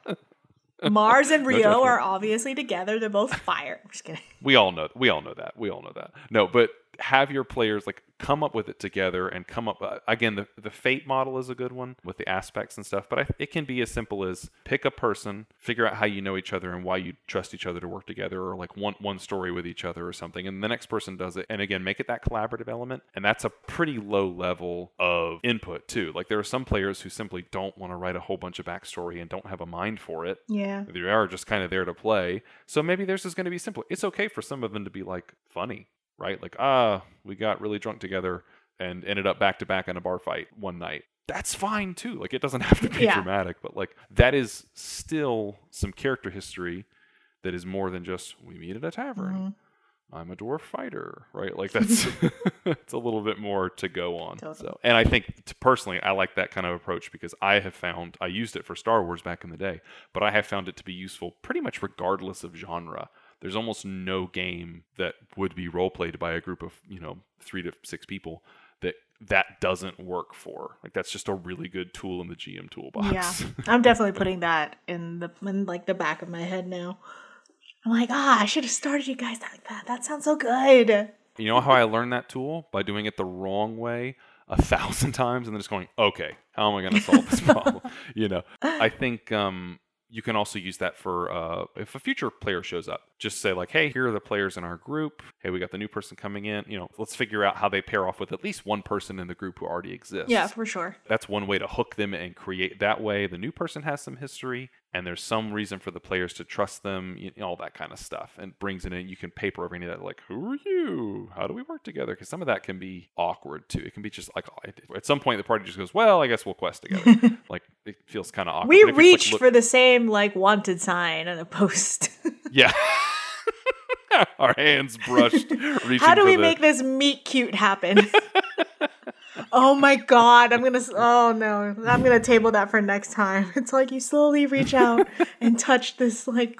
Mars and Ryo judgment. are obviously together. They're both fire. I'm just kidding. We all know we all know that. We all know that. No, but have your players like come up with it together and come up uh, again the, the fate model is a good one with the aspects and stuff but I, it can be as simple as pick a person figure out how you know each other and why you trust each other to work together or like one one story with each other or something and the next person does it and again make it that collaborative element and that's a pretty low level of input too like there are some players who simply don't want to write a whole bunch of backstory and don't have a mind for it Yeah. they are just kind of there to play. So maybe theirs is going to be simple. It's okay for some of them to be like funny, right? Like, ah, we got really drunk together and ended up back to back in a bar fight one night. That's fine too. Like, it doesn't have to be Yeah. dramatic, but like, that is still some character history that is more than just we meet at a tavern. Mhm. I'm a dwarf fighter, right? Like that's it's a little bit more to go on. Totally. So, and I think t- personally, I like that kind of approach because I have found I used it for Star Wars back in the day, but I have found it to be useful pretty much regardless of genre. There's almost no game that would be role played by a group of you know three to six people that that doesn't work for. Like that's just a really good tool in the GM toolbox. Yeah. I'm definitely putting that in the in like the back of my head now. I'm like, ah, I should have started you guys like that. That sounds so good. You know how I learned that tool? By doing it the wrong way a thousand times and then just going, okay, how am I going to solve this problem? you know, I think um, you can also use that for uh, if a future player shows up. Just say like, hey, here are the players in our group. Hey, we got the new person coming in. You know, let's figure out how they pair off with at least one person in the group who already exists. Yeah, for sure. That's one way to hook them and create that way. The new person has some history, and there's some reason for the players to trust them, you know, all that kind of stuff, and brings it in. You can paper over any of that, like, who are you? How do we work together? Because some of that can be awkward too. It can be just like at some point the party just goes, well, I guess we'll quest together. like it feels kind of awkward. We you, like, reached look- for the same like wanted sign on a post. yeah. Our hands brushed. How do we the- make this meet cute happen? Oh my god, I'm gonna. Oh no, I'm gonna table that for next time. It's like you slowly reach out and touch this like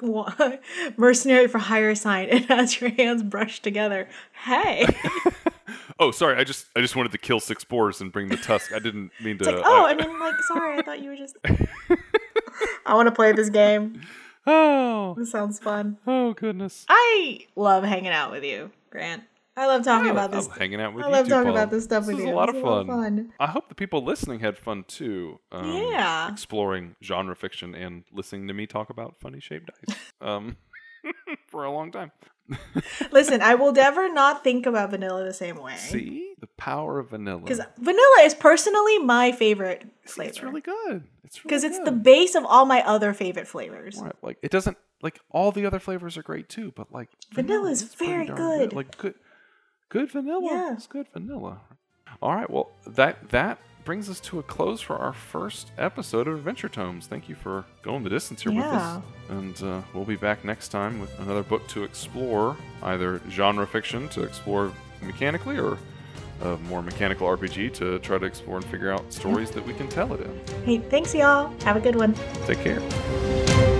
mercenary for hire sign, and as your hands brush together, hey, Oh, sorry. I just I just wanted to kill six boars and bring the tusk. I didn't mean to. like oh, I- I mean like sorry, I thought you were just. I want to play this game. oh, This sounds fun. oh goodness. I love hanging out with you, Grant. I love talking Yeah, about I this. love hanging out with I you love talking Paul. about this stuff This with is you. a lot of fun. fun. I hope the people listening had fun too. Um, Yeah. Exploring genre fiction and listening to me talk about funny shaped dice um, for a long time. Listen, I will never not think about vanilla the same way. See the power of vanilla. Because vanilla is personally my favorite flavor. it's really good. It's really because it's the base of all my other favorite flavors. Right, like it doesn't like all the other flavors are great too, but like Vanilla is very darn good. Like good, good vanilla. Yeah. It's good vanilla. All right, well that that brings us to a close for our first episode of Adventure Tomes. Thank you for going the distance here with Yeah. us, and uh, we'll be back next time with another book to explore, either genre fiction to explore mechanically or. A more mechanical RPG to try to explore and figure out stories that we can tell it in. Hey, thanks, y'all. Have a good one. Take care.